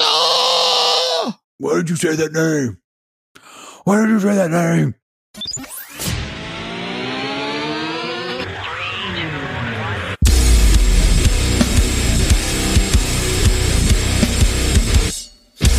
Martha! Why did you say that name? Why did you say that name?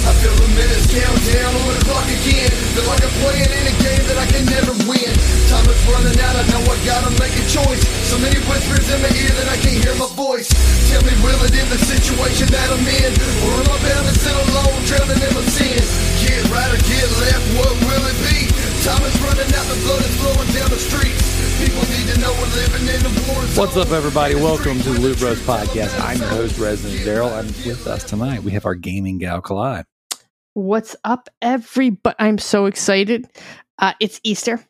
I feel the minutes count down on the clock again. Feel like I'm playing in a game that I can never win. Time is running out, I know I gotta make a choice. So many whispers in my ear that I can't hear my voice. Tell me, will it end the situation that I'm in? Or am I bound to sit alone, drowning in my sins? Get right or get left, what will it be? Time is running out, the blood is flowing down the streets. People need to know we're living in a war zone. What's up, everybody? Welcome to the Loot Bros Podcast. I'm your host, Resident Darrell, and with us tonight we have our gaming gal Kalai. What's up, everybody? I'm so excited. Uh, it's Easter.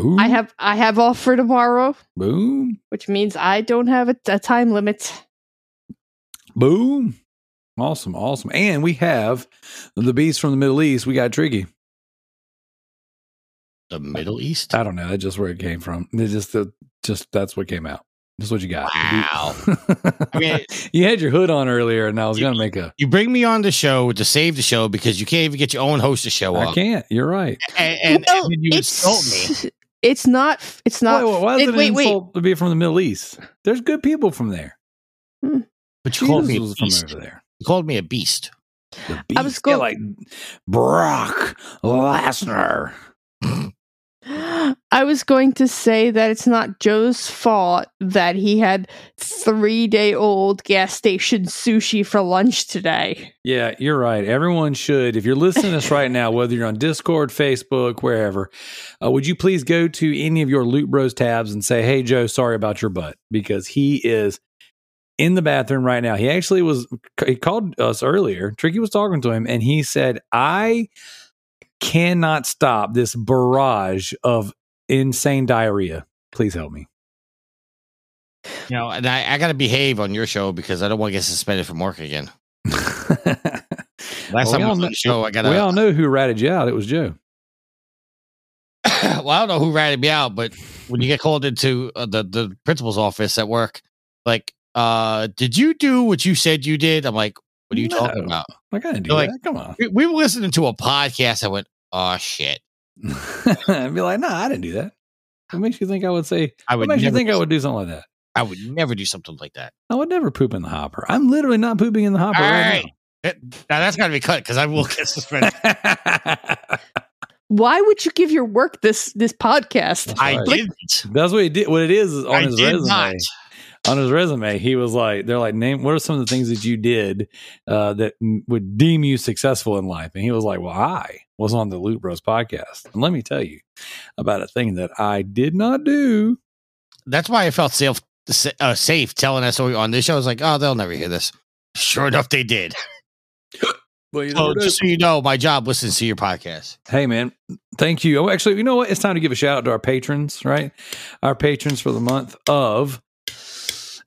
Ooh, I have I have off for tomorrow, boom, which means I don't have a, a time limit. boom, awesome, awesome, and we have the beast from the Middle East. We got Tricky. The Middle East? I don't know. That's just where it came from. It just, uh, just that's what came out. That's what you got. Wow. I mean, you had your hood on earlier, and I was gonna make a. you bring me on the show to save the show because you can't even get your own host to show up. I can't. You're right. And, and, Well, and you insult me. It's not. It's not. why, why is it- it, wait, an wait. insult to be from the Middle East? There's good people from there. Hmm. But you called me a was from over there. You called me a beast. The I was beast. Yeah, like Brock Lesnar. I was going to say that it's not Joe's fault that he had three day old gas station sushi for lunch today. Yeah, you're right. Everyone should. If you're listening to this right now, whether you're on Discord, Facebook, wherever, uh, would you please go to any of your Loot Bros tabs and say, "Hey, Joe, sorry about your butt," because he is in the bathroom right now. He actually was. He called us earlier. Tricky was talking to him, and he said, "I cannot stop this barrage of insane diarrhea. Please help me." You know, and I, I got to behave on your show because I don't want to get suspended from work again. Last Well, we time I all was on the show, I got we all to. know who ratted you out. It was Joe. well, I don't know who ratted me out, but when you get called into uh, the the principal's office at work, like, uh, did you do what you said you did? I'm like, what are you talking about? Like I didn't do They're like- Come on. We, we were listening to a podcast. I went, oh shit. I'd be like, no, I didn't do that. What makes you think I would say? I What would makes you never think do I would do something like that? I would never do something like that. I would never poop in the hopper. I'm literally not pooping in the hopper All right right. It- now that's got to be cut because I will get suspended. now. Why would you give your work this this podcast? I right. didn't. That's what he did. What it is is on I his did resume. not. On his resume, he was like, "They're like, name what are some of the things that you did uh, that m- would deem you successful in life?" And he was like, "Well, I was on the Loot Bros podcast, and let me tell you about a thing that I did not do." That's why I felt safe, uh, safe telling us on this show. I was like, oh, they'll never hear this. Sure enough, they did. Well, you So never just so you know, my job listens to your podcast. Hey man, thank you. Oh, actually, you know what? It's time to give a shout out to our patrons, right? Our patrons for the month of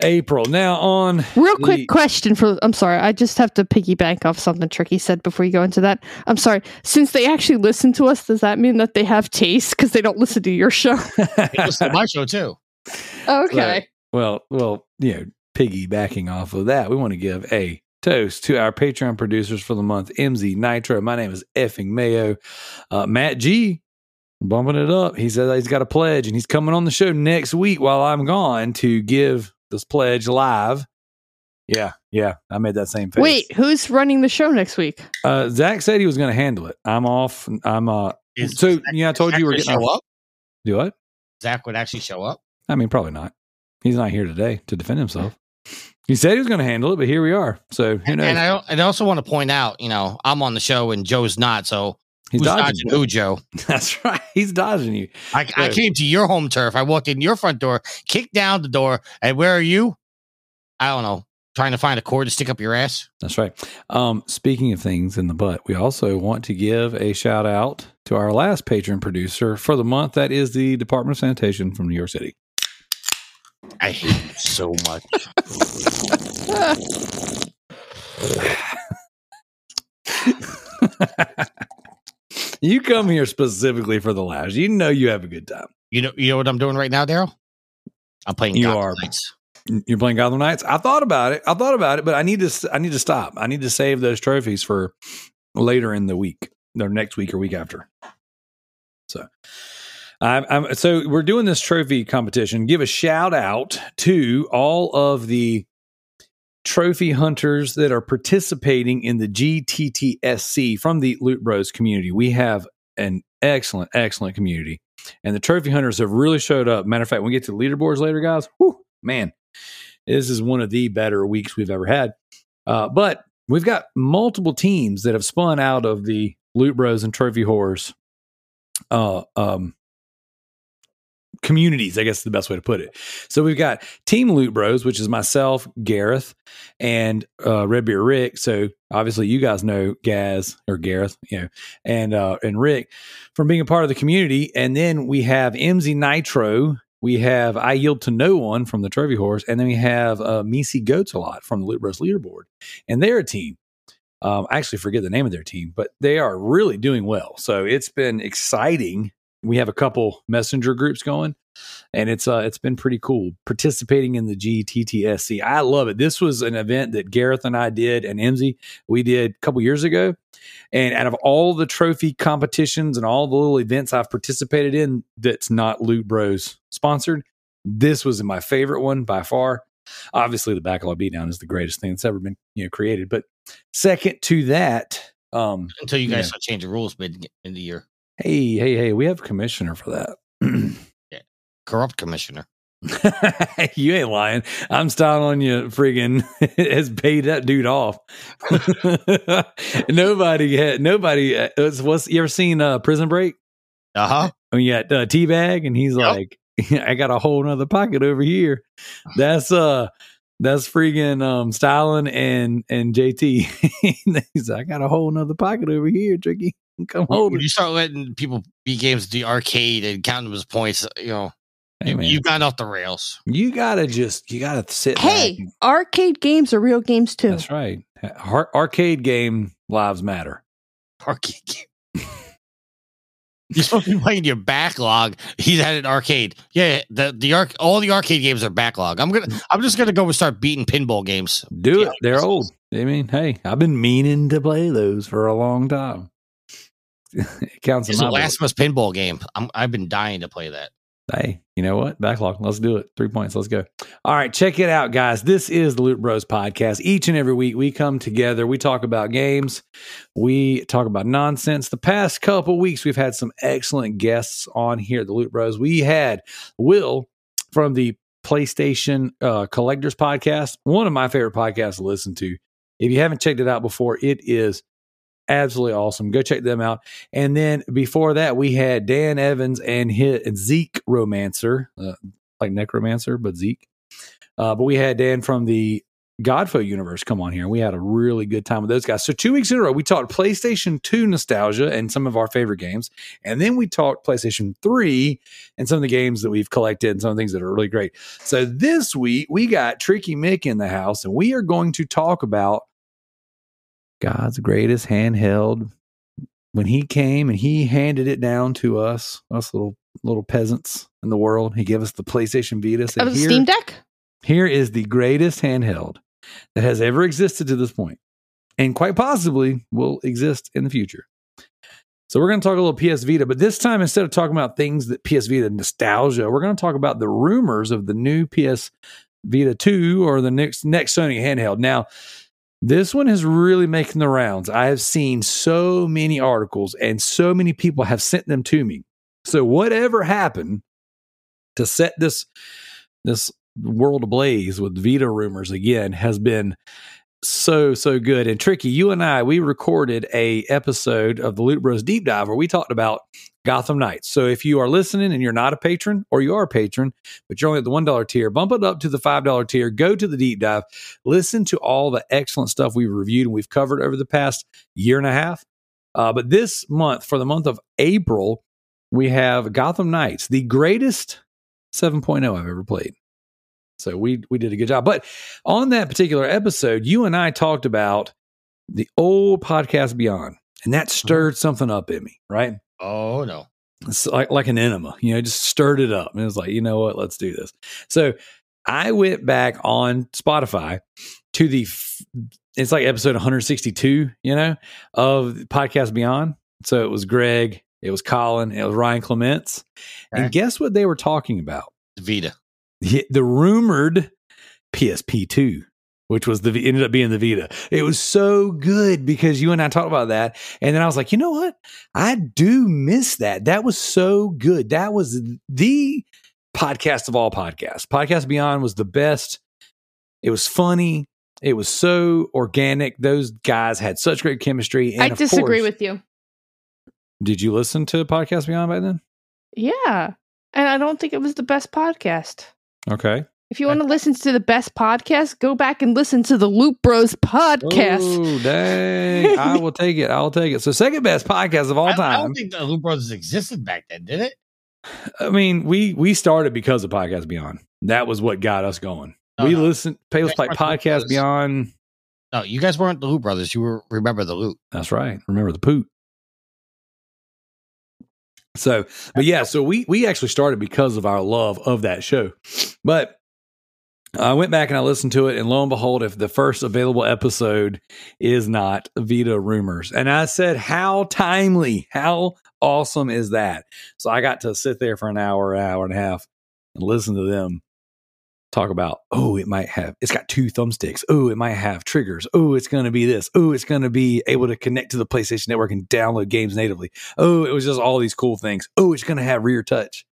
April. Now on Real the- quick question for I'm sorry, I just have to piggyback off something Tricky said before you go into that. I'm sorry. Since they actually listen to us, does that mean that they have taste because they don't listen to your show? They listen to my show too. okay. Right. Well, well, you know, piggybacking off of that, we want to give a toast to our Patreon producers for the month: MZ Nitro. My name is effing Mayo. Uh, Matt G. Bumping it up. He said he's got a pledge and he's coming on the show next week while I'm gone to give this pledge live. Yeah, yeah, I made that same face. Wait, who's running the show next week? Uh, Zach said he was going to handle it. I'm off. I'm uh. Is so Zach yeah, I told you we're getting show our, up. do what? Zach would actually show up. I mean, probably not. He's not here today to defend himself. He said he was going to handle it, but here we are. So who And, knows? and I, and I also want to point out, you know, I'm on the show and Joe's not. So He's who's dodging. dodging you. who, Joe? That's right. He's dodging you. I, I came to your home turf. I walked in your front door, kicked down the door, and where are you? I don't know. Trying to find a cord to stick up your ass. That's right. Um, speaking of things in the butt, we also want to give a shout out to our last patron producer for the month. That is the Department of Sanitation from New York City. I hate you so much. you come here specifically for the laughs. You know you have a good time. You know, you know what I'm doing right now, Darrell? I'm playing You Gotham are. Knights. You're playing Gotham Knights. I thought about it. I thought about it, but I need to. I need to stop. I need to save those trophies for later in the week, or next week or week after. So, I'm, I'm so we're doing this trophy competition. Give a shout out to all of the trophy hunters that are participating in the GTTSC from the Loot Bros community. We have an excellent, excellent community, and the trophy hunters have really showed up. Matter of fact, when we get to the leaderboards later, guys, whew, man, this is one of the better weeks we've ever had. Uh, but we've got multiple teams that have spun out of the Loot Bros and Trophy Horrors uh, um, communities, I guess is the best way to put it. So we've got Team Loot Bros, which is myself, Gareth, and uh, Red Beer Rick. So obviously, you guys know Gaz or Gareth, you know, and uh, and Rick from being a part of the community. And then we have MZ Nitro. We have I Yield to No One from the Trophy Horse, and then we have uh, Misi Goats a lot from the Loot Bros leaderboard, and they're a team. Um, I actually forget the name of their team, but they are really doing well. So it's been exciting. We have a couple messenger groups going, and it's uh it's been pretty cool participating in the GTTSC. I love it. This was an event that Gareth and I did and MZ we did a couple years ago. And out of all the trophy competitions and all the little events I've participated in that's not Loot Bros sponsored, this was my favorite one by far. Obviously, the backlog beatdown is the greatest thing that's ever been you know created. But second to that, um, Until you guys Yeah. start changing rules mid in the year. Hey, hey, hey, we have a commissioner for that. yeah. Corrupt commissioner. you ain't lying. I'm styling you friggin' has paid that dude off. nobody had nobody uh, was, was you ever seen uh prison break? Uh huh. When you got uh, teabag and he's Yep. like, I got a whole nother pocket over here. That's uh that's freaking um styling and and JT. he's like, I got a whole nother pocket over here, Tricky. Come hold When you start letting people beat games at the arcade and counting them as points, uh, you know, Hey, you, man. you've gone off the rails. You gotta just you gotta sit. Hey, and- arcade games are real games too. that's right. Ar- arcade game lives matter. Arcade game. You're supposed to be playing your backlog. He's at an arcade. Yeah, the the arc all the arcade games are backlog. I'm gonna I'm just gonna go and start beating pinball games. Do Yeah, it. They're old. I mean, hey, I've been meaning to play those for a long time. It counts It's the my book. last most pinball game. I'm I've been dying to play that. Hey, you know what? Backlog. Let's do it. Three points. Let's go. All right, check it out, guys. This is the Loot Bros podcast. Each and every week, we come together. We talk about games. We talk about nonsense. The past couple weeks, we've had some excellent guests on here at the Loot Bros. We had Will from the PlayStation uh, Collectors Podcast, one of my favorite podcasts to listen to. If you haven't checked it out before, it is absolutely awesome. Go check them out. And then before that, we had Dan Evans and his, Zeke Romancer, uh, like Necromancer, but Zeke. Uh, but we had Dan from the Godfo universe come on here. We had a really good time with those guys. So two weeks in a row, we talked PlayStation 2 nostalgia and some of our favorite games. And then we talked PlayStation 3 and some of the games that we've collected and some of the things that are really great. So this week, we got Trickymic in the house, and we are going to talk about God's greatest handheld. When he came and he handed it down to us, us little little peasants in the world, he gave us the PlayStation Vita. Said, Of the Steam Deck? here is the greatest handheld that has ever existed to this point and quite possibly will exist in the future. So we're going to talk a little PS Vita, but this time instead of talking about things that PS Vita nostalgia, we're going to talk about the rumors of the new PS Vita 2 or the next next Sony handheld. Now, this one is really making the rounds. I have seen so many articles and so many people have sent them to me. So whatever happened to set this this world ablaze with Vita rumors again has been so so good and tricky. You and I we recorded a episode of the Loot Bros Deep Dive where we talked about Gotham Knights. So if you are listening and you're not a patron or you are a patron but you're only at the one dollar tier, bump it up to the five dollar tier. Go to the deep dive, listen to all the excellent stuff we've reviewed and we've covered over the past year and a half. Uh, but this month, for the month of April, we have Gotham Knights, the greatest 7.0 I've ever played. So we we did a good job. But on that particular episode, you and I talked about the old podcast Beyond, and that stirred something up in me, right? Oh no. It's like like an enema, you know, just stirred it up. And it was like, you know what, let's do this. So I went back on Spotify to the f- it's like episode 162, you know, of Podcast Beyond. So it was Greg, it was Colin, it was Ryan Clements. Okay. And guess what they were talking about? Vita. The, the rumored PSP2, which was the ended up being the Vita. It was so good because you and I talked about that. And then I was like, you know what? I do miss that. That was so good. That was the podcast of all podcasts. Podcast Beyond was the best. It was funny. It was so organic. Those guys had such great chemistry. And I disagree course- with you. Did you listen to Podcast Beyond by then? Yeah. And I don't think it was the best podcast. Okay. If you want to listen to the best podcast, go back and listen to the Loot Bros podcast. Oh, dang. I will take it. I'll take it. So, second best podcast of all I, I don't think the Loot Bros existed back then, did it? I mean, we we started because of Podcast Beyond. That was what got us going. No, we no. listened, pay That's like right, Podcast Beyond. No, you guys weren't the Loop Brothers. You were Remember the Loop. That's right. Remember the poot. So, but yeah, so we we actually started because of our love of that show. But I went back and I listened to it, and lo and behold, if the first available episode is not Vita Rumors, and I said, how timely, how awesome is that? So I got to sit there for an hour, hour and a half, and listen to them talk about, oh, it might have, it's got two thumbsticks. Oh, it might have triggers. Oh, it's going to be this. Oh, it's going to be able to connect to the PlayStation Network and download games natively. Oh, it was just all these cool things. Oh, it's going to have rear touch.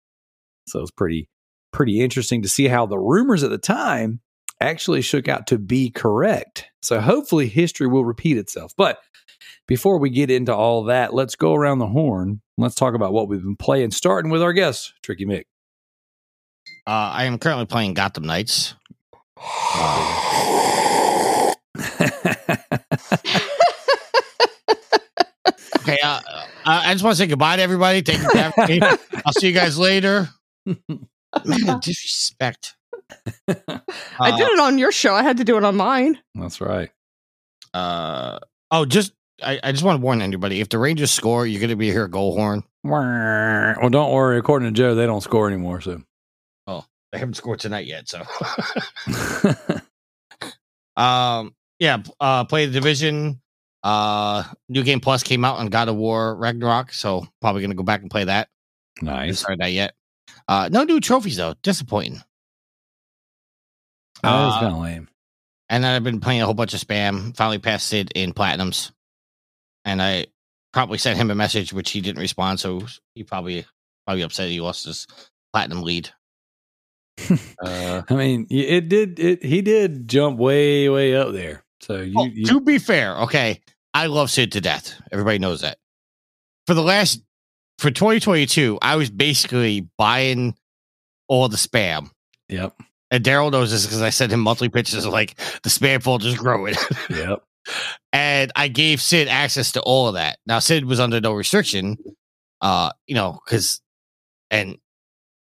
So it's pretty, pretty interesting to see how the rumors at the time actually shook out to be correct. So hopefully history will repeat itself. But before we get into all that, let's go around the horn. Let's talk about what we've been playing, starting with our guest, Trickymic. Uh, I am currently playing Gotham Knights. Okay, uh, uh, I just want to say goodbye to everybody. Thank you for having me. I'll see you guys later. Man, disrespect. I did it on your show. I had to do it on mine. That's right. Uh, oh, just I, I just want to warn anybody: if the Rangers score, you're going to be here goal horn. Well, don't worry. According to Joe, they don't score anymore. So, oh, They haven't scored tonight yet, so um, yeah. Uh, play the division. Uh, New Game Plus came out on God of War Ragnarok, so probably going to go back and play that. I haven't nice. started that yet. Uh, no new trophies though. Disappointing. That was Uh, kind of lame. And then I've been playing a whole bunch of spam. Finally passed Sid in platinums, and I probably sent him a message which he didn't respond. So he probably probably upset he lost his platinum lead. uh, I mean, it did. It he did jump way, way up there. So you, oh, you to be fair, okay, I love Sid to death. Everybody knows that. For the last for 2022, I was basically buying all the spam. yep, And Darrell knows this because I sent him monthly pictures of like the spam folder's growing. yep. and I gave Sid access to all of that. Now Sid was under no restriction, uh, you know, because and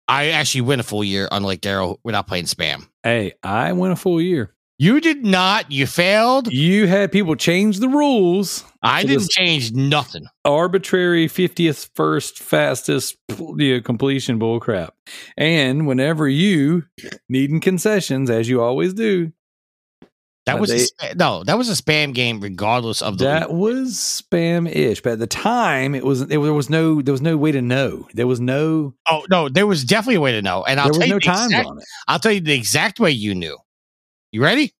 I actually went a full year, unlike Darrell, without playing spam. Hey, I went a full year. You did not. You failed. You had people change the rules. I didn't change nothing. Arbitrary fiftieth first fastest you know, completion bull crap. And whenever you needing concessions, as you always do, That Uh, was they- spa- no. That was a spam game, regardless of the. that league. was spam ish. But at the time, it was it, there was no there was no way to know. There was no oh no, there was definitely a way to know, and I'll tell you no the times exact, on it. I'll tell you the exact way you knew. You ready?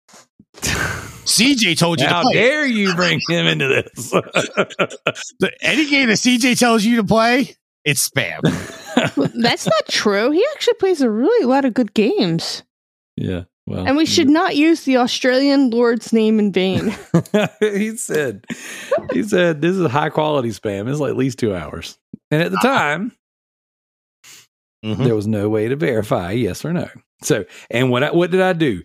CJ told you How to play. dare you bring him into this? The- Any game that CJ tells you to play, it's spam. That's not true. He actually plays a really lot of good games. yeah. Well, And we should not use the Australian Lord's name in vain. he said, he said, this is high quality spam. It's like at least two hours. And at the time, Mhm. there was no way to verify yes or no. So, and what I, what did I do?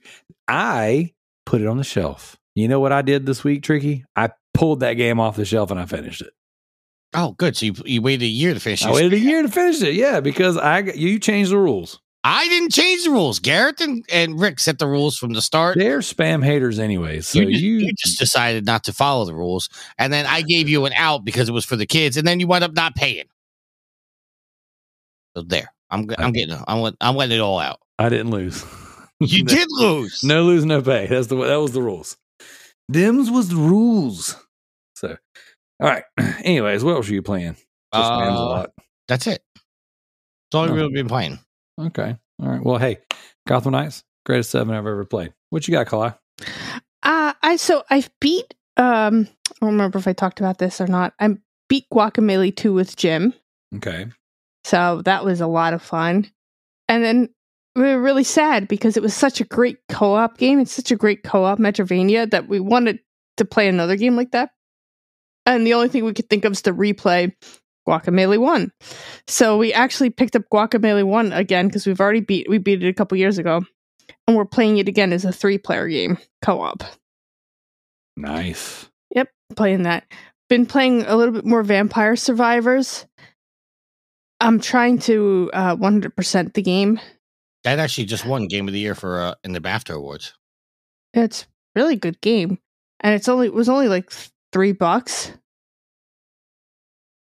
I put it on the shelf. You know what I did this week, Tricky? I pulled that game off the shelf and I finished it. Oh, good. So you, you waited a year to finish. I waited a year to finish it. Yeah, because I you changed the rules. I didn't change the rules. Gareth and, and Rick set the rules from the start. They're spam haters anyway. So you, just, you, you just decided not to follow the rules, and then I gave you an out because it was for the kids, and then you wound up not paying. So there, I'm I'm getting I'm I'm letting it all out. I didn't lose. You did lose. No lose, no pay. That's the that was the rules. Them's was the rules. So, all right. Anyways, what else are you playing? Just Rams a Uh, lot. That's it. That's all we've really been playing. Okay. All right. Well, hey, Gotham Knights, greatest seven I've ever played. What you got, Kalai? Uh, I so I've beat. Um, I don't remember if I talked about this or not. I beat Guacamelee two with Jim, Okay. so that was a lot of fun. And then we were really sad because it was such a great co-op game. It's such a great co-op Metroidvania that we wanted to play another game like that. And the only thing we could think of is to replay Guacamelee One. So we actually picked up Guacamelee One again because we've already beat we beat it a couple years ago, and we're playing it again as a three-player game co-op. Nice. Yep, playing that. Been playing a little bit more Vampire Survivors. I'm trying to uh, 100% the game. That actually just won Game of the Year for uh, in the BAFTA awards. It's really good game, and it's only it was only like three bucks.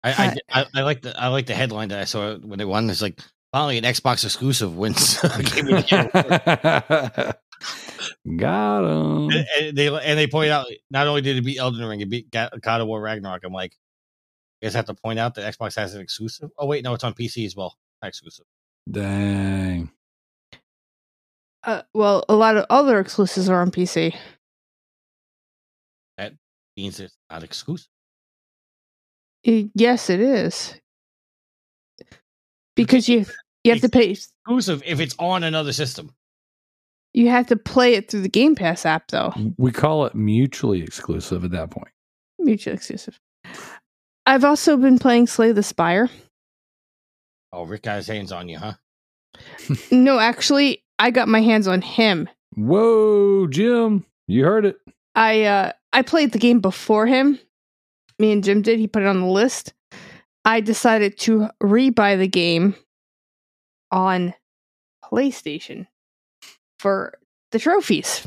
I, I, I, I like the I like the headline that I saw when they won. It's like finally an Xbox exclusive wins Game of the Year. got him. and, and they and they point out not only did it beat Elden Ring, it beat God of War Ragnarok. I'm like, you guys have to point out that Xbox has an exclusive. Oh wait, no, it's on PC as well. Not exclusive. Dang. Uh, well, a lot of other exclusives are on PC. That means it's not exclusive. Y- yes, it is because you you have to pay. Exclusive if it's on another system. You have to play it through the Game Pass app, though. We call it mutually exclusive at that point. Mutually exclusive. I've also been playing Slay the Spire. Oh, Rick got his hands on you, huh? No, actually, I got my hands on him. Whoa, Jim. You heard it. I uh I played the game before him. Me and Jim did. He put it on the list. I decided to rebuy the game on PlayStation for the trophies.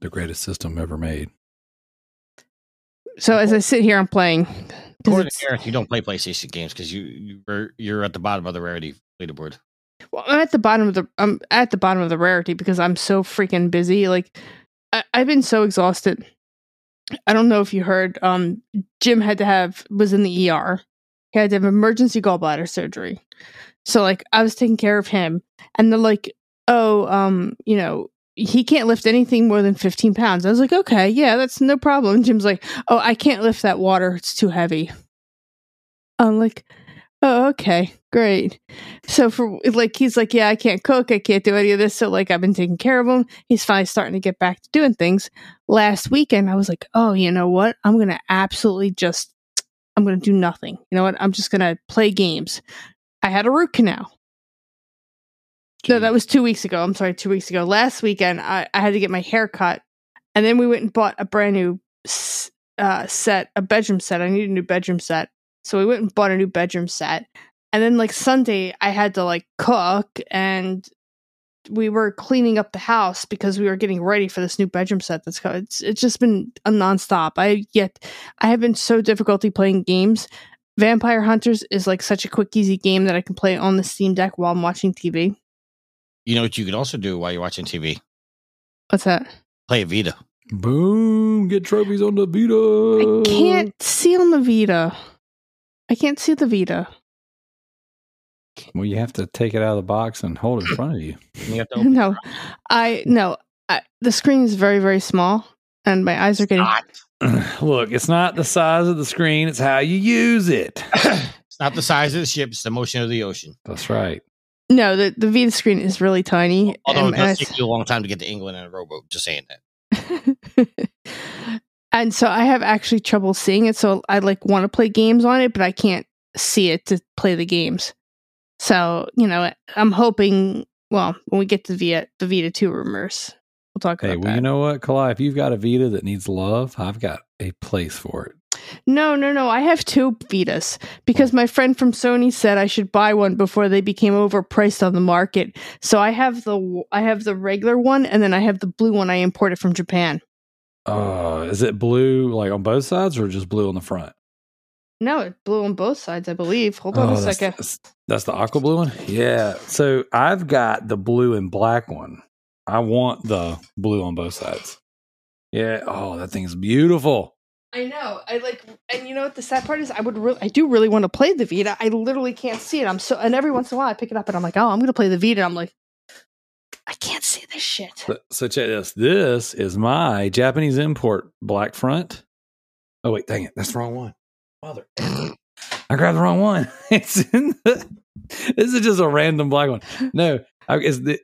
The greatest system ever made. So as I sit here, I'm playing. According to Eric, you don't play PlayStation games because you you are you're at the bottom of the rarity leaderboard. Well, I'm at the bottom of the I'm at the bottom of the rarity because I'm so freaking busy. Like I, I've been so exhausted. I don't know if you heard. Um, Jim had to have was in the ER. He had to have emergency gallbladder surgery. So like I was taking care of him, and they're like, "Oh, um, you know." He can't lift anything more than 15 pounds. I was like, okay, yeah, that's no problem. Jim's like, oh, I can't lift that water. It's too heavy. I'm like, oh, okay, great. So for like he's like, yeah, I can't cook, I can't do any of this. So like I've been taking care of him. He's finally starting to get back to doing things. Last weekend I was like, oh, you know what? I'm gonna absolutely just I'm gonna do nothing. You know what? I'm just gonna play games. I had a root canal. No, that was two weeks ago. I'm sorry, two weeks ago. Last weekend I, I had to get my hair cut. And then we went and bought a brand new uh, set, a bedroom set. I needed a new bedroom set. So we went and bought a new bedroom set. And then like Sunday, I had to like cook and we were cleaning up the house because we were getting ready for this new bedroom set that's coming. It's, it's just been a nonstop. I yet I have been so difficulty playing games. Vampire Hunters is like such a quick, easy game that I can play on the Steam Deck while I'm watching TV. You know what you could also do while you're watching TV? What's that? Play a Vita. Boom. Get trophies on the Vita. I can't see on the Vita. I can't see the Vita. Well, you have to take it out of the box and hold it in front of you. You have to open No, I no. I, the screen is very very small, and my eyes are getting. Not. Look, it's not the size of the screen, it's how you use it. It's not the size of the ship; it's the motion of the ocean. That's right. No, the the Vita screen is really tiny. Although and, it does take you a long time to get to England in a rowboat. Just saying that. And so I have actually trouble seeing it. So I like want to play games on it, but I can't see it to play the games. So you know, I'm hoping. Well, when we get to Vita, the Vita two rumors, we'll talk Hey, about well, that. you know what, Kalai? If you've got a Vita that needs love, I've got a place for it. No, no, no. I have two Vitas because my friend from Sony said I should buy one before they became overpriced on the market. So I have the I have the regular one and then I have the blue one I imported from Japan. Uh, is it blue like on both sides or just blue on the front? No, it's blue on both sides, I believe. Hold on Oh, a that's, second. That's, that's the aqua blue one? Yeah. So I've got the blue and black one. I want the blue on both sides. Yeah. Oh, that thing's beautiful. I know. I like, and you know what the sad part is? I would, really, I do really want to play the Vita. I literally can't see it. I'm so, and every once in a while I pick it up and I'm like, oh, I'm going to play the Vita. I'm like, I can't see this shit. So, so check this. This is my Japanese import black front. Oh wait, dang it, that's the wrong one. Mother, I grabbed the wrong one. It's in the. This is just a random black one. No, it's the.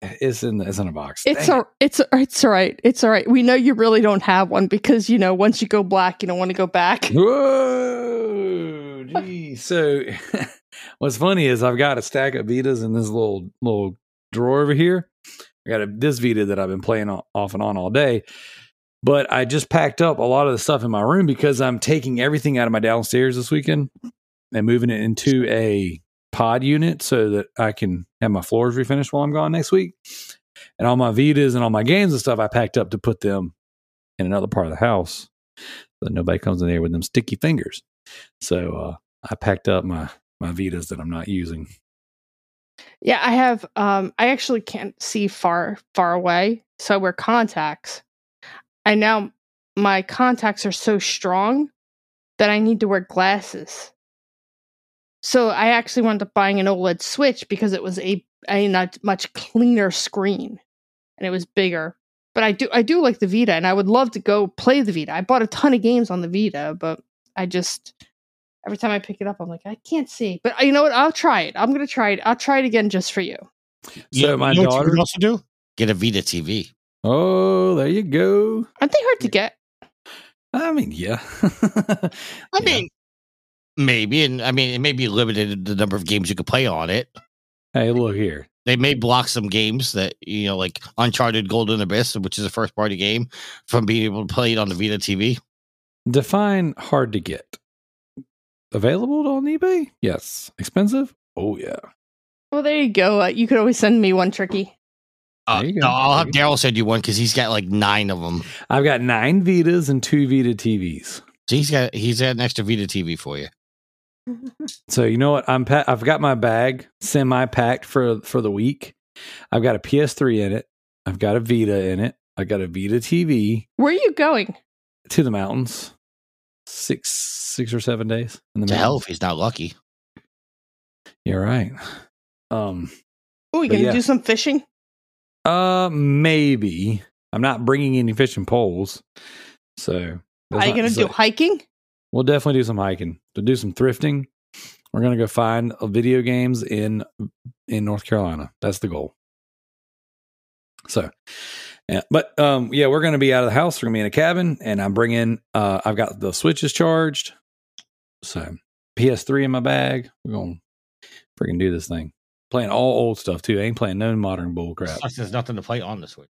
It's in the, it's in a box. It's Dang all, it's it's all right. It's all right. We know you really don't have one because you know once you go black, you don't want to go back. it. Whoa, gee. So, what's funny is I've got a stack of Vitas in this little little drawer over here. I got a, this Vita that I've been playing off and on all day. But I just packed up a lot of the stuff in my room because I'm taking everything out of my downstairs this weekend and moving it into a pod unit so that I can have my floors refinished while I'm gone next week. And all my Vitas and all my games and stuff I packed up to put them in another part of the house so that nobody comes in there with them sticky fingers. So uh, I packed up my my Vitas that I'm not using. Yeah, I have. Um, I actually can't see far far away, so I wear contacts. And now my contacts are so strong that I need to wear glasses. So I actually wound up buying an OLED Switch because it was a a not much cleaner screen, and it was bigger. But I do I do like the Vita, and I would love to go play the Vita. I bought a ton of games on the Vita, but I just every time I pick it up, I'm like I can't see. But uh, you know what? I'll try it. I'm gonna try it. I'll try it again just for you. You- So my you know what you daughter- also do? Get a Vita TV. Oh, there you go. Aren't they hard to get? I mean, yeah. I Yeah. mean, maybe, and I mean, it may be limited in the number of games you could play on it. hey, look here. They may block some games that you know, like Uncharted Golden Abyss, which is a first party game, from being able to play it on the Vita TV. Define hard to get. Available on eBay? Yes. Expensive? Oh yeah. Well, there you go. Uh, you could always send me one tricky. Uh, There you go. no, I'll have Darrell send you one because he's got like nine of them. I've got nine Vitas and two Vita TVs. So he's got he's got an extra Vita TV for you. So you know what? I'm pa- I've got my bag semi packed for for the week. I've got a PS3 in it. I've got a Vita in it. I got a Vita TV Where are you going? to the mountains. Six six or seven days in the To hell if he's not lucky. You're right. Um. Oh, you But gonna yeah. do some fishing? Uh. Maybe. I'm not bringing any fishing poles. So. Are you gonna do say- hiking? We'll definitely do some hiking. To do some thrifting. We're gonna go find video games in in North Carolina. That's the goal. So, yeah, but um, yeah, we're gonna be out of the house. We're gonna be in a cabin, and I'm bringing. Uh, I've got the switches charged. So, PS3 in my bag. We're gonna freaking do this thing. Playing all old stuff too. I ain't playing no modern bull crap. Sucks There's nothing to play on the Switch.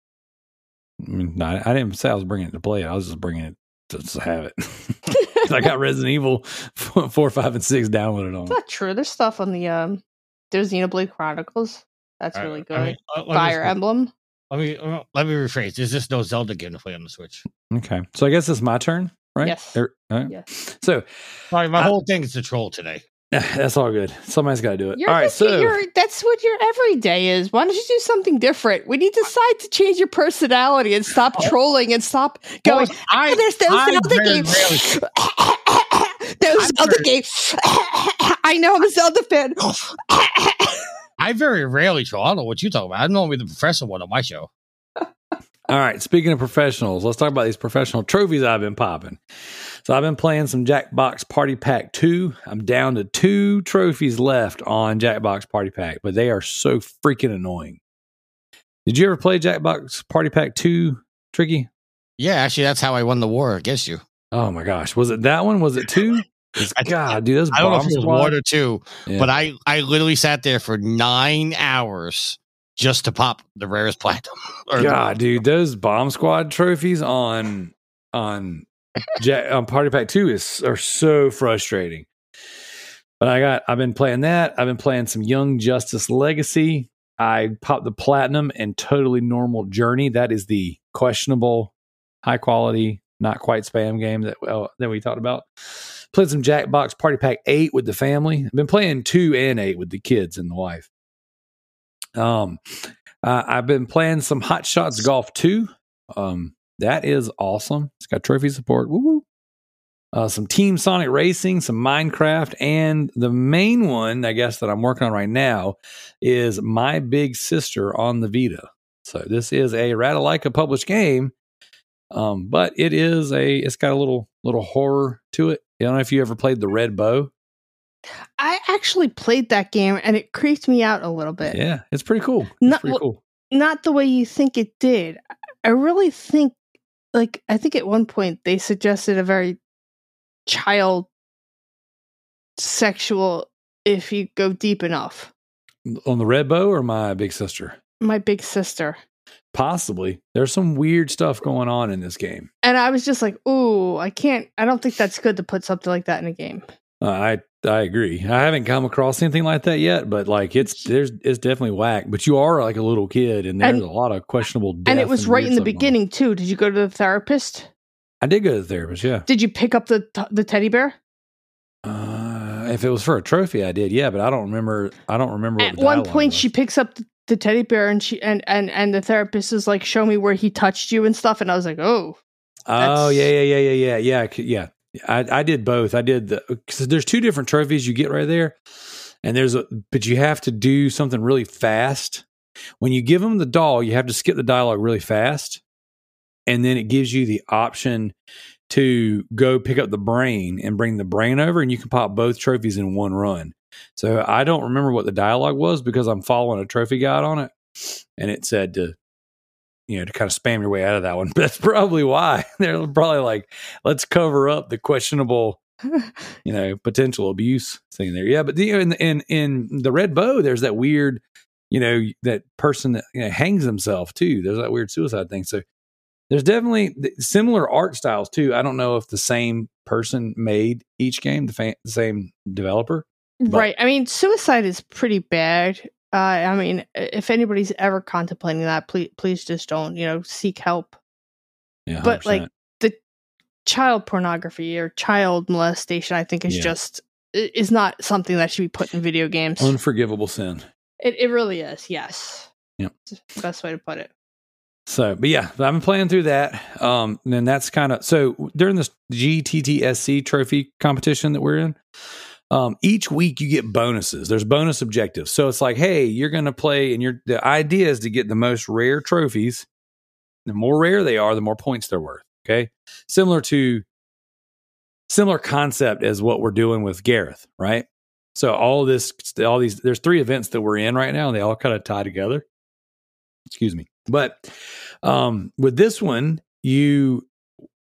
I mean, no, I didn't say I was bringing it to play it. I was just bringing it to, to have it. I got Resident Evil four, four, five, and six downloaded on. It's not true. There's stuff on the um. There's Xenoblade Chronicles. That's really good. I mean, uh, let me- Fire Emblem. Let me uh, let me rephrase. There's just no Zelda game to play on the Switch. Okay, so I guess it's my turn, right? Yes. Er, all right. Yes. So Sorry, my I- whole thing is the troll today. that's all good. Somebody's got to do it. You're all right, so you're, that's what your everyday is. Why don't you do something different? We need to decide to change your personality and stop oh. trolling and stop going. Well, I, "Oh, there's those I Zelda very games. rarely- those I'm Zelda very- games. I know I'm a Zelda fan. I very rarely troll. I don't know what you're talking about. I'm normally the professional one on my show. All right, speaking of professionals, let's talk about these professional trophies I've been popping. So I've been playing some Jackbox Party Pack 2. I'm down to two trophies left on Jackbox Party Pack, but they are so freaking annoying. Did you ever play Jackbox Party Pack 2, Tricky? Yeah, actually, that's how I won the war against you. Oh my gosh. Was it that one? Was it two? God, dude, those I don't know if it was one or two, Yeah. but I I literally sat there for nine hours just to pop the rarest platinum. God, dude, those bomb squad trophies on on Jack, on Party Pack Two is are so frustrating. But I got I've been playing that. I've been playing some Young Justice Legacy. I popped the platinum and totally normal journey. That is the questionable, high quality, not quite spam game that well, that we talked about. Played some Jackbox Party Pack Eight with the family. I've been playing two and eight with the kids and the wife. Um, Uh, I've been playing some Hot Shots Golf 2. Um, that is awesome. It's got trophy support. Woo! Uh, some Team Sonic Racing, some Minecraft, and the main one, I guess, that I'm working on right now is My Big Sister on the Vita. So this is a Ratalaika published game, um, but it is a it's got a little little horror to it. I don't know if you ever played the Red Bow. I actually played that game and it creeped me out a little bit. Yeah, it's pretty cool. It's Not- pretty cool. Not the way you think it did. I really think, like, I think at one point they suggested a very child sexual if you go deep enough. On the Red Bow or My Big Sister? My big sister. Possibly. There's some weird stuff going on in this game. And I was just like, ooh, I can't, I don't think that's good to put something like that in a game. Uh, I I agree. I haven't come across anything like that yet, but like it's there's it's definitely whack. But you are like a little kid, and there's And- a lot of questionable. and it was right in the beginning, too. Did you go to the therapist? I did go to the therapist. Yeah. Did you pick up the t- the teddy bear? Uh, if it was for a trophy, I did. Yeah, but I don't remember. I don't remember. What At the one point, was. she picks up the, the teddy bear and she and and and the therapist is like, "Show me where he touched you and stuff." And I was like, "Oh, Oh yeah, yeah, yeah, yeah, yeah, yeah, yeah. I I did both. I did the because there's two different trophies you get right there, and there's a but you have to do something really fast. When you give them the doll, you have to skip the dialogue really fast, and then it gives you the option to go pick up the brain and bring the brain over, and you can pop both trophies in one run. So I don't remember what the dialogue was because I'm following a trophy guide on it, and it said to you know, to kind of spam your way out of that one. But that's probably why they're probably like, let's cover up the questionable, you know, potential abuse thing there. Yeah, but the, in in in the red bow, there's that weird, you know, that person that you know, hangs himself too. There's that weird suicide thing. So there's definitely similar art styles too. I don't know if the same person made each game, the, fa- the same developer. But- right." I mean, suicide is pretty bad. Uh, I mean, if anybody's ever contemplating that, please please just don't. You know, seek help. Yeah, But, like, 100%. Child pornography or child molestation, I think, is Yeah. just is not something that should be put in video games. unforgivable sin. it it really is. Yes. Yep. Best way to put it. So, but yeah, I've been playing through that. Um, and then that's kind of so during this GTTSC trophy competition that we're in, um, each week you get bonuses. There's bonus objectives. So it's like, hey, you're going to play, and your the idea is to get the most rare trophies. The more rare they are, the more points they're worth. Okay, similar to similar concept as what we're doing with Gareth, right? So all this, all these, there's three events that we're in right now, and they all kind of tie together. Excuse me, but um, with this one, you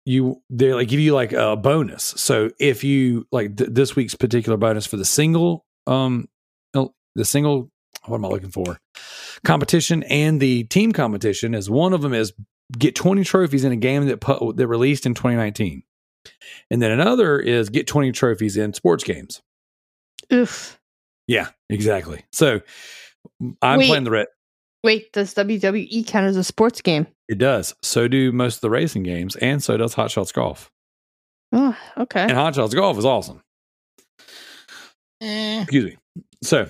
you they like give you like a bonus. So if you like th- this week's particular bonus for the single, um, the single, what am I looking for? Competition and the team competition is one of them is get 20 trophies in a game that pu- that released in 2019. And then another is get 20 trophies in sports games. Oof. Yeah, exactly. So I'm Wait. playing the red. Wait, does WWE count as a sports game? It does. So do most of the racing games, and so does Hot Shots Golf. Oh, okay. And Hot Shots Golf is awesome. Eh. Excuse me. So,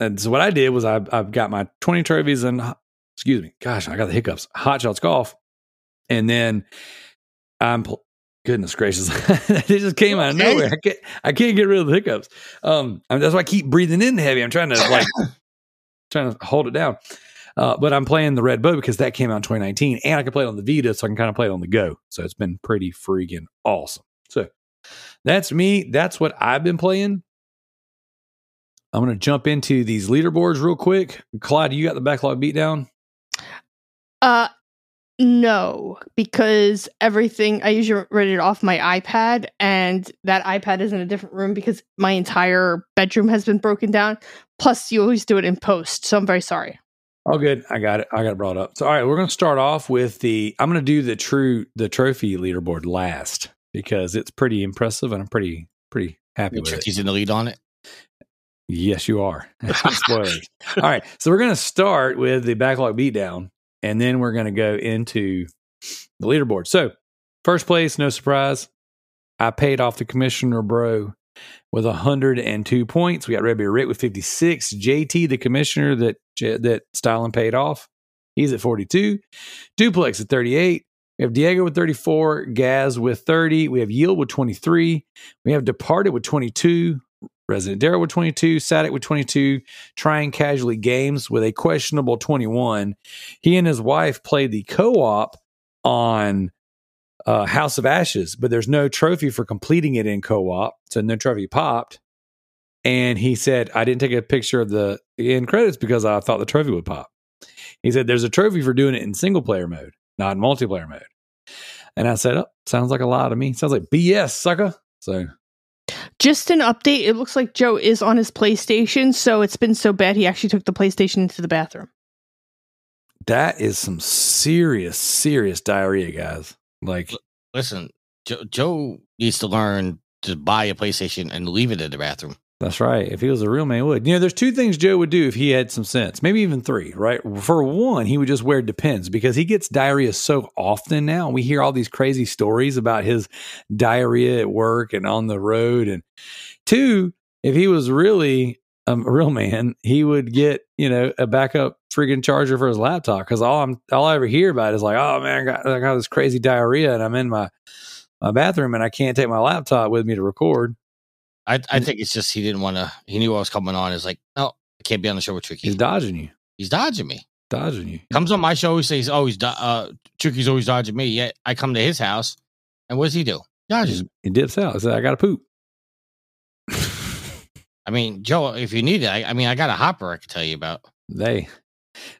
and so what I did was I, I've got my 20 trophies and, excuse me, gosh, I got the hiccups. Hot Shots Golf. And then I'm, pl- goodness gracious, it just came out of nowhere. I can't, I can't get rid of the hiccups. Um, I mean, that's why I keep breathing in heavy. I'm trying to like, trying to hold it down. Uh, but I'm playing the Red Bow because that came out in 2019 and I can play it on the Vita, so I can kind of play it on the go. So it's been pretty freaking awesome. So that's me. That's what I've been playing. I'm going to jump into these leaderboards real quick. Kalai, you got the backlog beatdown? Uh no, because everything I usually read it off my iPad and that iPad is in a different room because my entire bedroom has been broken down. Plus you always do it in post, so I'm very sorry. Oh, good. I got it. I got it brought up. So, all right, we're going to start off with the. I'm going to do the true the trophy leaderboard last because it's pretty impressive and I'm pretty pretty happy with it. Tricky's in the lead on it. Yes, you are. Spoilers. All right. So we're going to start with the backlog beatdown, and then we're going to go into the leaderboard. So, first place, no surprise. I paid off the commissioner, bro. With 102 points. We got Red Beer Rick with 56. JT, the commissioner that that Styling paid off, he's at 42. Duplex at 38. We have Diego with 34, Gaz with 30. We have Yield with 23. We have Departed with 22. Resident Darrell with 22, Sadik with 22, trying casually games with a questionable 21. He and his wife played the co op on uh, House of Ashes, but there's no trophy for completing it in co op. So no trophy popped. And he said, I didn't take a picture of the end credits because I thought the trophy would pop. He said, There's a trophy for doing it in single player mode, not in multiplayer mode. And I said, Oh, sounds like a lot to me. Sounds like BS, sucker. So Just an update. It looks like Joe is on his PlayStation, so it's been so bad he actually took the PlayStation into the bathroom. that is some serious, serious diarrhea, guys. Like, Listen, Joe, Joe needs to learn to buy a PlayStation and leave it in the bathroom. That's right. If he was a real man, he would. You know, there's two things Joe would do if he had some sense. Maybe even three, right? For one, he would just wear Depends because he gets diarrhea so often now. We hear all these crazy stories about his diarrhea at work and on the road. And two, if he was really um, a real man, he would get you know a backup freaking charger for his laptop. Because all I'm all I ever hear about is like, oh man, I got, I got this crazy diarrhea and I'm in my my bathroom and I can't take my laptop with me to record. I, I think it's just he didn't want to. He knew I was coming on. It's like, no, I can't be on the show with Tricky. He's dodging you, He's dodging me. dodging you. Comes on my show, he says, "Oh, he's do- uh, Tricky's always dodging me." Yet I come to his house, and what does he do? Dodges. He, he dips out. He says, I got to poop. I mean, Joe, if you need it, I, I mean, I got a hopper I can tell you about. They.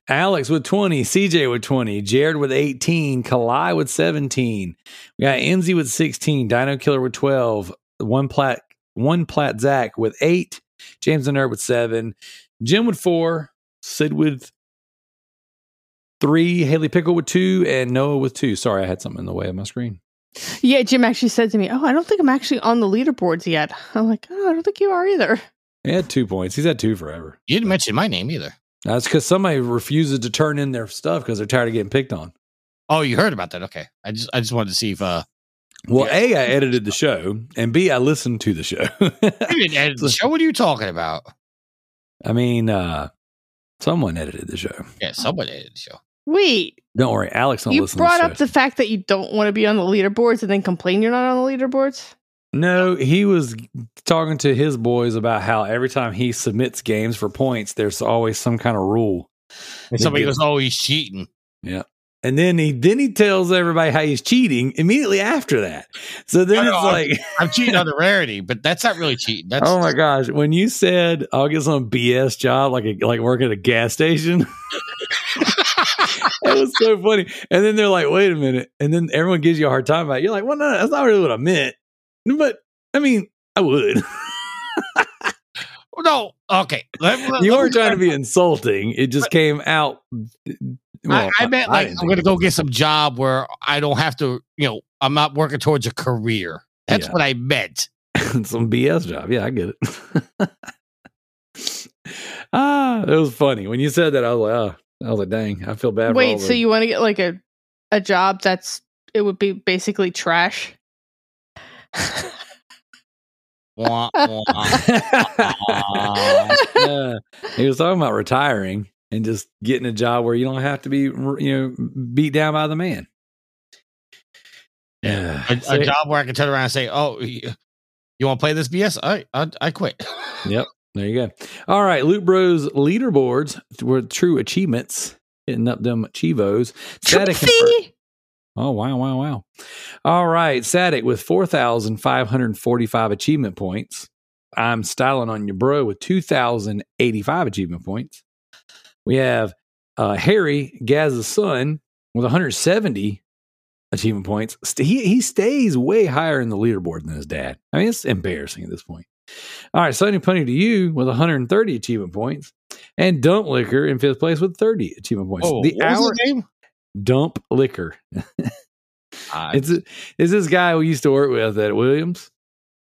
Alex with 20, CJ with 20, Jared with 18, Kalai with 17. We got Enzy with 16, Dino Killer with 12, one plat, one plat Zach with eight, James the Nerd with seven, Jim with four, Sid with three, Haley Pickle with two, and Noah with two. Sorry, I had something in the way of my screen. Yeah, Jim actually said to me, "Oh, I don't think I'm actually on the leaderboards yet." I'm like, "Oh, I don't think you are either." He had two points. He's had two forever. You didn't mention my name either. That's because somebody refuses to turn in their stuff because they're tired of getting picked on. Oh, you heard about that? Okay, I just I just wanted to see if uh Well, Yeah. A, I edited the show, and B, I listened to the show. you didn't edit the show. What are you talking about? I mean, uh, someone edited the show. Yeah, someone edited the show. Wait, Don't worry, Alex don't you listen brought to up the fact that you don't want to be on the leaderboards and then complain you're not on the leaderboards. No, he was talking to his boys about how every time he submits games for points, there's always some kind of rule. And somebody goes, "Oh, he's cheating." Yeah. And then he then he tells everybody how he's cheating immediately after that. So then know, it's I'm- like, I'm cheating on the rarity, but that's not really cheating. That's oh my gosh, when you said I'll get some BS job like a, like work at a gas station, it was so funny. And then they're like, wait a minute. And then everyone gives you a hard time about it. You're like, well, no, that's not really what I meant. But I mean, I would. no. Okay, Let- let- you weren't trying to be insulting. It just came out. well, I, I meant like didn't I'm going to go get some job where I don't have to. You know, I'm not working towards a career. That's Yeah. what I meant. some BS job. Yeah, I get it. ah, it was funny when you said that. I was like, oh, I was like, dang, I feel bad. for all Wait, the- so you want to get like a a job that's it would be basically trash? Wah, wah. Yeah. he was talking about retiring and just getting a job where you don't have to be, you know, beat down by the man. Yeah, a, a job where I can turn around and say, "Oh, you, you want to play this BS? I I, I quit." Yep, there you go. All right, Loot Bros leaderboards were true achievements, hitting up them chivos. Trophy? Oh wow, wow, wow! All right, Sadik with four thousand five hundred forty-five achievement points. I'm styling on your bro with two thousand eighty-five achievement points. We have uh, Harry Gaz's son with one hundred seventy achievement points. He he stays way higher in the leaderboard than his dad. I mean, it's embarrassing at this point. All right, Sonny Punny to you with 130 achievement points, and Dump Liquor in fifth place with 30 achievement points. Oh, the what was hour name? Dump Liquor. Uh, It's it's this guy we used to work with at Williams.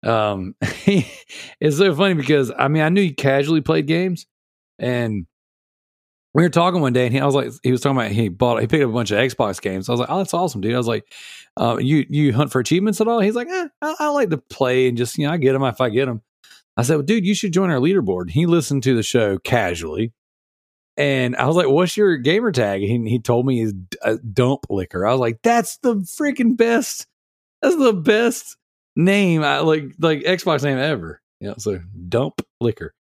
Um, it's so funny because I mean I knew he casually played games, and we were talking one day, and he, I was like, he was talking about he bought, he picked up a bunch of Xbox games. I was like, oh, that's awesome, dude. I was like, uh, you you hunt for achievements at all? He's like, eh, I, I like to play and just you know I get them if I get them. I said, well, dude, you should join our leaderboard. He listened to the show casually, and I was like, what's your gamer tag? He he told me he's a uh, dump liquor. I was like, that's the freaking best. That's the best name, I like like Xbox name ever. Yeah, so dump liquor.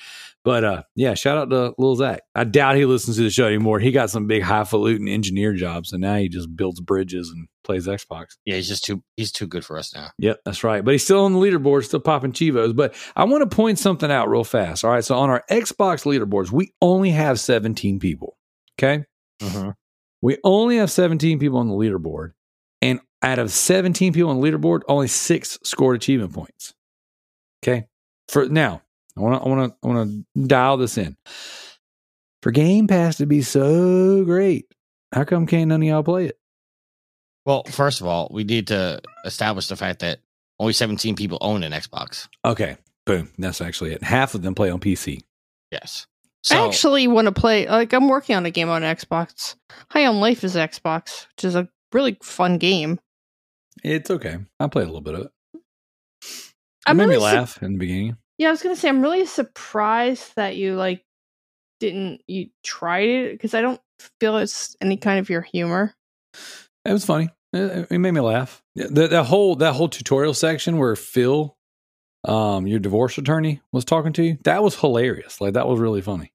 But uh yeah, shout out to Lil Zach. I doubt he listens to the show anymore. He got some big highfalutin engineer jobs, and now he just builds bridges and plays Xbox. Yeah, he's just too he's too good for us now. Yep, that's right. But he's still on the leaderboard, still popping Chivos. But I want to point something out real fast. All right. So on our Xbox leaderboards, we only have 17 people. Okay. Mm-hmm. We only have 17 people on the leaderboard. And out of 17 people on the leaderboard, only six scored achievement points. Okay. For now, I want to I want to I want to dial this in. For Game Pass to be so great, how come can't none of y'all play it? Well, first of all, we need to establish the fact that only 17 people own an Xbox. Okay, boom. That's actually it. Half of them play on PC. Yes. I actually want to play. Like, I'm working on a game on Xbox. High on Life is Xbox, which is a really fun game. It's okay. I played a little bit of it. It I'm made me really su- laugh in the beginning. Yeah, I was gonna say I'm really surprised that you like didn't you tried it because I don't feel it's any kind of your humor. It was funny. It, it made me laugh. That that whole that whole tutorial section where Phil, um, your divorce attorney, was talking to you. That was hilarious. Like that was really funny.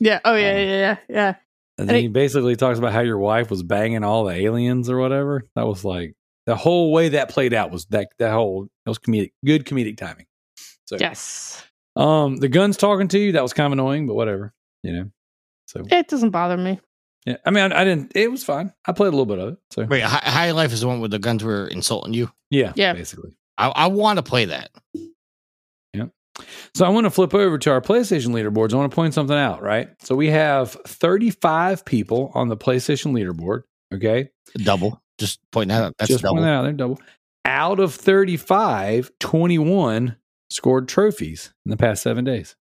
Yeah. Oh yeah, Um, yeah, yeah, yeah. And And then it- he basically talks about how your wife was banging all the aliens or whatever. That was like the whole way that played out was that that whole it was comedic, good comedic timing. So Yes. um, the guns talking to you that was kind of annoying, but whatever, you know. So It doesn't bother me. yeah, I mean, I, I didn't. It was fine. I played a little bit of it. So wait, High, High Life is the one where the guns were insulting you. yeah, Yeah. basically. I, I want to play that. Yeah. So I want to flip over to our PlayStation leaderboards. I want to point something out, right? So we have 35 people on the PlayStation leaderboard. Okay. Double. Just pointing that out. That's Just double. point that out there, double. Out of 35, 21 scored trophies in the past seven days.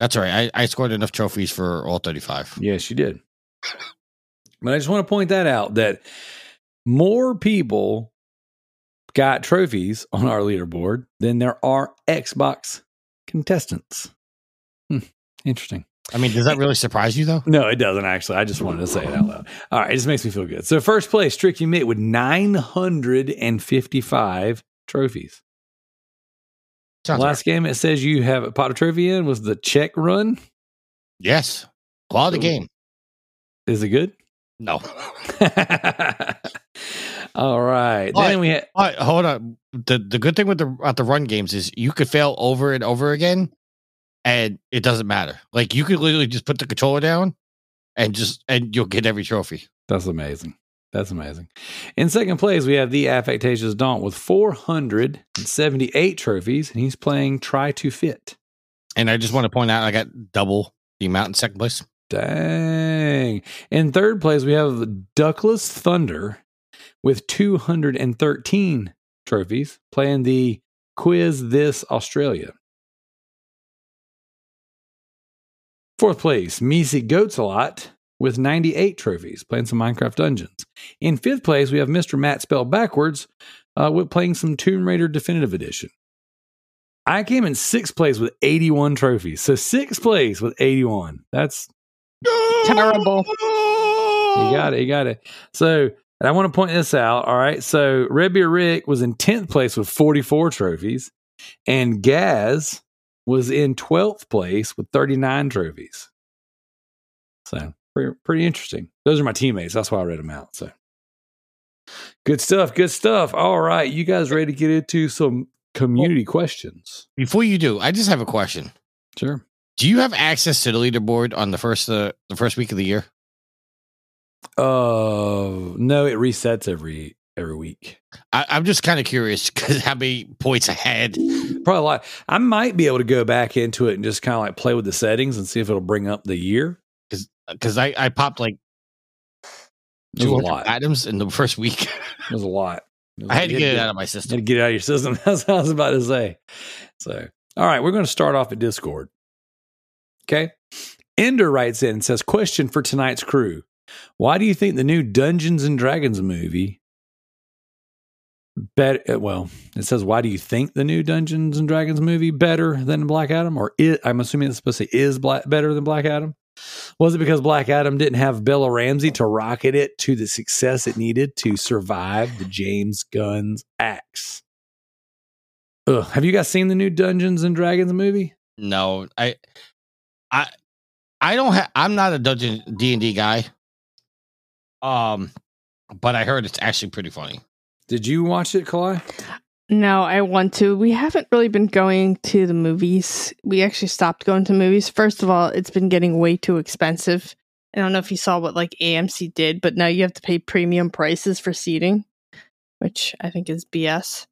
That's right. I, I scored enough trophies for all 35. Yes, you did. But I just want to point that out that more people got trophies on our leaderboard than there are Xbox contestants. Hmm, interesting. I mean, does that really surprise you though? No, it doesn't actually. I just wanted to say it out loud. All right, it just makes me feel good. So first place, Trickymic with 955 trophies. Sounds Last game it says you have a pot of trivia in was the check run. right. Yes. Quality So- game. Is it good? No. All right. But- then we had But hold on. The the good thing with the about the run games is you could fail over and over again, and it doesn't matter. Like you could literally just put the controller down, and just and you'll get every trophy. That's amazing. That's amazing. In second place, we have the Affectatious Daunt with 478 trophies, and he's playing Try to Fit. And I just want to point out I got double the amount in second place. Dang. In third place, we have Duckless Thunder with 213 trophies, playing the Quiz Thiz Australia. Fourth place, Measy Goats a lot with 98 trophies, playing some Minecraft Dungeons. In fifth place, we have Mr. Matt spelled backwards uh, with playing some Tomb Raider Definitive Edition. I came in sixth place with 81 trophies. So sixth place with 81. That's Terrible. you got it. You got it. So, and I want to point this out. All right. So, Red Beer Rick was in 10th place with 44 trophies, and Gaz was in 12th place with 39 trophies. So, pretty, pretty interesting. Those are my teammates. That's why I read them out. So, good stuff. Good stuff. All right. You guys ready to get into some community questions? Before you do, I just have a question. Sure. Do you have access to the leaderboard on the first uh, the first week of the year? Uh, no, it resets every every week. I, I'm just kind of curious because how many points I had. Probably a lot. I might be able to go back into it and just kind of like play with the settings and see if it'll bring up the year. Uh, because I, I popped like two lot. atoms in the first week. It was a lot. was I had to you get it out of my system. Had to get it out of your system. That's what I was about to say. So, all right, we're going to start off at Discord. Okay. Ender writes in and says, Question for tonight's crew. Why do you think the new Dungeons and Dragons movie better? Uh, well, it says, Why do you think the new Dungeons and Dragons movie better than Black Adam? Or i I'm assuming it's supposed to say is black, better than Black Adam? Was it because Black Adam didn't have Bella Ramsey to rocket it to the success it needed to survive the James Gunn's axe? Ugh. Have you guys seen the new Dungeons and Dragons movie? No, I, I, I don't have. I'm not a Dungeon D and D guy. Um, but I heard it's actually pretty funny. Did you watch it, Kalai? No, I want to. We haven't really been going to the movies. We actually stopped going to movies. First of all, it's been getting way too expensive. I don't know if you saw what like AMC did, but now you have to pay premium prices for seating, which I think is BS.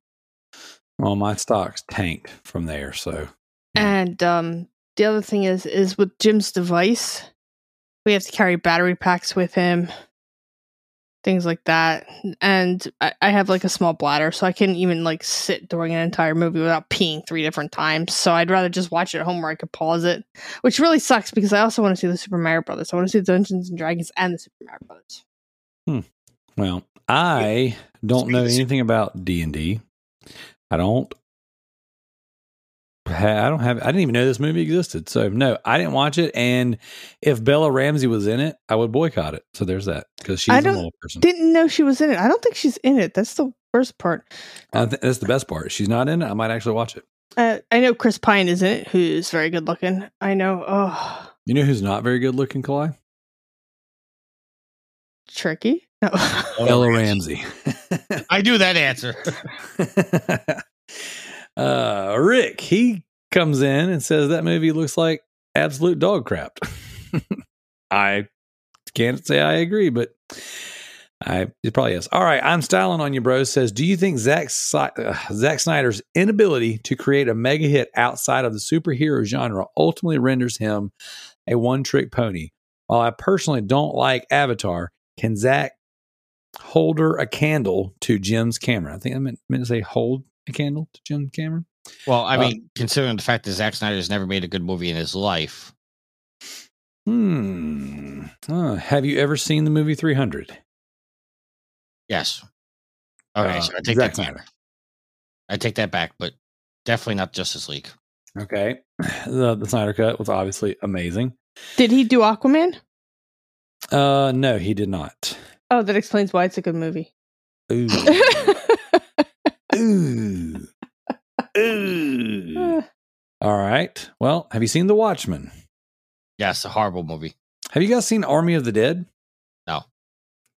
Well, my stocks tanked from there, so And um the other thing is is with Jim's device, we have to carry battery packs with him, things like that. And I, I have like a small bladder, so I can't even like sit during an entire movie without peeing three different times. So I'd rather just watch it at home where I could pause it, which really sucks because I also want to see the Super Mario Brothers. I want to see the Dungeons and Dragons and the Super Mario Brothers. Hmm. Well, I don't know anything about D and D. I don't. Ha- I don't have. I didn't even know this movie existed. So no, I didn't watch it. And if Bella Ramsey was in it, I would boycott it. So there's that because she's I a don't- little person. Didn't know she was in it. I don't think she's in it. That's the worst part. I think that's the best part. She's not in it. I might actually watch it. Uh, I know Chris Pine is in it, who's very good looking. I know. Oh, You know who's not very good looking, Kalai? tricky. No. Bella Ramsey. I do that answer. uh, Rick, he comes in and says that movie looks like absolute dog crap. I can't say I agree, but I it probably is. All right, I'm styling on you, bro. Says, do you think Zack uh, Zack Snyder's inability to create a mega hit outside of the superhero genre ultimately renders him a one-trick pony? While I personally don't like Avatar, can Zack holder a candle to Jim's Cameron? I think I meant, meant to say hold a candle to Jim Cameron. Well, I Uh, mean, considering the fact that Zack Snyder's never made a good movie in his life, Hmm. Uh, have you ever seen the movie 300? yes. Okay, Uh, so I take Zack that back. Snyder. I take that back, but definitely not Justice League. Okay. The, the Snyder Cut was obviously amazing. Did he do Aquaman? Uh, no, he did not. Oh, that explains why it's a good movie. Ooh. Ooh. Ooh. All right. Well, have you seen The Watchmen? Yes, a horrible movie. Have you guys seen Army of the Dead? No.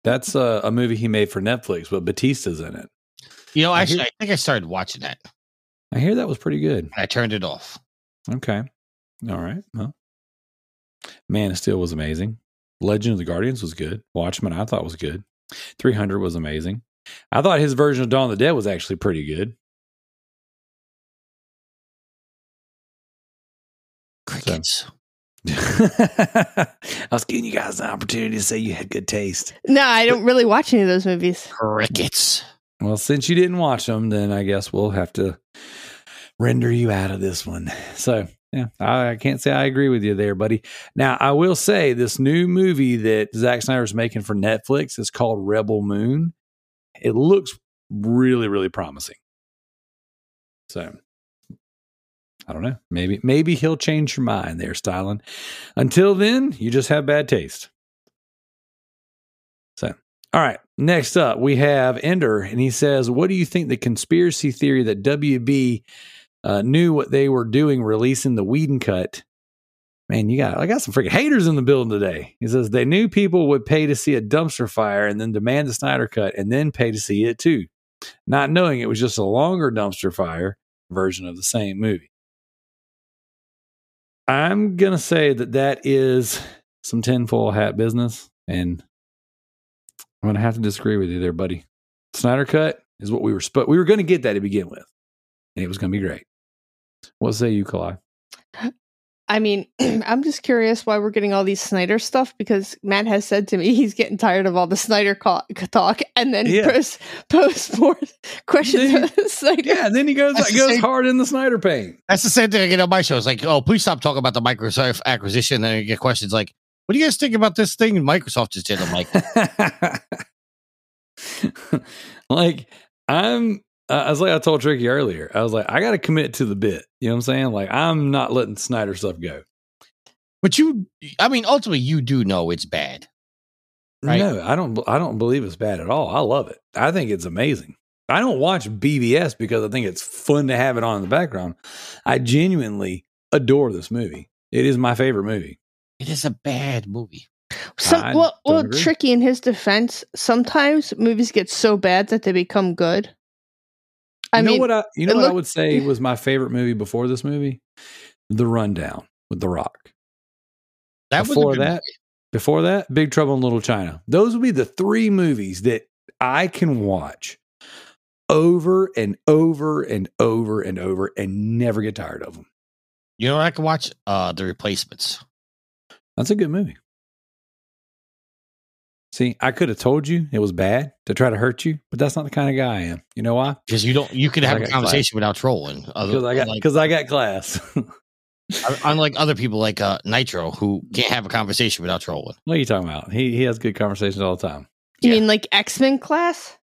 That's a, a movie he made for Netflix, but Bautista's in it. You know, I actually, hear- I think I started watching that. I hear that was pretty good. I turned it off. Okay. All right. Well, Man of Steel was amazing. Legend of the Guardians was good. Watchmen, I thought was good. 300 was amazing. I thought his version of Dawn of the Dead was actually pretty good. Crickets. I was giving you guys an opportunity to say you had good taste. no, I don't really watch any of those movies. Crickets. Well, since you didn't watch them, then I guess we'll have to render you out of this one. So, yeah, I, I can't say I agree with you there, buddy. Now, I will say this new movie that Zack Snyder's making for Netflix is called Rebel Moon. It looks really, really promising. So, I don't know. Maybe, maybe he'll change your mind there, Styling. Until then, you just have bad taste. So, all right. Next up, we have Ender, and he says, "What do you think the conspiracy theory that WB uh, knew what they were doing, releasing the Whedon cut?" Man, you got I got some freaking haters in the building today. He says they knew people would pay to see a dumpster fire and then demand the Snyder cut and then pay to see it too, not knowing it was just a longer dumpster fire version of the same movie. I'm gonna say that that is some tinfoil hat business, and I'm gonna have to disagree with you there, buddy. Snyder cut is what we were sp- we were gonna get that to begin with, and it was gonna be great. What say you, Kalai? I mean, I'm just curious why we're getting all these Snyder stuff because Matt has said to me he's getting tired of all the Snyder co- talk, and then Yeah. post post more questions Then- of Snyder. Yeah, and then he goes That's the goes same- hard in the Snyder paint. That's the same thing I get on my show. It's like, oh, please stop talking about the Microsoft acquisition. Then you get questions like, what do you guys think about this thing Microsoft just did? I'm like, like I'm uh, I was like I told Tricky earlier. I was like I got to commit to the bit. You know what I'm saying? Like I'm not letting Snyder stuff go. but you, I mean, ultimately, you do know it's bad. Right. No, I don't. I don't believe it's bad at all. I love it. I think it's amazing. I don't watch BVS because I think it's fun to have it on in the background. I genuinely adore this movie. It is my favorite movie. It is a bad movie. Some I well, well, agree. tricky in his defense. Sometimes movies get so bad that they become good. I you know mean, what I you know it what I would say was my favorite movie before this movie? The Rundown with The Rock. That Before good that, movie. Before that, Big Trouble in Little China. Those would be the three movies that I can watch over and over and over and over and never get tired of them. You know I can watch? Uh, The Replacements. That's a good movie. See, I could have told you it was bad to try to hurt you, but that's not the kind of guy I am. You know why? Because you don't, you can have a got conversation without trolling. Because I got unlike, because I got class. unlike other people like uh, Nitro who can't have a conversation without trolling. what are you talking about? He he has good conversations all the time. you yeah. mean like X Men class?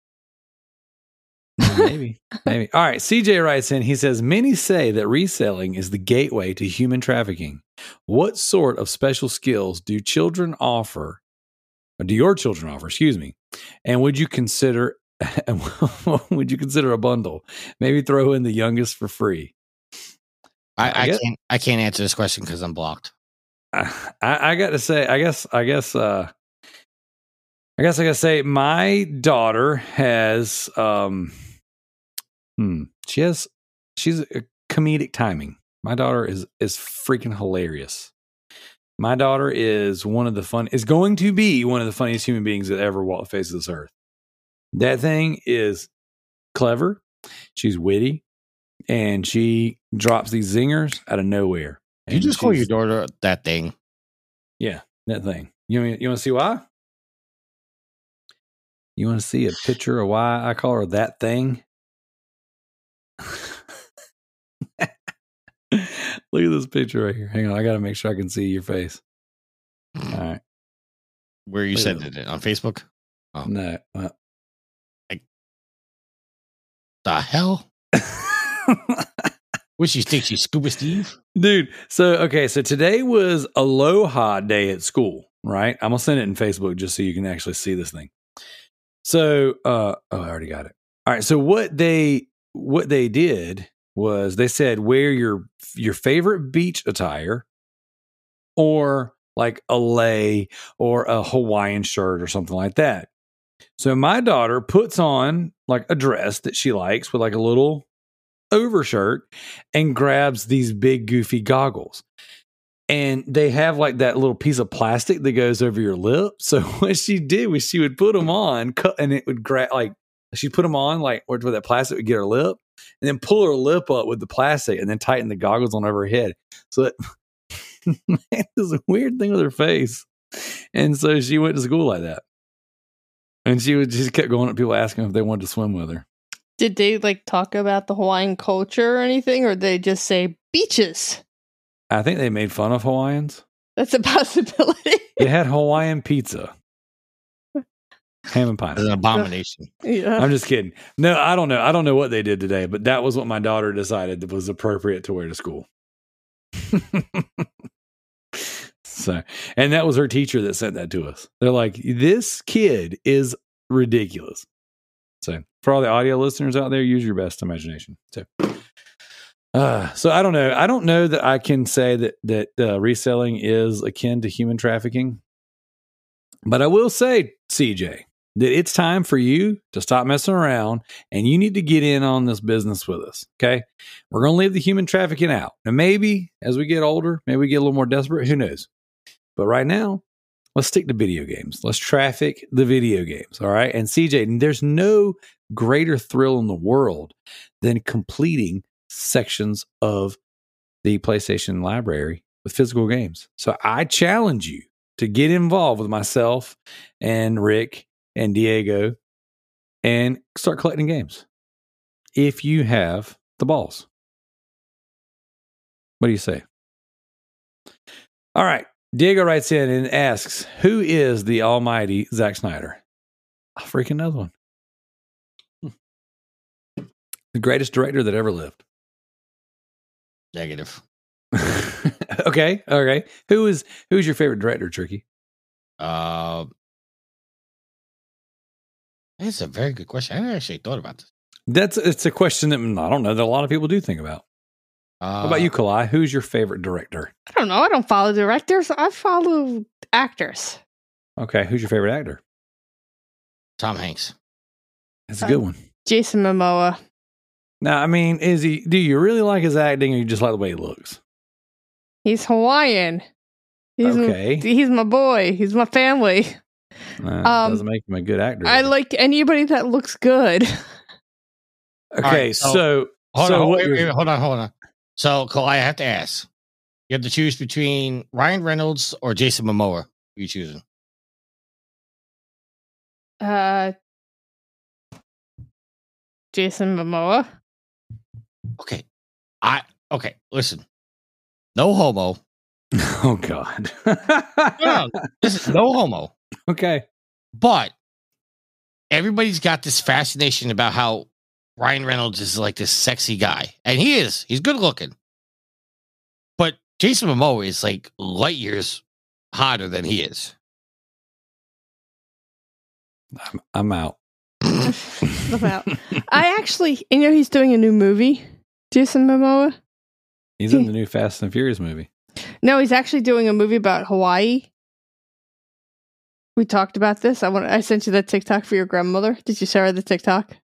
maybe maybe all right cj writes in he says many say that reselling is the gateway to human trafficking what sort of special skills do children offer or do your children offer excuse me and would you consider would you consider a bundle maybe throw in the youngest for free I, I I, can't, I can't answer this question because I'm blocked. I, I got to say, I guess, I guess, uh, I guess I gotta say, my daughter has, um, hmm, she has, she's a comedic timing. My daughter is is freaking hilarious. My daughter is one of the fun is going to be one of the funniest human beings that ever walked the face of this earth. That thing is clever. She's witty, and she drops these zingers out of nowhere. You And just call your daughter that thing. yeah, that thing. You want you want to see why? You want to see a picture of why I call her that thing? Look at this picture right here. Hang on, I got to make sure I can see your face. All right, Where you Look sending it on Facebook? Oh. no. well. The hell? What she thinks she's Scuba Steve? Dude, so okay, so today was Aloha Day at school, right? I'm gonna send it in Facebook just so you can actually see this thing. So, uh, oh, I already got it. All right, so what they what they did was they said wear your your favorite beach attire, or like a lei or a Hawaiian shirt or something like that. So my daughter puts on like a dress that she likes with like a little overshirt and grabs these big goofy goggles. And they have like that little piece of plastic that goes over your lip. So what she did was she would put them on, cut, and it would grab like she put them on like where that plastic would get her lip, and then pull her lip up with the plastic, and then tighten the goggles on over her head. So it made this weird thing with her face. And so she went to school like that. And she would just kept going up people asking if they wanted to swim with her. Did they like talk about the Hawaiian culture or anything, or they just say beaches? I think they made fun of Hawaiians. That's a possibility. They had Hawaiian pizza. Ham and It's an abomination. yeah. I'm just kidding. No, I don't know. I don't know what they did today, but that was what my daughter decided that was appropriate to wear to school. so, and that was her teacher that sent that to us. They're like, this kid is ridiculous. So, for all the audio listeners out there, use your best imagination. So, uh, so I don't know. I don't know that I can say that that uh, reselling is akin to human trafficking, but I will say, CJ, that it's time for you to stop messing around and you need to get in on this business with us. Okay. We're going to leave the human trafficking out. Now, maybe as we get older, maybe we get a little more desperate. Who knows? But right now, let's stick to video games. Let's traffic the video games. All right. And CJ, there's no greater thrill in the world than completing sections of the PlayStation library with physical games. So I challenge you to get involved with myself and Rick and Diego and start collecting games if you have the balls. What do you say? All right. Diego writes in and asks, Who is the almighty Zack Snyder? A freaking another one. Hmm. The greatest director that ever lived. Negative. okay. Okay. Who is who's your favorite director, Tricky? Uh, that's a very good question. I never actually thought about this. That's it's a question that mm, I don't know that a lot of people do think about. Uh, How about you, Kalai? Who's your favorite director? I don't know. I don't follow directors. I follow actors. Okay, who's your favorite actor? Tom Hanks. That's a good one. Jason Momoa. Now, I mean, is he? Do you really like his acting, or you just like the way he looks? He's Hawaiian. He's Okay. My, he's my boy. He's my family. Nah, Um, doesn't make him a good actor. I like anybody that looks good. Okay, right, so so- Hold so on, what wait, wait, wait, hold on, hold on. So, Cole, I have to ask. You have to choose between Ryan Reynolds or Jason Momoa. Who you choosing? Uh, Jason Momoa. Okay. I okay, listen. No homo. oh god. No, listen, no homo. okay. But everybody's got this fascination about how Ryan Reynolds is like this sexy guy. And he is. He's good looking. But Jason Momoa is like light years hotter than he is. I'm, out. I'm out. I actually, you know, he's doing a new movie. Jason Momoa. He's in the new Fast and Furious movie. No, he's actually doing a movie about Hawaii. We talked about this. I want. I sent you that TikTok for your grandmother. Did you show her the TikTok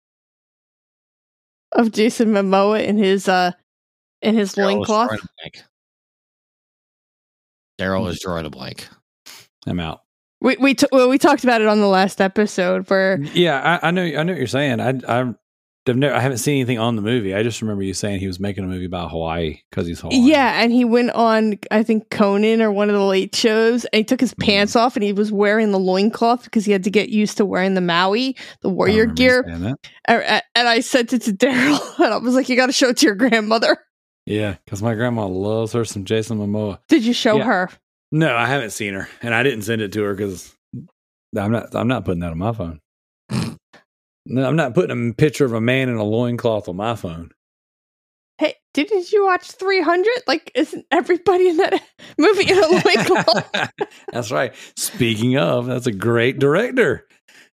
of Jason Momoa in his uh in his Darrell is loincloth? drawing a blank. Darrell is drawing a blank. I'm out. We we t- well we talked about it on the last episode where Yeah, I, I know. I know what you're saying. I I I've never, I haven't seen anything on the movie. I just remember you saying he was making a movie about Hawaii because he's Hawaiian. Yeah, and he went on I think Conan or one of the late shows and he took his mm-hmm. pants off and he was wearing the loincloth because he had to get used to wearing the Maui, the warrior gear. And, and I sent it to Darrell and I was like, You gotta show it to your grandmother. Yeah, because my grandma loves her some Jason Momoa. Did you show Yeah. her? No, I haven't seen her, and I didn't send it to her because I'm not. I'm not putting that on my phone. No, I'm not putting a picture of a man in a loincloth on my phone. Hey, didn't you watch 300? Like, isn't everybody in that movie in a loincloth? that's right. Speaking of, that's a great director.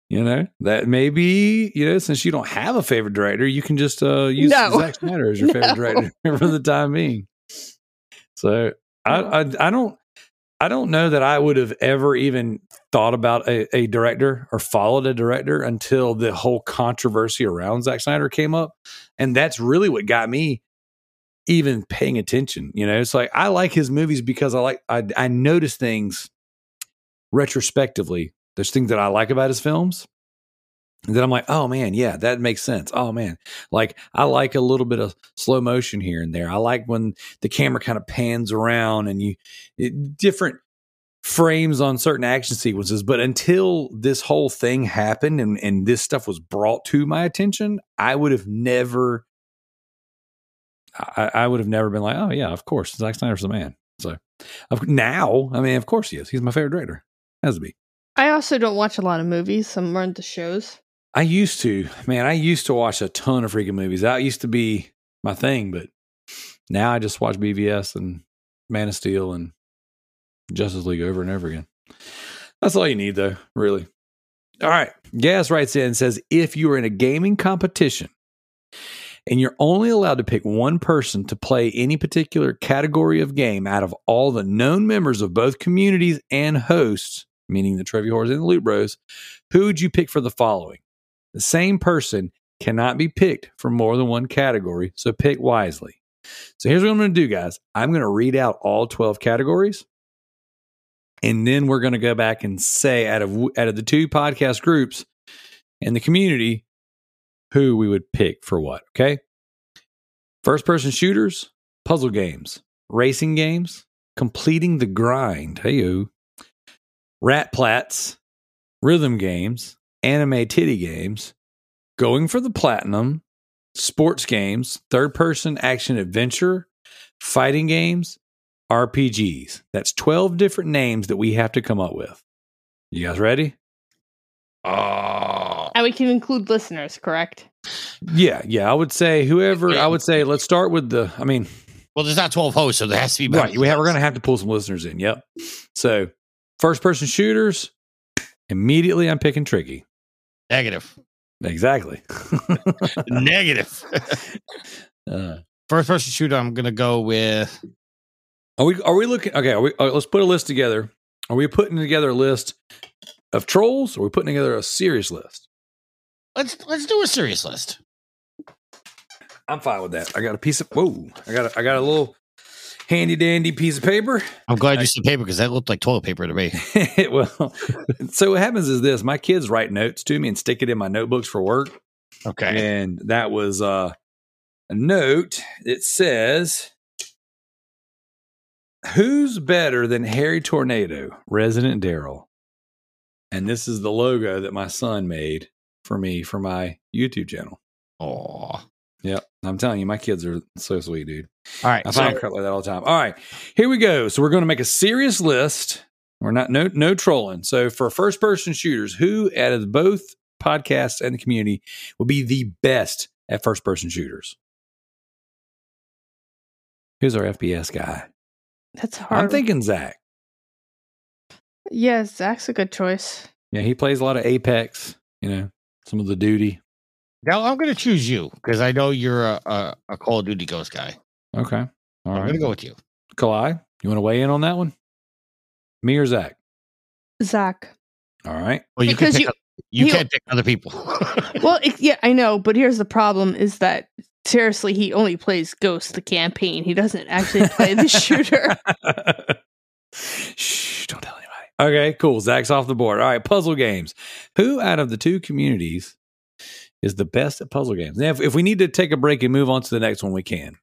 You know that may be you know since you don't have a favorite director, you can just uh, use No. Zack Snyder as your favorite director for the time being. So I, I I don't I don't know that I would have ever even thought about a, a director or followed a director until the whole controversy around Zack Snyder came up, and that's really what got me even paying attention. You know, it's like I like his movies because I like I I notice things retrospectively. There's things that I like about his films. And then I'm like, oh man, yeah, that makes sense. Oh man, like I like a little bit of slow motion here and there. I like when the camera kind of pans around and you it, different frames on certain action sequences. But until this whole thing happened and, and this stuff was brought to my attention, I would have never, I, I would have never been like, oh yeah, of course, Zack Snyder's the man. So now, I mean, of course he is. He's my favorite director. Has to be. I also don't watch a lot of movies. I'm more into shows. I used to, man, I used to watch a ton of freaking movies. That used to be my thing, but now I just watch BVS and Man of Steel and Justice League over and over again. That's all you need, though, really. All right. Gaz writes in and says if you are in a gaming competition and you're only allowed to pick one person to play any particular category of game out of all the known members of both communities and hosts, meaning the Trivia Whores and the Loot Bros, who would you pick for the following? The same person cannot be picked for more than one category, so pick wisely. So here's what I'm going to do, guys. I'm going to read out all 12 categories, and then we're going to go back and say out of out of the two podcast groups and the community who we would pick for what. Okay, first person shooters, puzzle games, racing games, completing the grind. Hey, Rat Plats, rhythm games, anime titty games, going for the platinum, sports games, third person action adventure, fighting games, RPGs. That's 12 different names that we have to come up with. You guys ready? Oh, And we can include listeners, correct? Yeah, yeah. I would say whoever, I would say let's start with the, I mean, well, there's not 12 hosts, so there has to be right. We have, we're going to have to pull some listeners in. Yep. So first person shooters, immediately I'm picking Tricky. Negative. Exactly. negative. uh, First person shooter, I'm gonna go with. Are we are we looking okay, are we uh, let's put a list together. Are we putting together a list of trolls or are we putting together a serious list? Let's let's do a serious list. I'm fine with that. I got a piece of whoa. I got a, I got a little handy dandy piece of paper. I'm glad you said paper because that looked like toilet paper to me. well, so what happens is this: my kids write notes to me and stick it in my notebooks for work, Okay. and that was uh, a note. It says, "Who's better than Harry Tornado, Resident Darrell?" And this is the logo that my son made for me for my YouTube channel. Oh. Yep, I'm telling you, my kids are so sweet, dude. All right. I so- find crap like that all the time. All right, here we go. So we're going to make a serious list. We're not no no trolling. So for first person shooters, who out of both podcasts and the community will be the best at first person shooters? Who's our FPS guy? That's hard. I'm thinking Zach. yeah, Zach's a good choice. Yeah, he plays a lot of Apex. You know, some of the duty. Now I'm gonna choose you because I know you're a, a, a Call of Duty Ghost guy. Okay, all I'm right. gonna go with you. Kalai, you want to weigh in on that one? Me or Zach? Zach. All right. Well, you Because can pick. you- oth- you he- can't pick other people. Well, it, yeah, I know, but here's the problem: is that seriously, he only plays Ghost the campaign. He doesn't actually play the shooter. Shh, don't tell anybody. Okay, cool. Zach's off the board. All right, puzzle games. Who out of the two communities is the best at puzzle games? Now, if, if we need to take a break and move on to the next one, we can.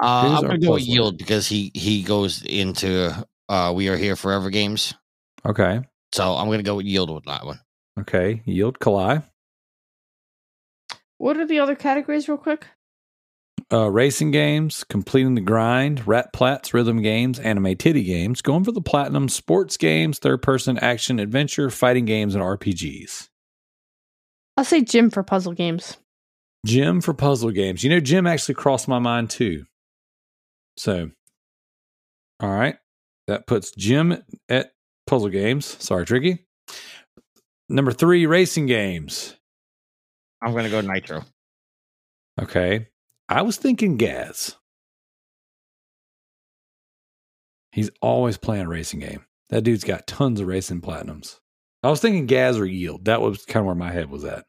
Uh, I'm gonna go with? Yield because he he goes into uh, We Were Here Forever games. Okay. So I'm gonna go with Yield with that one. Okay. Yield Kalai. what are the other categories, real quick? Uh, racing games, completing the grind, rat plats, rhythm games, anime titty games, going for the platinum, sports games, third person action adventure, fighting games, and RPGs. I'll say Jim for puzzle games. Jim for puzzle games. You know, Jim actually crossed my mind too. So, all right. That puts Jim at puzzle games. Sorry, Tricky. Number three, racing games. I'm gonna go Nitro. Okay. I was thinking Gaz. He's always playing a racing game. That dude's got tons of racing platinums. I was thinking Gaz or Yield. That was kind of where my head was at.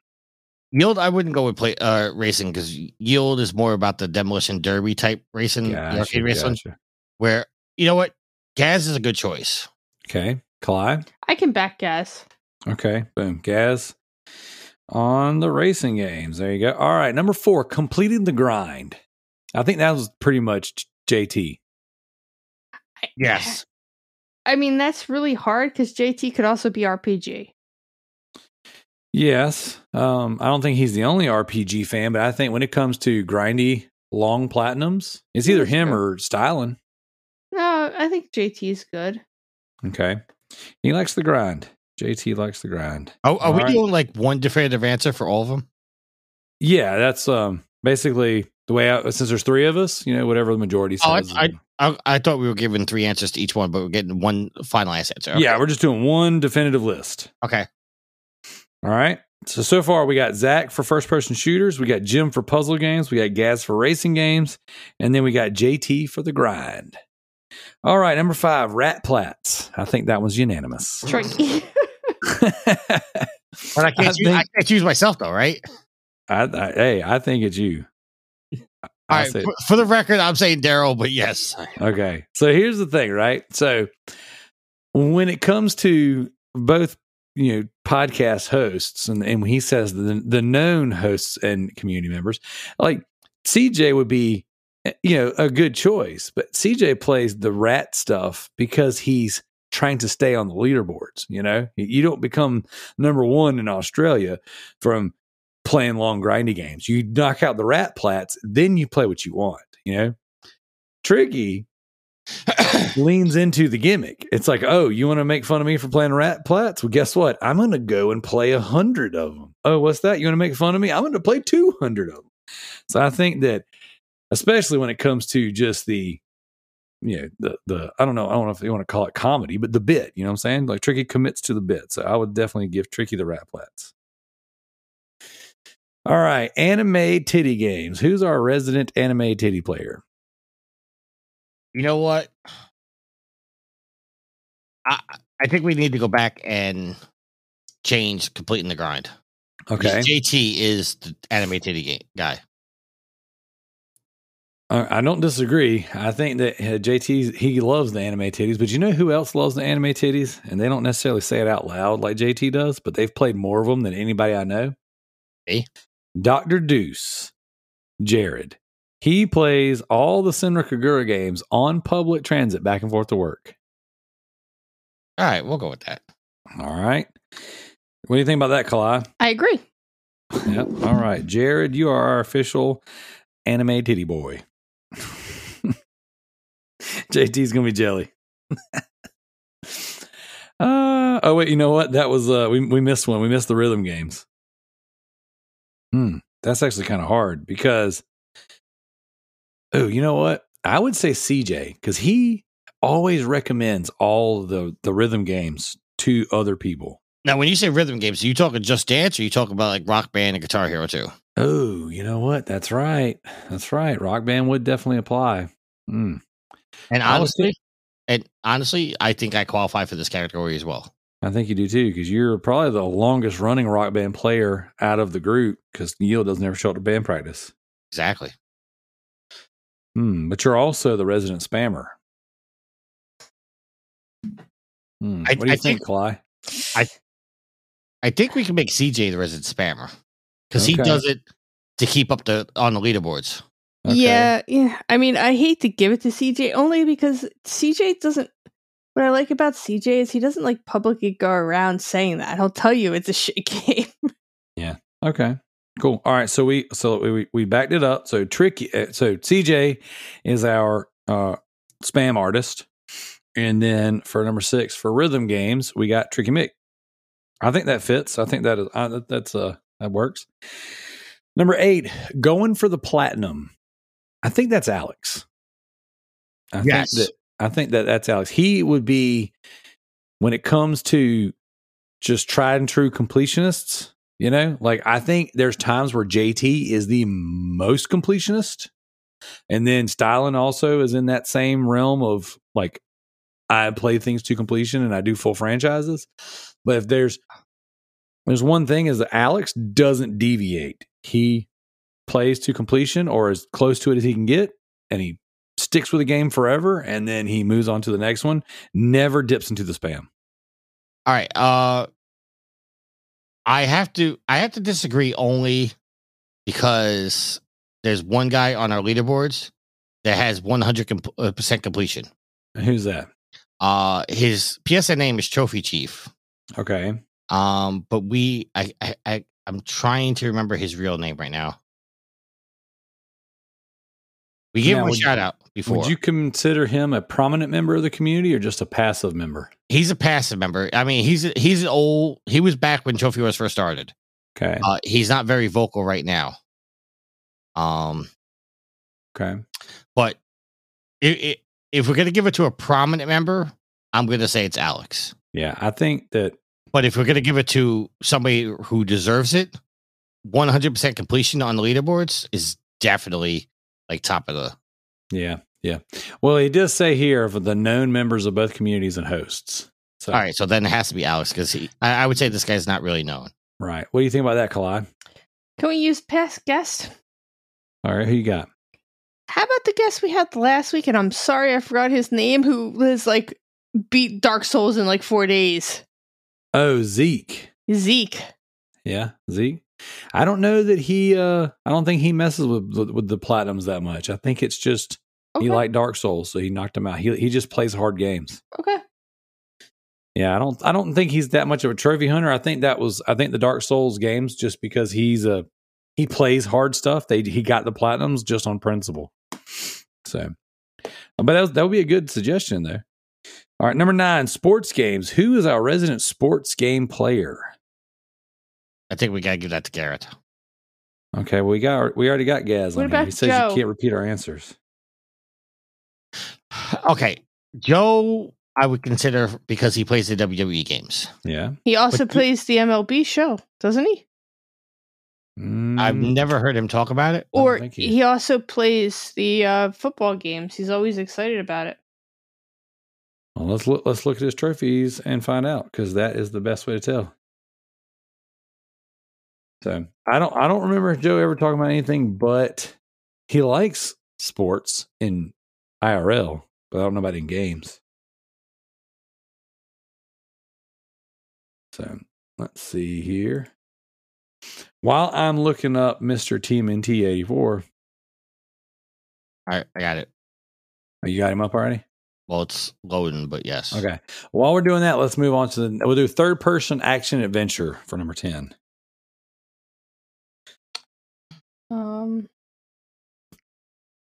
Yield, I wouldn't go with play uh, racing because Yield is more about the demolition derby type racing, Gotcha, arcade racing. gotcha. Where you know what, Gaz is a good choice. Okay. Kalai. I can back guess. Okay, boom. Gaz on the racing games. There you go. All right, number four, completing the grind. I think that was pretty much JT. Yes, I mean, that's really hard because JT could also be RPG. Yes. Um, I don't think he's the only RPG fan, but I think when it comes to grindy long platinums, it's either him or Styling. No, I think JT is good. Okay. He likes the grind. JT likes the grind. Are, are we All right. doing like one definitive answer for all of them? Yeah, that's um basically the way I since there's three of us, you know, whatever the majority Oh, I, says. I, I, I thought we were giving three answers to each one, but we're getting one finalized answer. Yeah, we're just doing one definitive list. Okay. All right. So so far we got Zach for first person shooters, we got Jim for puzzle games, we got Gaz for racing games, and then we got JT for the grind. All right, number five, Rat Plats. I think that was unanimous. Tricky. But I can't, I choose, I can't choose myself though, right? I, I, hey, I think it's you. All I right. For, for the record, I'm saying Darrell, but yes. Okay. So here's the thing, right? So when it comes to both, you know, podcast hosts and, and when he says the the known hosts and community members, like CJ would be eh, you know, a good choice. But CJ plays the rat stuff because he's trying to stay on the leaderboards. You know, you don't become number one in Australia from playing long grindy games. You knock out the rat plats, then you play what you want. You know, Tricky leans into the gimmick. It's like, oh, you want to make fun of me for playing rat plats? Well, guess what? I'm going to go and play a hundred of them. Oh, what's that? You want to make fun of me? I'm going to play 200 of them. So I think that, especially when it comes to just the, you know, the, the, I don't know, I don't know if you want to call it comedy, but the bit, you know what I'm saying? Like Tricky commits to the bit. So I would definitely give Tricky the rat plats. All right, anime titty games. Who's our resident anime titty player? You know what? I I think we need to go back and change completing the grind. Okay. JT is the anime titty game guy. I don't disagree. I think that uh, JT he loves the anime titties, but you know who else loves the anime titties? And they don't necessarily say it out loud like JT does, but they've played more of them than anybody I know. Me? Dr. Deuce, Jared. He plays all the Senran Kagura games on public transit back and forth to work. All right, we'll go with that. All right. What do you think about that, Kalai? I agree. Yep. All right. Jared, you are our official anime titty boy. JT's gonna be jelly. uh oh wait, you know what? That was uh we we missed one. We missed the rhythm games. Hmm. That's actually kind of hard because oh, you know what? I would say CJ because he always recommends all the the rhythm games to other people. Now, when you say rhythm games, are you talking just dance, or you talking about like Rock Band and Guitar Hero too? Oh, you know what? That's right. That's right. Rock band would definitely apply. Mm. And would honestly, and honestly, I think I qualify for this category as well. I think you do too, because you're probably the longest running rock band player out of the group. Because Neil doesn't ever show up to band practice. Exactly. Hmm. But you're also the resident spammer. Hmm. I- what do you I think, think- Cly? I think we can make CJ the resident spammer because he does it to keep up the on the leaderboards. Okay. Yeah, yeah. I mean, I hate to give it to CJ only because CJ doesn't. What I like about CJ is he doesn't like publicly go around saying that. He'll tell you it's a shit game. Yeah. Okay. Cool. All right. So we so we we backed it up. So tricky. uh, So CJ is our uh, spam artist, and then for number six for rhythm games we got Trickymic. I think that fits. I think that is uh, that- that's uh that works. Number eight, going for the platinum. I think that's Alex. I Yes. think that I think that that's Alex. He would be when it comes to just tried and true completionists. You know, like I think there's times where JT is the most completionist, and then Stylen also is in that same realm of like I play things to completion and I do full franchises. But if there's there's one thing is that Alex doesn't deviate. He plays to completion or as close to it as he can get, and he sticks with the game forever, and then he moves on to the next one. Never dips into the spam. All right. Uh I have to I have to disagree only because there's one guy on our leaderboards that has 100 com- uh, percent completion. Who's that? Uh his PSN name is Trophy Chief. Okay. Um but we I I, I I'm trying to remember his real name right now. We gave Now, him a shout out before. Would you consider him a prominent member of the community or just a passive member? he's a passive member. I mean, he's he's old. He was back when Trophy Wars first started. Okay. Uh, he's not very vocal right now. Um, Okay. but i i if we're gonna give it to a prominent member, I'm gonna say it's Alex. Yeah. I think that But if we're gonna give it to somebody who deserves it, 100 percent completion on the leaderboards is definitely like top of the. Yeah, yeah. Well, he does say here for the known members of both communities and hosts. So, All right, so then it has to be Alex because he. I, I would say this guy's not really known. right. What do you think about that, Kalai? Can we use past guest? All right, who you got? How about the guest we had last week? And I'm sorry I forgot his name. Who was like beat Dark Souls in like four days? Oh, Zeke. Zeke. Yeah, Zeke. I don't know that he. uh I don't think he messes with with, the platinums that much. I think it's just Okay. he liked Dark Souls, so he knocked him out. He he just plays hard games. okay. Yeah, I don't I don't think he's that much of a trophy hunter. I think that was I think the Dark Souls games just because he's a he plays hard stuff. They he got the platinums just on principle. So, but that was, that would be a good suggestion there. All right, number nine, sports games. Who is our resident sports game player? I think we gotta give that to Gareth. Okay, well, we got we already got Gaz What on here. He says Joe? you can't repeat our answers. Okay, Joe, I would consider because he plays the WWE games. Yeah, He also But you- plays the MLB show, doesn't he? I've Mm, never heard him talk about it. Or think he- he also plays the uh, football games. He's always excited about it. well, let's look. Let's look at his trophies and find out because that is the best way to tell. So I don't. I don't remember Joe ever talking about anything, but he likes sports in IRL, but I don't know about in games. So let's see here. While I'm looking up Mr. TMNT 84, All right, I got it. oh, you got him up already? Well, it's loading, but yes. Okay. While we're doing that, let's move on to the. We'll do third person action adventure for number 10. Um,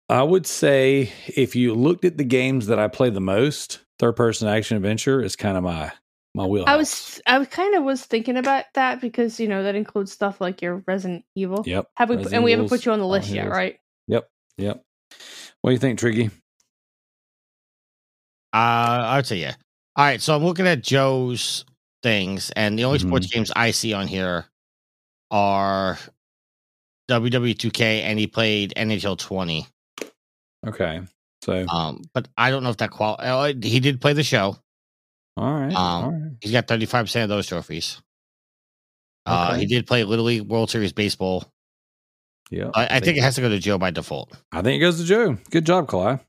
I would say if you looked at the games that I play the most, third person action adventure is kind of my my wheelhouse. I was I kind of was thinking about that because you know that includes stuff like your Resident Evil. Yep. Have we Resident and we haven't put you on the list yet, right? Yep. Yep. What do you think, Triggy? Uh, I would say yeah. All right, so I'm looking at Joe's things, and the only sports Mm-hmm. games I see on here are WWE 2K, and he played NHL 20. Okay. So, Um, but I don't know if that qual. uh, He did play the show. all right. um, all right. He's got 35 percent of those trophies. Uh, he did play Little League World Series baseball. Yeah. I, I think it has to go to Joe by default. I think it goes to Joe. Good job, Cly.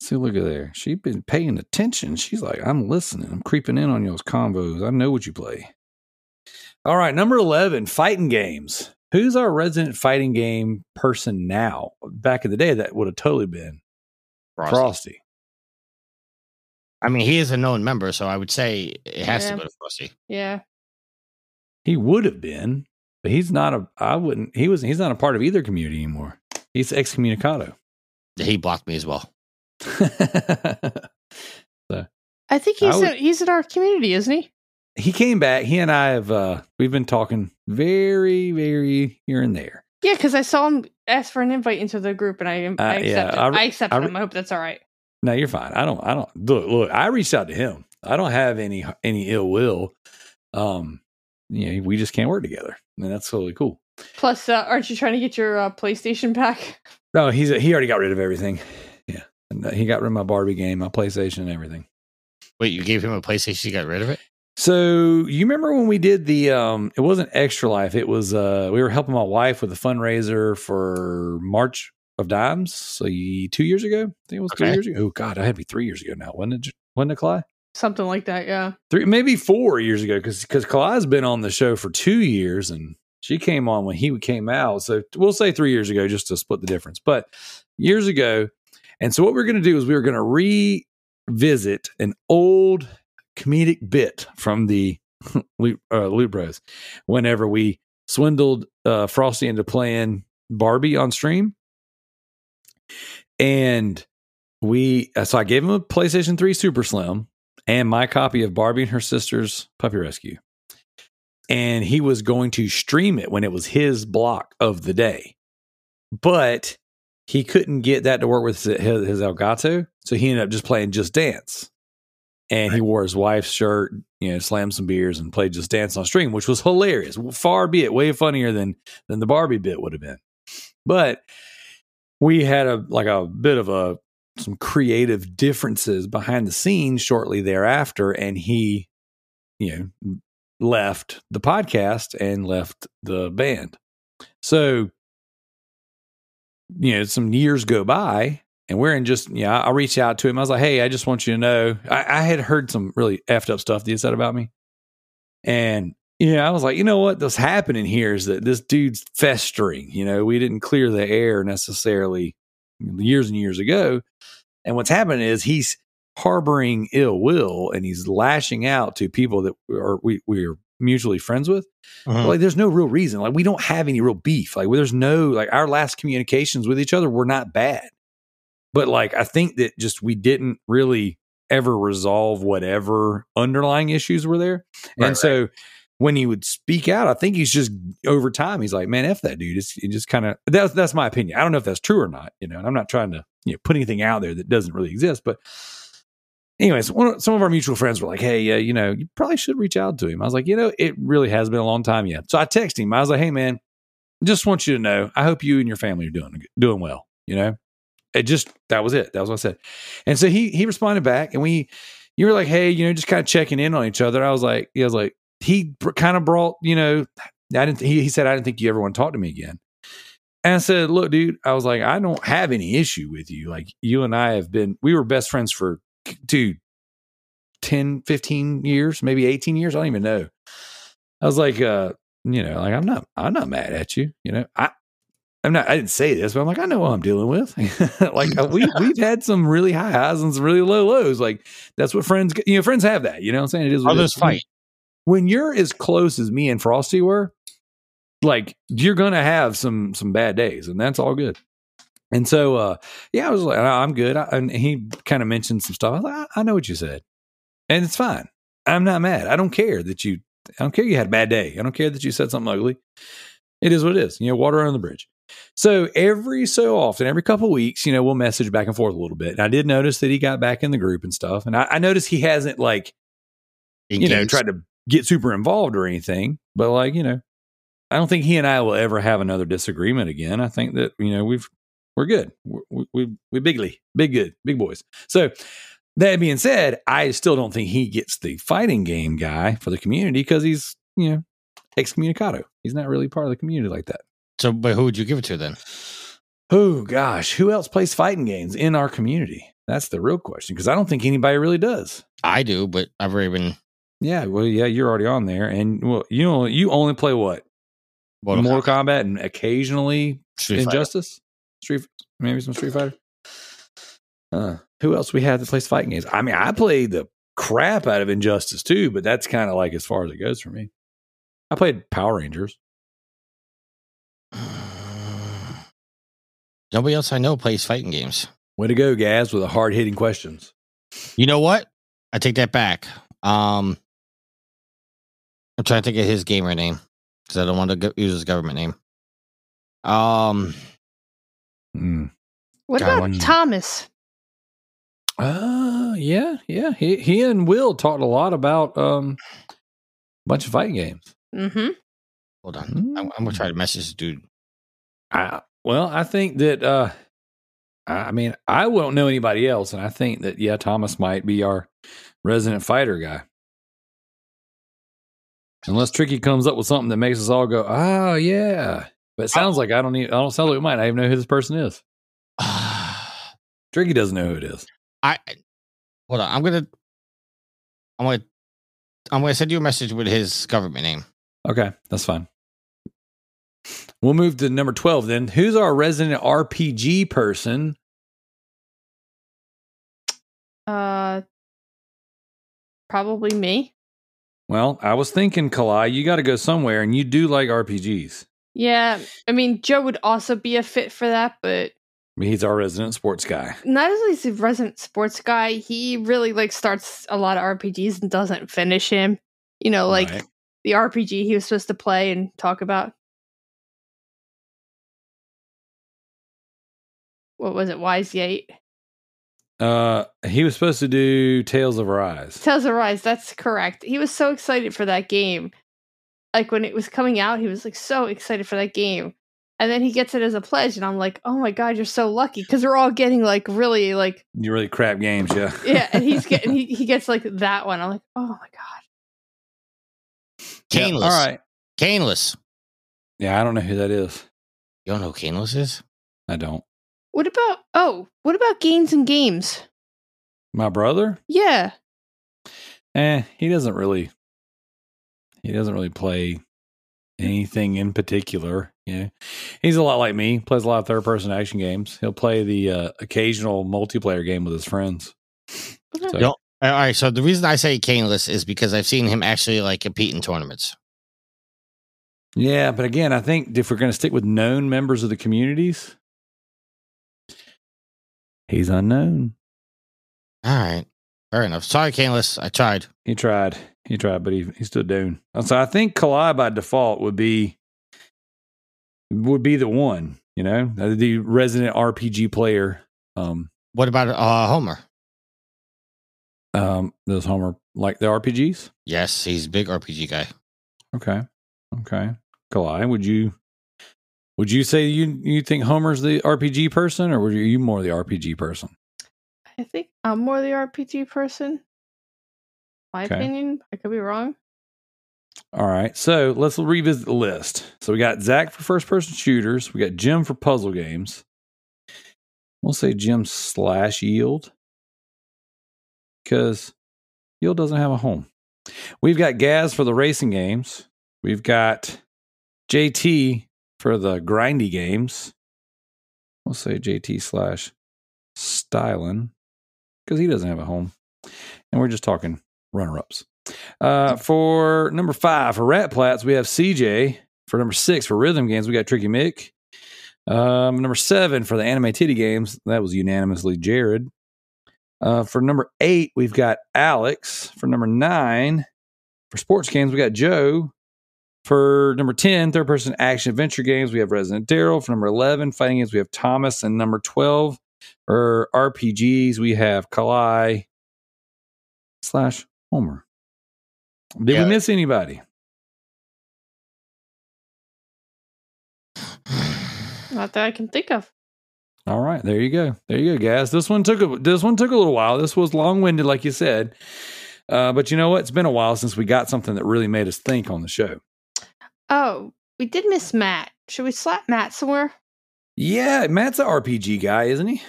See, look at there. She's been paying attention. She's like, I'm listening. I'm creeping in on y'all's combos. I know what you play. All right, number 11, fighting games. Who's our resident fighting game person now? Back in the day, that would have totally been Frosty. Frosty. I mean, he is a known member, so I would say it has Yeah. to go to Frosty. Yeah. He would have been, but he's not a, I wouldn't, he was, he's not a part of either community anymore. He's excommunicado. He blocked me as well. I think I he's would- in, he's in our community, isn't he? He came back. He and I have uh we've been talking very, very here and there. Yeah, because I saw him ask for an invite into the group, and I I Uh, yeah, accepted. I I, re- accepted I re- him. I hope that's all right. No, you're fine. I don't I don't look look, I reached out to him. I don't have any any ill will. Um you know, we just can't work together. And that's totally cool. Plus, uh, aren't you trying to get your uh, PlayStation back? No, he's a, he already got rid of everything. Yeah. And uh, he got rid of my Barbie game, my PlayStation and everything. Wait, you gave him a PlayStation? You got rid of it? So you remember when we did the um it wasn't extra life, it was uh we were helping my wife with a fundraiser for March of Dimes. So two years ago? I think it was Okay. years ago. Oh god, I had to be three years ago now, wasn't it? Wasn't it Cly? Something like that. Yeah. Three maybe four years ago, because because Cly's been on the show for two years and she came on when he came out. So we'll say three years ago just to split the difference. But years ago, and so what we are gonna do is we were gonna revisit an old comedic bit from the Loot, uh, Loot Bros whenever we swindled uh, Frosty into playing Barbie on stream. And we, uh, so I gave him a PlayStation 3 Super Slim and my copy of Barbie and her sister's Puppy Rescue. And he was going to stream it when it was his block of the day. But he couldn't get that to work with his, his Elgato. So he ended up just playing Just Dance and he wore his wife's shirt, you know, slammed some beers and played Just Dance on stream, which was hilarious. Far be it, way funnier than than the Barbie bit would have been. But we had a like a bit of a some creative differences behind the scenes shortly thereafter, and he, you know, left the podcast and left the band. So, you know, some years go by and we're in just, yeah, I, reached out to him. I was like, hey, I just want you to know, I, I had heard some really effed up stuff that you said about me. And Yeah, I was like, you know what? What's happening here is that this dude's festering. You know, we didn't clear the air necessarily years and years ago. And what's happening is he's harboring ill will and he's lashing out to people that are we we're mutually friends with. Mhm. Like, there's no real reason. Like, we don't have any real beef. Like, there's no like our last communications with each other were not bad, but like I think that just we didn't really ever resolve whatever underlying issues were there. Right, and so when he would speak out, I think he's just over time. He's like, man, f that dude. It's it just kind of that's that's my opinion. I don't know if that's true or not. You know, and I'm not trying to you know put anything out there that doesn't really exist. But anyways, one, some of our mutual friends were like, hey, uh, you know, you probably should reach out to him. I was like, you know, it really has been a long time yet. So I texted him. I was like, hey, man, just want you to know, I hope you and your family are doing doing well. You know, it just that was it. That was what I said. And so he he responded back, and we you were like, hey, you know, just kind of checking in on each other. I was like, he was like, he kind of brought, you know, I didn't. He, he said, I didn't think you ever want to talk to me again. And I said, look, dude, I was like, I don't have any issue with you. Like you and I have been, we were best friends for, dude, 10, 15 years, maybe 18 years. I don't even know. I was like, uh, you know, like I'm not, I'm not mad at you. You know, I, I'm not, I didn't say this, but I'm like, I know what I'm dealing with. like uh, we, we've had some really high highs and some really low lows. Like that's what friends, you know, friends have that, you know what I'm saying? It is it Others fight. When you're as close as me and Frosty were, like you're gonna have some some bad days, and that's all good. And so, uh, yeah, I was like, I'm good. I, and he kind of mentioned some stuff. I was like, I, I know what you said, and it's fine. I'm not mad. I don't care that you. I don't care you had a bad day. I don't care that you said something ugly. It is what it is. You know, water under the bridge. So every so often, every couple weeks, you know, we'll message back and forth a little bit. And I did notice that he got back in the group and stuff. And I, I noticed he hasn't like you know, tried to get super involved or anything. But like, you know, I don't think he and I will ever have another disagreement again. I think that you know we've we're good. We we we bigly big good big boys. So that being said, I still don't think he gets the fighting game guy for the community because he's you know excommunicado. He's not really part of the community like that. So, but who would you give it to then? Oh gosh, who else plays fighting games in our community? That's the real question because I don't think anybody really does. I do, but I've already been Yeah, well, yeah, you're already on there, and well, you know, you only play what Mortal Mortal, Kombat and occasionally Street Fighter. Injustice, Street, maybe some Street Fighter. Uh, who else we have that plays fighting games? I mean, I played the crap out of Injustice too, but that's kind of like as far as it goes for me. I played Power Rangers. Nobody else I know plays fighting games. Way to go, Gaz, with the hard hitting questions. You know what? I take that back. Um, I'm trying to think of his gamer name because I don't want to go- use his government name. Um, Mm. What God, about what- Thomas? Uh, yeah, yeah. He he and Will talked a lot about um a bunch of fighting games. Mm-hmm. Hold on. I'm, I'm gonna try to message this dude. I, well, I think that uh I I mean, I won't know anybody else, and I think that yeah, Thomas might be our resident fighter guy. Unless Tricky comes up with something that makes us all go, oh yeah. But it sounds like I don't even I don't sound like we might. I even know who this person is. Tricky doesn't know who it is. I hold on. I'm gonna. I'm gonna. I'm gonna send you a message with his government name. Okay, that's fine. We'll move to number 12 then. Who's our resident RPG person? Uh, probably me. Well, I was thinking, Kalai, you got to go somewhere, and you do like RPGs. Yeah, I mean Joe would also be a fit for that, but I mean, he's our resident sports guy. not only is he a resident sports guy, he really like starts a lot of RPGs and doesn't finish him. You know, like Right. the RPG he was supposed to play and talk about. What was it? Wise Eight. Uh, he was supposed to do Tales of Arise. Tales of Rise, that's correct. He was so excited for that game. Like when it was coming out, he was like so excited for that game. And then he gets it as a pledge, and I'm like, oh my god, you're so lucky because we're all getting like really like You really crap games, yeah. yeah, and he's getting he, he gets like that one. I'm like, oh my god. Yeah, Caneless. All right. Caneless. Yeah, I don't know who that is. You don't know who Caneless is? I don't. What about oh, what about gains and games? My brother? Yeah. Eh, he doesn't really. He doesn't really play anything in particular. Yeah, he's a lot like me. Plays a lot of third person action games. He'll play the uh, occasional multiplayer game with his friends. So- All right. So the reason I say caneless is because I've seen him actually like compete in tournaments. Yeah, but again, I think if we're going to stick with known members of the communities, he's unknown. All right. Fair enough. Sorry, caneless. I tried. He tried. He tried, but he he stood down. So I think Kalai by default would be would be the one, you know, uh, the resident RPG player. Um, What about uh, Homer? um, does Homer like the RPGs? Yes, he's a big RPG guy. Okay, okay. Kalai, would you would you say you you think Homer's the RPG person, or were you more the RPG person? I think I'm more the RPG person. My Okay. opinion. I could be wrong. All right, so let's revisit the list. So we got Zach for first person shooters. We got Jim for puzzle games. We'll say Jim slash Yield because Yield doesn't have a home. We've got Gaz for the racing games. We've got JT for the grindy games. We'll say JT slash Stylen because he doesn't have a home. And we're just talking runner ups. Uh, for number five, for Rat Plats, we have CJ. For number six, for Rhythm Games, we got Trickymic. Um, number seven, for the Anime Titty Games, that was unanimously Jared. Uh, for number eight, we've got Alex. For number nine, for Sports Games, we got Joe. For number 10, third person action adventure games, we have Resident Darrell. For number 11, fighting games, we have Thomas. And number 12, or RPGs, we have Kalai slash Homer. Did Yeah. we miss anybody? Not that I can think of. All right, there you go. There you go, guys. This one took a this one took a little while. This was long winded, like you said. Uh, but you know what? It's been a while since we got something that really made us think on the show. Oh, we did miss Matt. Should we slap Matt somewhere? Yeah, Matt's an RPG guy, isn't he?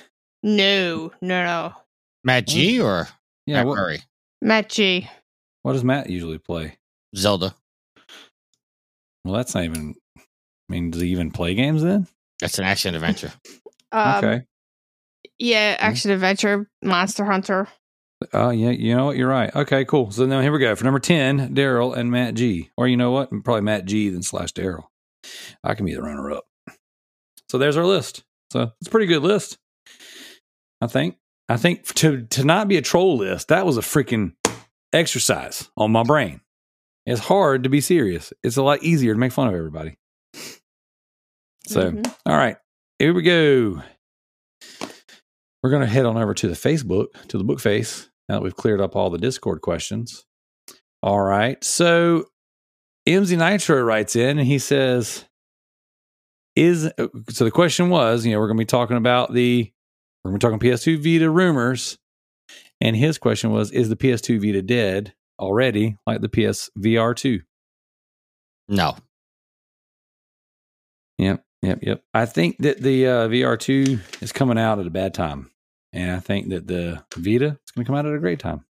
No, no, no. Matt G or Yeah. Matt What, Murray? Matt G. what does Matt usually play? Zelda. Well, that's not even. I mean, does he even play games then? That's an action adventure. Um, okay. Yeah, action adventure, Monster Hunter. Oh, yeah. You know what? You're right. Okay, cool. So now here we go. For number 10, Darrell and Matt G. Or you know what? Probably Matt G then slash Darrell. I can be the runner up. So there's our list. So it's a pretty good list. I think. I think to to not be a troll list, that was a freaking exercise on my brain. It's hard to be serious. It's a lot easier to make fun of everybody. So, Mhm. all right, here we go. We're going to head on over to the Facebook, to the book face, now that we've cleared up all the Discord questions. All right. So, MZ Nitro writes in and he says, Is uh, so the question was, you know, we're going to be talking about the, we're going to be talking PS2 Vita rumors. And his question was, Is the PS2 Vita dead already, like the PS VR 2? No. Yep, yep, yep. I think that the uh, VR2 is coming out at a bad time. And I think that the Vita is going to come out at a great time.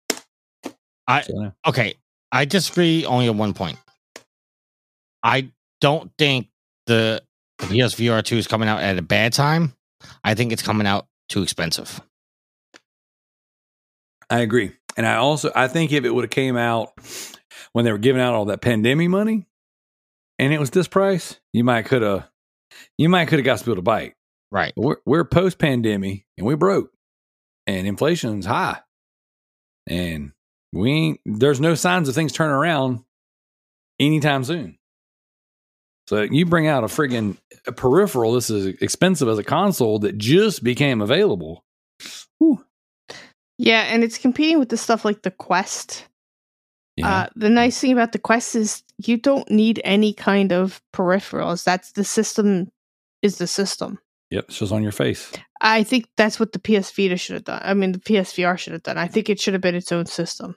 I- So. Okay. I disagree only on one point. I don't think the PSVR 2 is coming out at a bad time. I think it's coming out too expensive. I agree. And I also I think if it would have came out when they were giving out all that pandemic money and it was this price, you might could have you might could have got spilled a bite. Right. But we're we're post pandemic and we broke. And inflation's high. And we ain't there's no signs of things turning around anytime soon. So you bring out a friggin' peripheral, this is expensive as a console that just became available. Whew. Yeah, and it's competing with the stuff like the Quest. Yeah. Uh, the nice thing about the Quest is you don't need any kind of peripherals. That's the system is the system. yep, it's just on your face. I think that's what the PS Vita should have done. I mean, the PSVR should have done. I think it should have been its own system.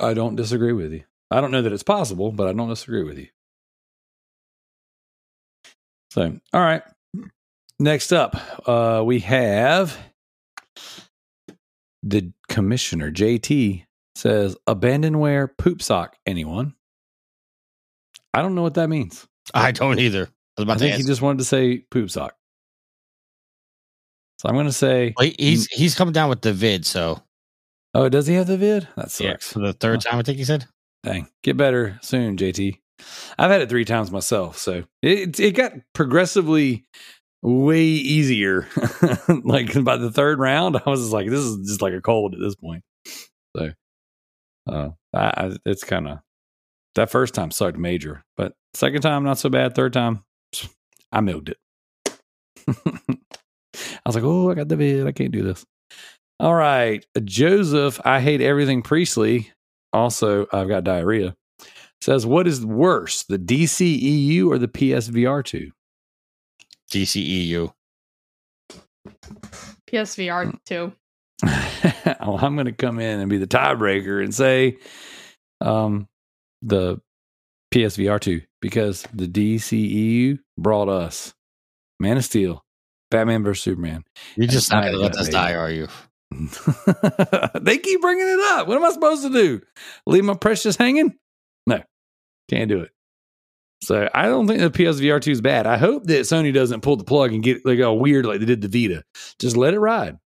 I don't disagree with you. I don't know that it's possible, but I don't disagree with you. So, all right. Next up, uh, we have the commissioner, JT, says abandonware poop sock. Anyone? I don't know what that means. I don't either. I I think he just wanted to say poop sock. So I'm going to say, Well, he- he's he's coming down with the vid, so oh, does he have the vid? That yeah, sucks. for the third time I think he said. Dang, get better soon, JT. I've had it three times myself, so it it got progressively way easier. like by the third round, I was just like, this is just like a cold at this point. So, uh, I, I, it's kind of that first time sucked major, but second time not so bad. Third time, I milked it. I was like, oh, I got the vid. I can't do this. All right, Joseph. I hate everything Priestley also I've got diarrhea. Says what is worse, the DCEU or the PSVR two? DCEU. PSVR too. well, I'm going to come in and be the tiebreaker and say um, the PSVR two because the DCEU brought us Man of Steel, Batman vs Superman. You're just not gonna let got us die, are you? they keep bringing it up. What am I supposed to do? Leave my precious hanging? No, can't do it. So I don't think the PSVR 2 is bad. I hope that Sony doesn't pull the plug and get like all weird like they did the Vita. Just let it ride.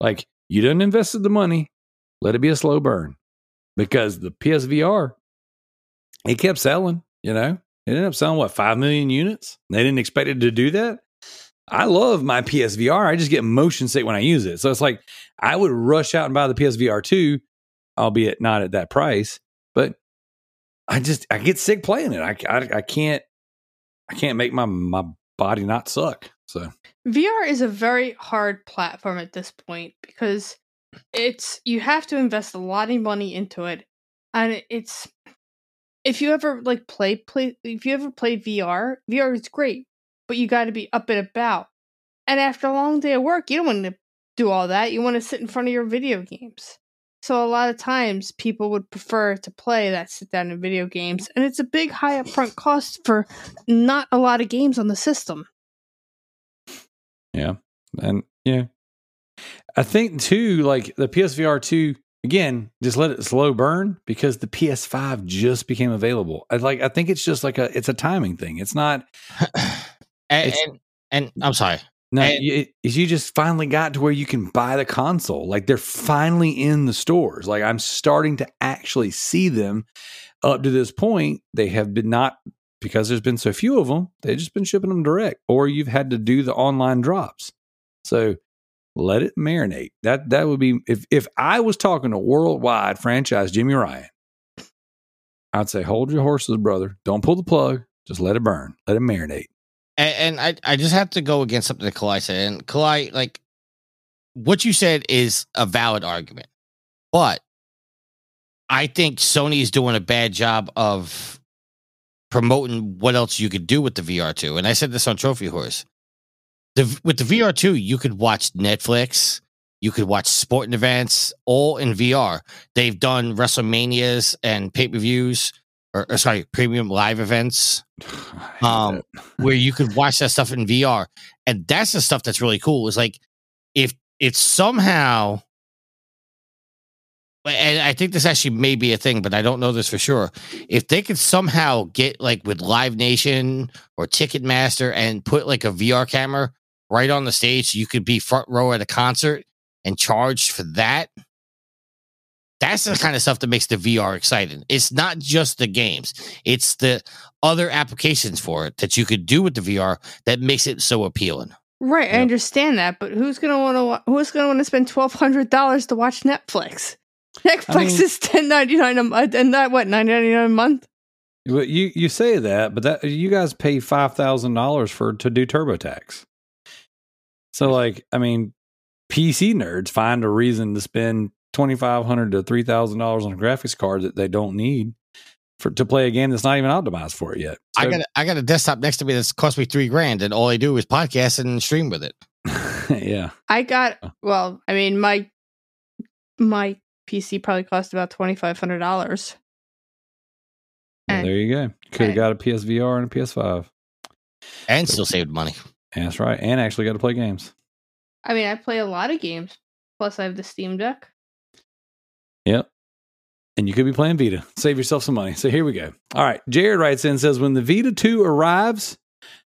Like you didn't invested the money, let it be a slow burn. Because the PSVR, it kept selling, you know. It ended up selling what, five million units? They didn't expect it to do that. I love my PSVR. I just get motion sick when I use it. So it's like I would rush out and buy the PSVR 2, albeit not at that price, but I just I get sick playing it. I, I, I can't I can't make my my body not suck. So VR is a very hard platform at this point because it's you have to invest a lot of money into it, and it's if you ever like play play if you ever play VR, VR is great, but you got to be up and about. And after a long day of work, you don't want to do all that. You want to sit in front of your video games. So a lot of times people would prefer to play that sit down in video games, and it's a big high upfront cost for not a lot of games on the system. Yeah. And yeah. I think too, like the PSVR 2, again, just let it slow burn because the PS5 just became available. I like I think it's just like a it's a timing thing. It's not And, It's- and and I'm sorry. No, And- you, it- you just finally got to where you can buy the console. Like they're finally in the stores. Like I'm starting to actually see them. Up to this point, they have been not because there's been so few of them. They've just been shipping them direct, or you've had to do the online drops. So let it marinate. That that would be if if I was talking to worldwide franchise Jimmy Ryan, I'd say hold your horses, brother. Don't pull the plug. Just let it burn. Let it marinate. And, and I I just have to go against something that Kalai said. And Kalai, like what you said is a valid argument. But I think Sony is doing a bad job of promoting what else you could do with the VR2. And I said this on Trophy Horse. The, with the VR2, you could watch Netflix, you could watch sporting events all in VR. They've done WrestleManias and pay per views, or, or sorry, premium live events Um, where you could watch that stuff in VR. And that's the stuff that's really cool. Is like if if somehow and I think this actually may be a thing, but I don't know this for sure. If they could somehow get like with Live Nation or Ticketmaster and put like a VR camera right on the stage, you could be front row at a concert and charge for that. That's the kind of stuff that makes the VR exciting. It's not just the games; it's the other applications for it that you could do with the VR that makes it so appealing. Right, I understand that, but who's gonna want to? Who's gonna want to spend twelve hundred dollars to watch Netflix? Netflix mean- is ten ninety nine a month, uh, and that what nine ninety nine a month? Well, you you say that, but that you guys pay five thousand dollars for to do TurboTax. So, like, I mean, PC nerds find a reason to spend twenty five hundred to three thousand dollars on a graphics card that they don't need for to play a game that's not even optimized for it yet. I got a, I got a desktop next to me that's cost me three grand, and all I do is podcast and stream with it. yeah, I got Oh. well. I mean, my my PC probably cost about twenty five hundred dollars. Well, there you go. Could have got a PSVR and a PS5. and still saved money. That's right, and actually got to play games. I mean, I play a lot of games. Plus, I have the Steam Deck. Yep. and you could be playing Vita. Save yourself some money. So here we go. All right. Jared writes in says, When the Vita 2 arrives,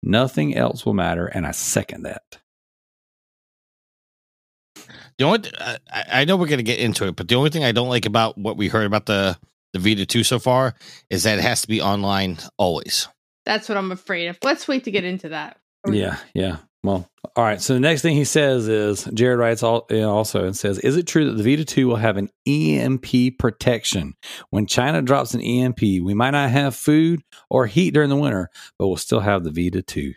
nothing else will matter. And I second that. The only th- I, I I know we're gonna get into it, but the only thing I don't like about what we heard about the the Vita two so far is that it has to be online always. That's what I'm afraid of. Let's wait to get into that. Yeah, yeah. Well, all right. So the next thing he says is Jared writes all, you know, also and says, "Is it true that the Vita 2 will have an EMP protection? When China drops an EMP, we might not have food or heat during the winter, but we'll still have the Vita 2."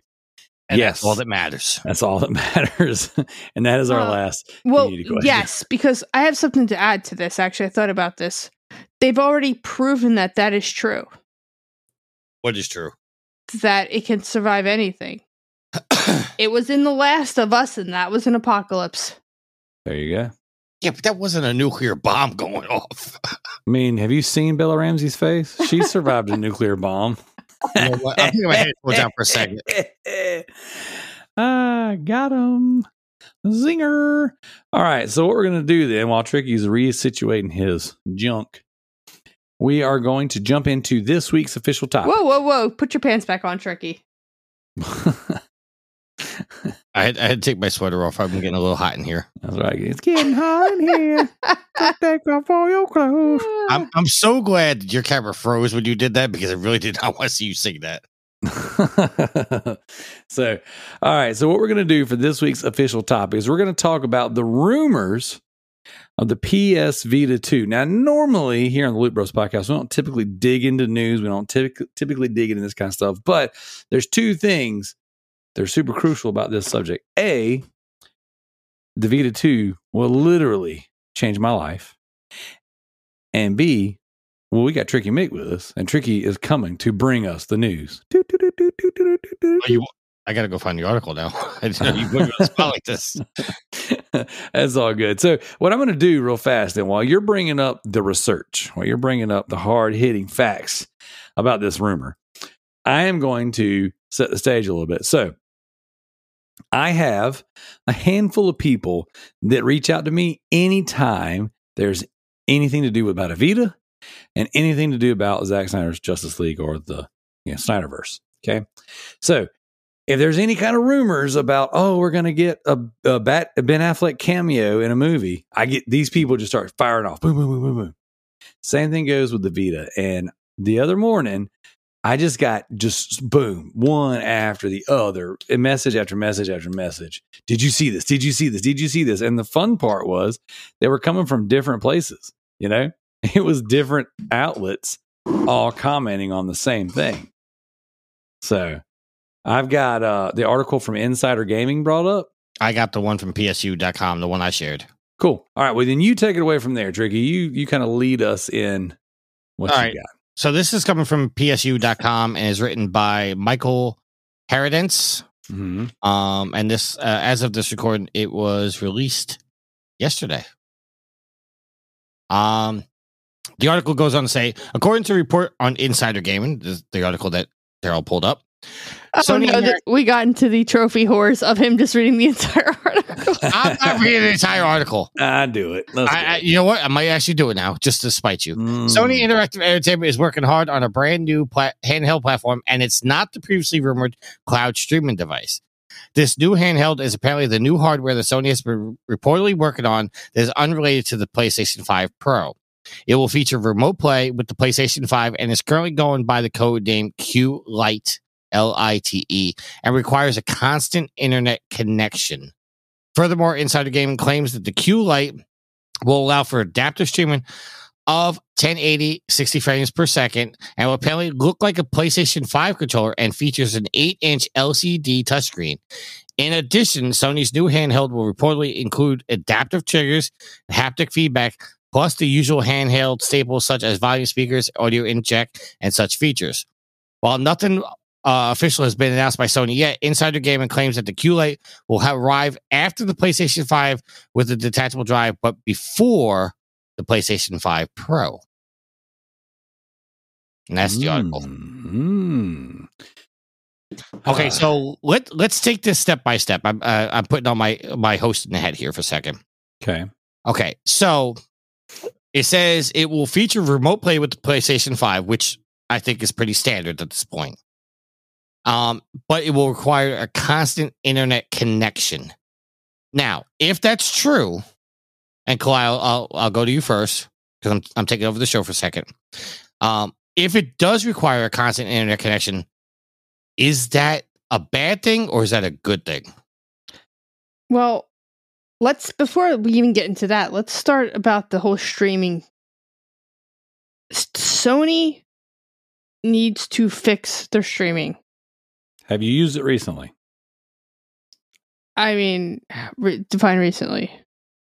And Yes. that's all that matters. That's all that matters, and that is our Uh, last. Well, yes, because I have something to add to this. Actually, I thought about this. They've already proven that that is true. What is true? That it can survive anything. It was in The Last of Us, and that was an apocalypse. There you go. Yeah, but that wasn't a nuclear bomb going off. I mean, have you seen Bella Ramsey's face? She survived a nuclear bomb. You know what? I'm thinking my head goes down for a second. ah, got him. Zinger. All right. So, what we're going to do then, while Tricky's resituating his junk, we are going to jump into this week's official topic. Whoa, whoa, whoa! Put your pants back on, Tricky. I had, I had to take my sweater off. I'm getting a little hot in here. That's right. It's getting hot in here. Take off all your clothes. I'm I'm so glad that your camera froze when you did that because I really did not want to see you sing that. so, all right. So, what we're going to do for this week's official topic is we're going to talk about the rumors of the PS Vita 2. Now, normally here on the Loot Bros podcast, we don't typically dig into news. We don't typically typically dig into this kind of stuff. But there's two things that are super crucial about this subject. A, the Vita 2 will literally change my life. And B, well, we got Trickymic with us, and Tricky is coming to bring us the news. Oh, you, I got to go find the article now. I didn't know you put me on spot like this. That's all good. So, what I'm going to do real fast, and while you're bringing up the research, while you're bringing up the hard hitting facts about this rumor, I am going to set the stage a little bit. So, I have a handful of people that reach out to me anytime there's anything to do with about Avita and anything to do about Zack Snyder's Justice League or the you know, Snyderverse. Okay. So if there's any kind of rumors about, oh, we're going to get a, a, Bat, a Ben Affleck cameo in a movie, I get these people just start firing off. Boom, boom, boom, boom, boom. Same thing goes with the Vita. And the other morning, I just got just boom, one after the other, and message after message after message. Did you see this? Did you see this? Did you see this? And the fun part was they were coming from different places, you know? It was different outlets all commenting on the same thing. So I've got uh, the article from Insider Gaming brought up. I got the one from PSU.com, the one I shared. Cool. All right. Well, then you take it away from there, Tricky. You you kind of lead us in what All you right. got. So this is coming from PSU.com and is written by Michael Herodence. hmm Um, and this, uh, as of this recording, it was released yesterday. Um, the article goes on to say, according to a report on Insider Gaming, the article that Darrell pulled up. Oh Sony no, Ameri- th- we got into the trophy horse of him just reading the entire article. I'm not reading the entire article. I do it. Let's I, I, you know what? I might actually do it now, just to spite you. Mm. Sony Interactive Entertainment is working hard on a brand new pla- handheld platform, and it's not the previously rumored cloud streaming device. This new handheld is apparently the new hardware that Sony has been reportedly working on that is unrelated to the PlayStation 5 Pro. It will feature remote play with the PlayStation 5 and is currently going by the code name Q Lite, L I T E, and requires a constant internet connection. Furthermore, Insider Gaming claims that the Q Lite will allow for adaptive streaming of 1080 60 frames per second and will apparently look like a PlayStation 5 controller and features an 8 inch LCD touchscreen. In addition, Sony's new handheld will reportedly include adaptive triggers, haptic feedback, plus the usual handheld staples such as volume speakers, audio inject, and such features. While nothing uh, official has been announced by Sony yet, Insider Gaming claims that the Q-Lite will have arrive after the PlayStation 5 with a detachable drive, but before the PlayStation 5 Pro. And that's the article. Mm. Okay, Uh, so let let's take this step by step. I'm uh, I'm putting on my my host in the head here for a second. okay. Okay, so It says it will feature remote play with the PlayStation 5, which I think is pretty standard at this point. Um, but it will require a constant internet connection. Now, if that's true, and Kyle, I'll, I'll, go to you first because I'm, I'm taking over the show for a second. Um, if it does require a constant internet connection, is that a bad thing or is that a good thing? Well, let's before we even get into that, let's start about the whole streaming. Sony needs to fix their streaming. Have you used it recently? I mean, re- define recently.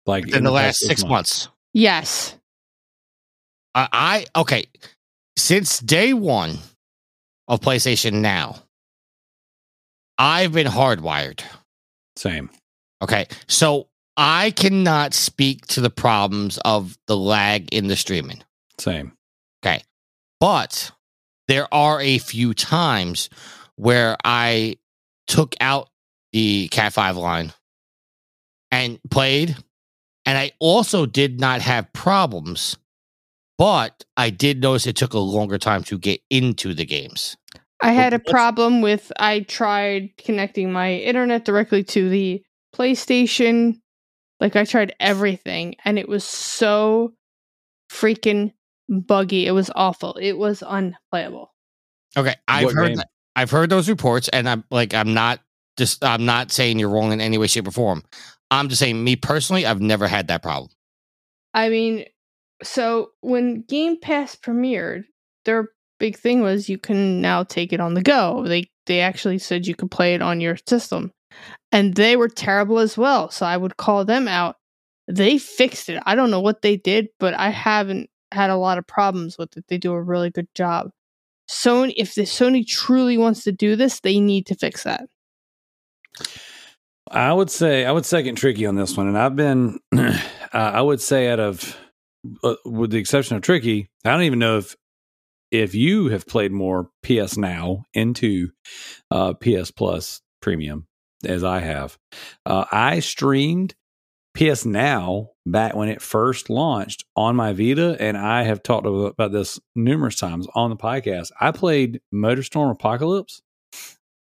Like In the last past six months. Yes. I, I okay. Since day one of PlayStation Now, I've been hardwired. Same. Okay, so I cannot speak to the problems of the lag in the streaming. Same. Okay, but there are a few times where I took out the Cat 5 line and played, and I also did not have problems, but I did notice it took a longer time to get into the games. I had a problem with I tried connecting my internet directly to the PlayStation. Like I tried everything and it was so freaking buggy. It was awful. It was unplayable. Okay, I've What heard game? that, I've heard those reports, and I'm like I'm not just I'm not saying you're wrong in any way, shape, or form. I'm just saying me personally, I've never had that problem. I mean, so when Game Pass premiered, their big thing was you can now take it on the go. They they actually said you could play it on your system. And they were terrible as well. So I would call them out. They fixed it. I don't know what they did, but I haven't had a lot of problems with it. They do a really good job. Sony if the Sony truly wants to do this, they need to fix that. I would say I would second Tricky on this one, and I've been, uh, I would say out of, uh, with the exception of Tricky, I don't even know if if you have played more PS Now into uh, PS Plus Premium as I have. Uh, I streamed PS Now back when it first launched on my Vita, and I have talked about this numerous times on the podcast. I played MotorStorm Apocalypse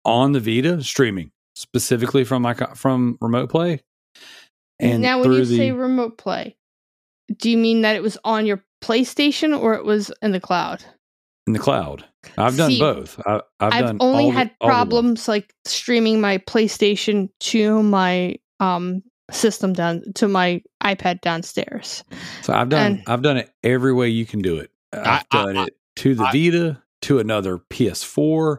on the Vita streaming specifically from my from remote play. And now when you the, say remote play, do you mean that it was on your PlayStation or it was in the cloud? in the cloud, I've done See, both. I, I've, I've, done only had the problems like streaming my PlayStation to my um system down to my iPad downstairs. So I've done and- I've done it every way you can do it. I've I- I- done it to the I- Vita, to another PS4,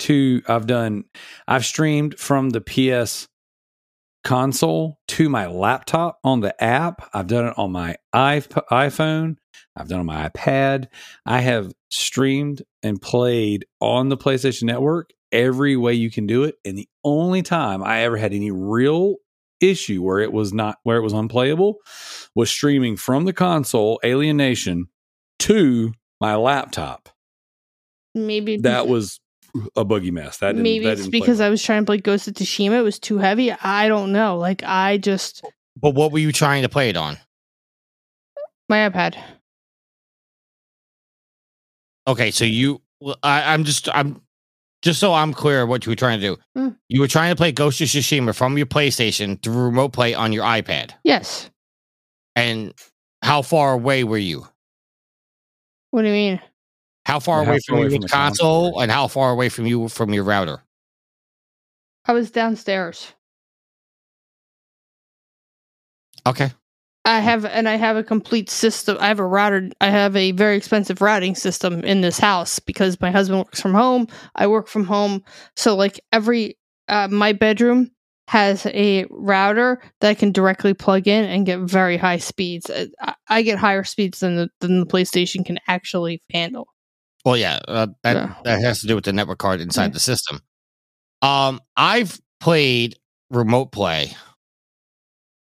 to I've done I've streamed from the PS console to my laptop on the app. I've done it on my iP- iPhone. I've done it on my iPad. I have streamed and played on the PlayStation Network every way you can do it. And the only time I ever had any real issue where it was not where it was unplayable was streaming from the console Alienation to my laptop. Maybe That was a boogie mess. That didn't, maybe that it's didn't play because well. I was trying to play Ghost of Tsushima. It was too heavy. I don't know. Like I just But what were you trying to play it on? my iPad. Okay, so you, I, I'm just, I'm just so I'm clear what you were trying to do. Hmm. You were trying to play Ghost of Tsushima from your PlayStation through remote play on your iPad. Yes. And how far away were you? What do you mean? How far Yeah, away far from away you from with the console, console? and how far away from you from your router? I was downstairs. Okay. I have and I have a complete system. I have a router. I have a very expensive routing system in this house because my husband works from home. I work from home. So like every uh, my bedroom has a router that I can directly plug in and get very high speeds. Uh, I, I get higher speeds than the than the PlayStation can actually handle. Well, yeah, uh, that Yeah. that has to do with the network card inside Yeah. the system. Um, I've played remote play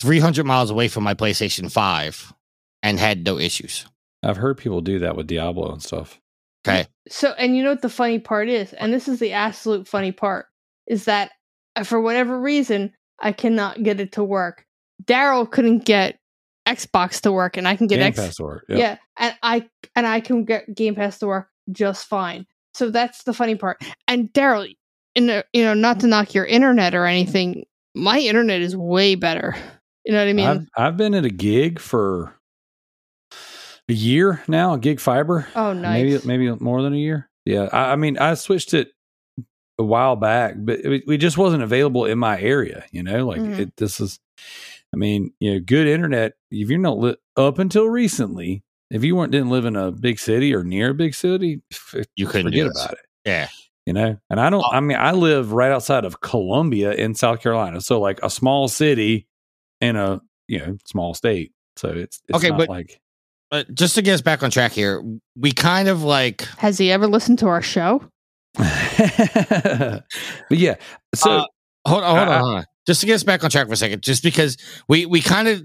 300 miles away from my PlayStation 5 and had no issues. I've heard people do that with Diablo and stuff. Okay. So, and you know what the funny part is, and this is the absolute funny part, is that uh, for whatever reason I cannot get it to work. Darrell couldn't get Xbox to work, and I can get Game X. Pass work. Yeah. And I and I can get Game Pass to work just fine. So that's the funny part. And Darrell, in the, you know, not to knock your internet or anything, my internet is way better. You know what I mean? I've I've been at a gig for a year now, a gig fiber. oh, nice. Maybe maybe more than a year. Yeah, I, I mean, I switched it a while back, but it, it just wasn't available in my area. You know, like Mhm. it, this is. I mean, you know, good internet. If you're not li- up until recently, if you weren't didn't live in a big city or near a big city, You couldn't forget about it. Yeah. You know, and I don't. Oh. I mean, I live right outside of Columbia in South Carolina, so like a small city in a you know small state. So it's, it's Okay, not but- like But just to get us back on track here, we kind of like Has he ever listened to our show? but yeah. So Uh, hold on, hold on, I- hold on. Just to get us back on track for a second, just because we we kind of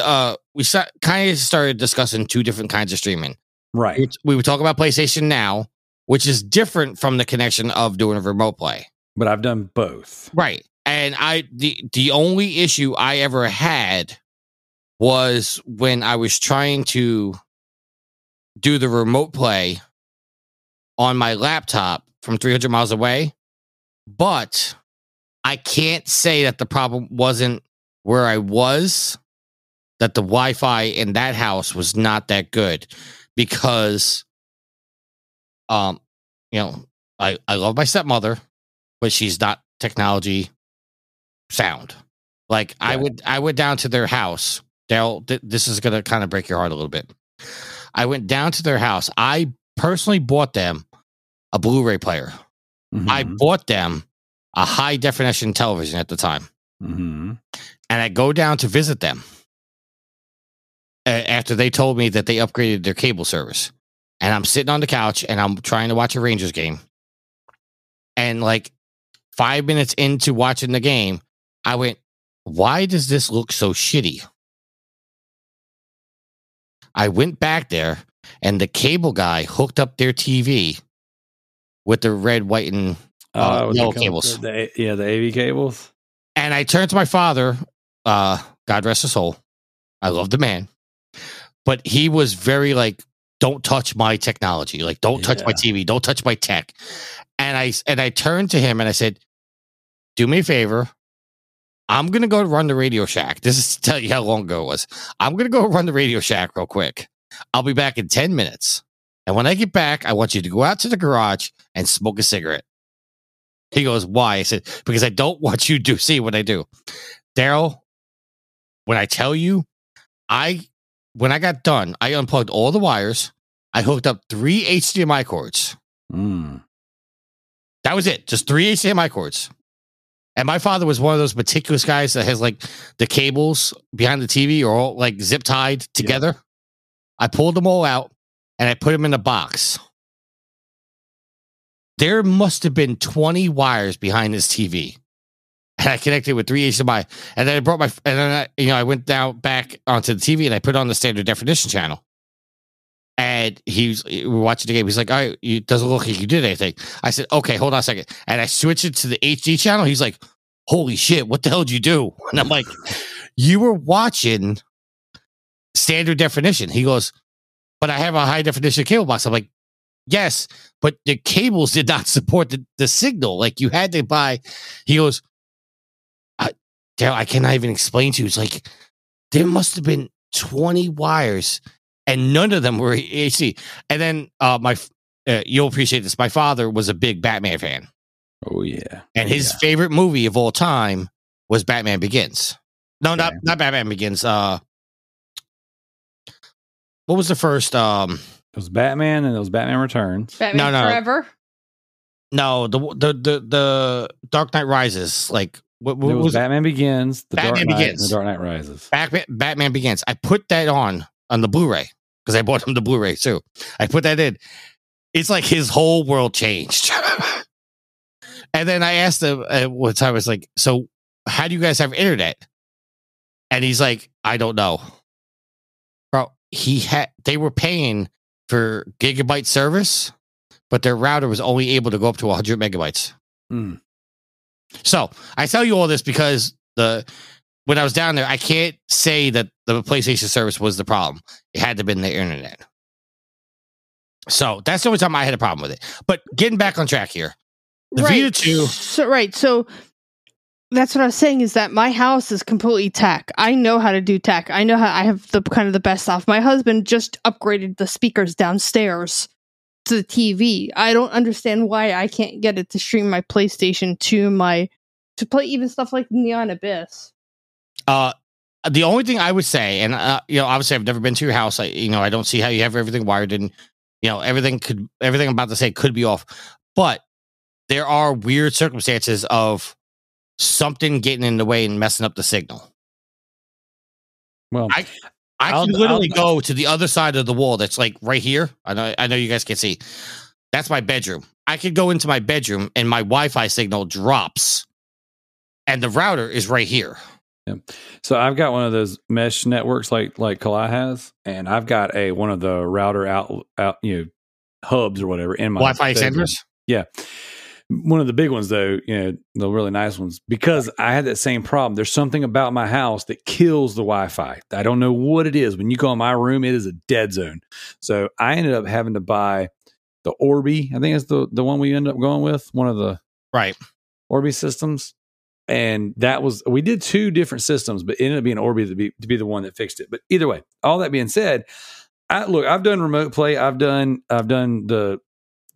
uh we kind of started discussing two different kinds of streaming. right, We, we would talk about PlayStation Now, which is different from the connection of doing a remote play. but I've done both. Right. And I the the only issue I ever had was when I was trying to do the remote play on my laptop from 300 miles away, but I can't say that the problem wasn't where I was that the Wi-Fi in that house was not that good because um you know, I I love my stepmother, but she's not technology sound. Like I would I went down to their house. They'll th- this is gonna kind of break your heart a little bit. I went down to their house. I personally bought them a Blu-ray player. I Mhm, bought them a high definition television at the time, mhm. and I go down to visit them after they told me that they upgraded their cable service. And I'm sitting on the couch and I'm trying to watch a Rangers game. And like five minutes into watching the game, I went, Why does this look so shitty? I went back there and the cable guy hooked up their TV with the red, white, and Uh, it yellow cables. The, yeah, the AV cables. And I turned to my father, uh, God rest his soul. I love the man. But he was very like, don't touch my technology. Like, don't touch my TV. Don't touch my tech. And I and I turned to him and I said, Do me a favor. I'm gonna go run the Radio Shack. This is to tell you how long ago it was. I'm gonna go run the Radio Shack real quick. I'll be back in 10 minutes. And when I get back, I want you to go out to the garage and smoke a cigarette. He goes, Why? I said, Because I don't want you to see what I do. Darrell, when I tell you, I when I got done, I unplugged all the wires. I hooked up three HDMI cords. Mm. That was it. Just three HDMI cords. And my father was one of those meticulous guys that has like the cables behind the TV are all like zip tied together. I pulled them all out and I put them in a box. There must have been 20 wires behind this TV. And I connected with three HDMI. And then I brought my, and then I, you know, I went down back onto the TV and I put on the standard definition channel. And he's watching the game. He's like, "All right, it doesn't look like you did anything." I said, "Okay, hold on a second. And I switched it to the HD channel. He's like, "Holy shit, what the hell did you do?" And I'm like, "You were watching standard definition." He goes, "But I have a high definition cable box." I'm like, "Yes, but the cables did not support the, the signal. Like you had to buy." He goes, I, I cannot even explain to you. It's like there must have been 20 wires and none of them were AC. And then uh, my, uh, you'll appreciate this. My father was a big Batman fan, Oh yeah. and his Yeah. favorite movie of all time was Batman Begins. No, not Okay. not Batman Begins. Uh, what was the first? Um, It was Batman and it was Batman Returns. Batman no. Forever. no, the the the the Dark Knight Rises. Like what, what it was, was it? Batman Begins, The Batman Dark Knight, Begins. and The Dark Knight Rises. Batman, Batman Begins. I put that on on the Blu-ray because I bought him the Blu-ray too. I put that in. It's like his whole world changed. and then I asked him uh, one time, I was like, "So, how do you guys have internet?" And he's like, "I don't know, bro." He had they were paying for gigabyte service, but their router was only able to go up to 100 megabytes. Mm. So I tell you all this because the when I was down there, I can't say that the PlayStation service was the problem. It had to have been the internet. So that's the only time I had a problem with it. But getting back on track here, the Vita 2 So right, so that's what I was saying is that my house is completely tech. I know how to do tech. I know how I have the kind of the best stuff. My husband just upgraded the speakers downstairs to the TV. I don't understand why I can't get it to stream my PlayStation to my to play even stuff like Neon Abyss. Uh, the only thing I would say, and uh, you know, obviously I've never been to your house. I, you know, I don't see how you have everything wired, and you know, everything could, everything I'm about to say could be off, but there are weird circumstances of something getting in the way and messing up the signal. Well, I- I I'll- can literally I'll- go to the other side of the wall. That's like right here. I know, I know you guys can see. That's my bedroom. I could go into my bedroom and my Wi-Fi signal drops, and the router is right here. So I've got one of those mesh networks like like Kalai has, and I've got a one of the router out out you know hubs or whatever in my Wi-Fi extenders. Yeah. One of the big ones though, you know, the really nice ones, because I had that same problem. There's something about my house that kills the Wi-Fi. I don't know what it is. When you go in my room, it is a dead zone. So I ended up having to buy the Orbi. I think it's the the one we ended up going with, one of the Right. Orbi systems. And that was we did two different systems, but ended up being Orbi to be to be the one that fixed it. But either way, all that being said, I look, I've done remote play, I've done I've done the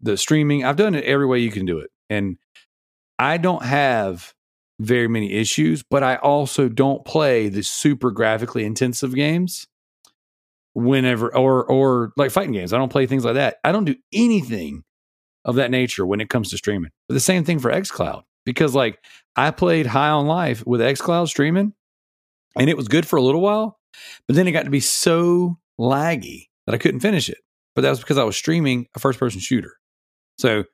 the streaming, I've done it every way you can do it. And I don't have very many issues, but I also don't play the super graphically intensive games whenever or or like fighting games. I don't play things like that. I don't do anything of that nature when it comes to streaming. But the same thing for xCloud because like I played High on Life with xCloud streaming and it was good for a little while, but then it got to be so laggy that I couldn't finish it. But that was because I was streaming a first person shooter. So,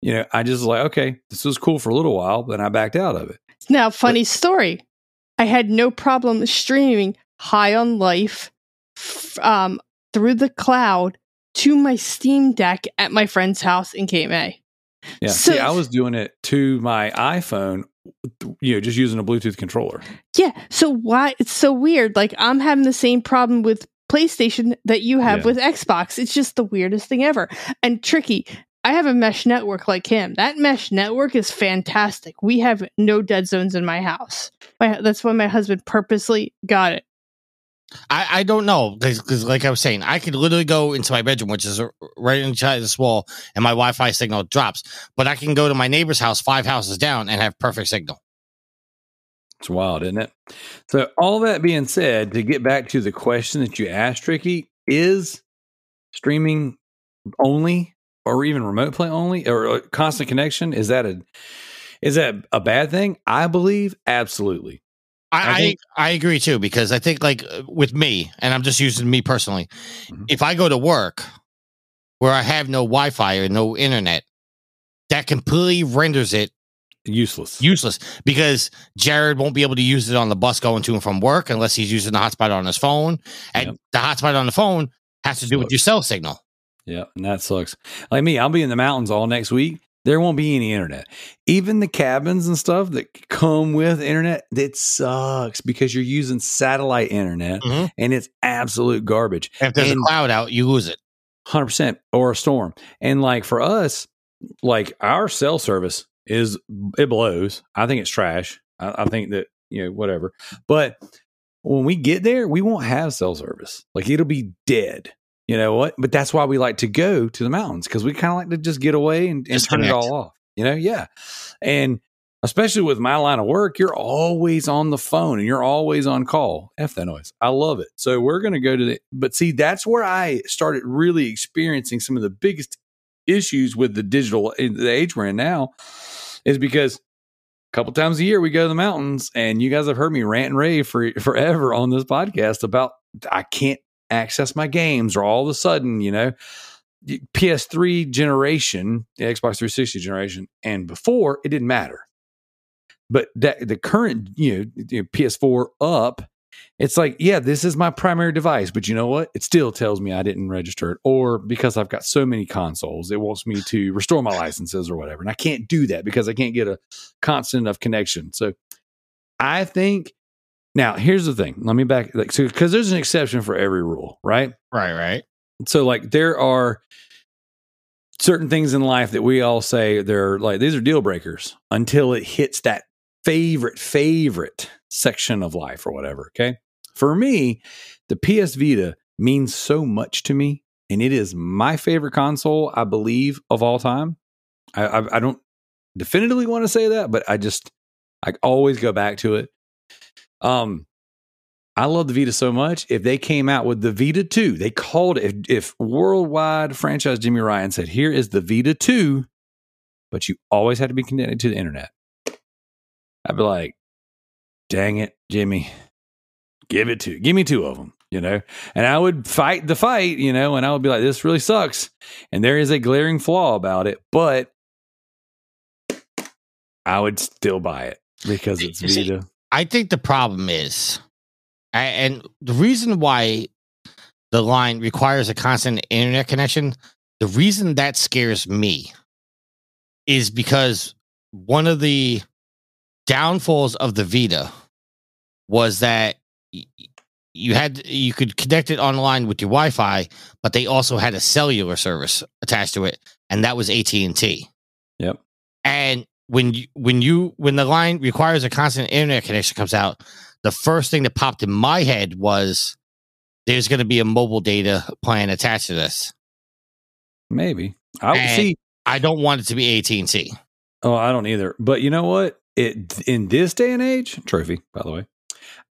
you know, I just was like, okay, this was cool for a little while, but then I backed out of it. Now, funny story. I had no problem streaming High on Life f- um, through the cloud to my Steam Deck at my friend's house in Cape May. Yeah. So- See, I was doing it to my iPhone, you know, just using a Bluetooth controller. Yeah. So why it's so weird? Like I'm having the same problem with PlayStation that you have Yeah. with Xbox. It's just the weirdest thing ever. And tricky. I have a mesh network like him. That mesh network is fantastic. We have no dead zones in my house. My, that's why my husband purposely got it. I, I don't know because, like I was saying, I could literally go into my bedroom, which is right inside this wall, and my Wi-Fi signal drops. But I can go to my neighbor's house, five houses down, and have perfect signal. It's wild, isn't it? So, all that being said, to get back to the question that you asked, Tricky, is streaming only or even remote play only or uh, constant connection is that a is that a bad thing? I believe absolutely. I I, think- I agree too because I think like with me, and I'm just using me personally. Mhm. If I go to work where I have no Wi-Fi or no internet, that completely renders it Useless. useless because Jared won't be able to use it on the bus going to and from work unless he's using the hotspot on his phone, and Yep. the hotspot on the phone has to do with your cell signal. Yeah, and that sucks. Like me, I'll be in the mountains all next week. There won't be any internet. Even the cabins and stuff that come with internet, it sucks because you're using satellite internet Mhm. and it's absolute garbage. If there's And- a cloud out, you lose it. 100% or a storm. And like for us, like our cell service is, it blows. I think it's trash. I, I think that, you know, whatever. But when we get there, we won't have cell service. Like it'll be dead. You know what? But that's why we like to go to the mountains because we kind of like to just get away and, and turn it all off. You know? Yeah. And especially with my line of work, you're always on the phone and you're always on call. F that noise. I love it. So we're going to go to the, but see, that's where I started really experiencing some of the biggest issues with the digital, eh, the age we're in now, is because a couple times a year we go to the mountains and you guys have heard me rant and rave for forever on this podcast about I can't access my games or all of a sudden, you know, PS3 generation, the Xbox 360 generation, and before it didn't matter. But that the current, you know, the PS4 up, it's like, yeah, this is my primary device, but you know what? It still tells me I didn't register it, or because I've got so many consoles, it wants me to restore my licenses or whatever, and I can't do that because I can't get a constant enough connection. So, I think Now, here's the thing. Let me back like so because there's an exception for every rule, right? Right, right. So like there are certain things in life that we all say they're like these are deal breakers until it hits that favorite favorite section of life or whatever, okay? For me, the PS Vita means so much to me and it is my favorite console, I believe, of all time. I I, I don't definitively want to say that, but I just I always go back to it. Um, I love the Vita so much. If they came out with the Vita 2, they called it, if, if worldwide franchise Jimmy Ryan said, here is the Vita 2, but you always had to be connected to the internet. I'd be like, dang it, Jimmy, give it to, give me two of them, you know? And I would fight the fight, you know, and I would be like, this really sucks. And there is a glaring flaw about it, but I would still buy it because it's Vita. I think the problem is, and the reason why the line requires a constant internet connection, the reason that scares me is because one of the downfalls of the Vita was that you had you could connect it online with your Wi-Fi, but they also had a cellular service attached to it, and that was AT and T. Yep. And when you when you when the line requires a constant internet connection comes out, the first thing that popped in my head was there's going to be a mobile data plan attached to this. Maybe. I see. I don't want it to be AT and T. Oh, I don't either. But you know what? It in this day and age, trophy, by the way,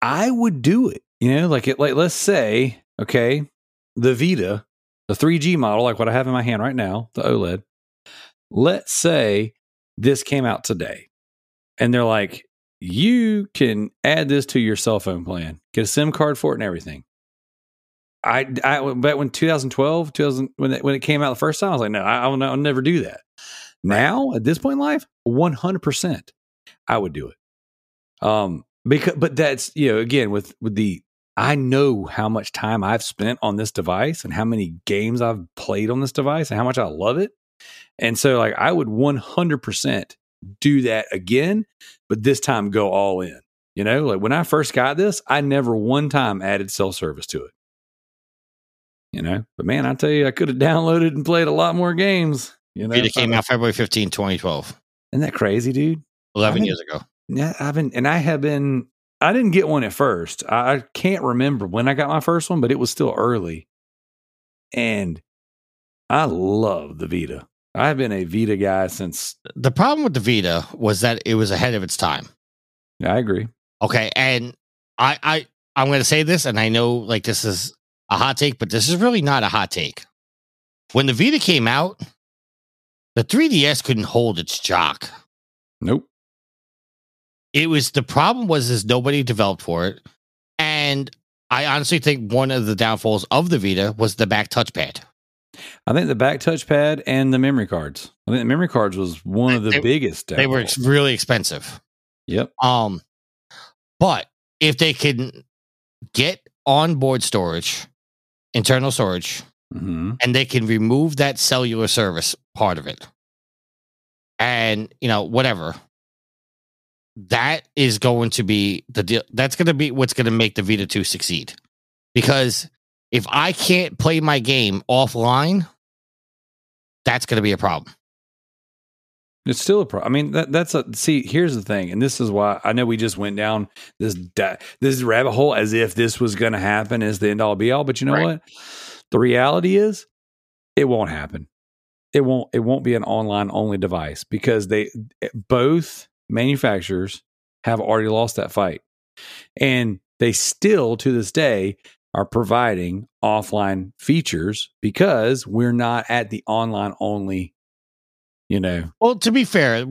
I would do it. You know, like it like let's say, okay, the Vita, the 3G model, like what I have in my hand right now, the OLED. Let's say this came out today. And they're like, you can add this to your cell phone plan, get a SIM card for it and everything. I, I bet when 2012, 2000, when it, when it came out the first time, I was like, no, I, I'll, I'll never do that. Now, at this point in life, 100%, I would do it. Um, because, but that's, you know, again, with, with the, I know how much time I've spent on this device and how many games I've played on this device and how much I love it. And so, like, I would 100% do that again, but this time go all in. You know, like when I first got this, I never one time added self service to it. You know, but man, I tell you, I could have downloaded and played a lot more games. You know, It came uh, out February 15, 2012, Isn't that crazy, dude? 11 I years ago. Yeah, I've been, and I have been. I didn't get one at first. I, I can't remember when I got my first one, but it was still early. And I love the Vita. I've been a Vita guy since. The problem with the Vita was that it was ahead of its time. Yeah, I agree. Okay, and I I I'm going to say this, and I know like this is a hot take, but this is really not a hot take. When the Vita came out, the 3DS couldn't hold its jock. Nope. It was the problem was is nobody developed for it, and I honestly think one of the downfalls of the Vita was the back touchpad. I think the back touchpad and the memory cards. I think the memory cards was one of the They- biggest. They were downfalls. really expensive. Yep. Um, but if they can get onboard storage, internal storage, hmm and they can remove that cellular service part of it, and you know whatever, that is going to be the deal. That's going to be what's going to make the Vita two succeed, because if I can't play my game offline, that's going to be a problem. It's still a problem. I mean, that, that's a see. Here's the thing, and this is why I know we just went down this da- this rabbit hole as if this was going to happen as the end all be all. But you know Right. what? The reality is, it won't happen. It won't. It won't be an online only device because they eh, both manufacturers have already lost that fight, and they still to this day are providing offline features because we're not at the online only. You know, Well, to be fair,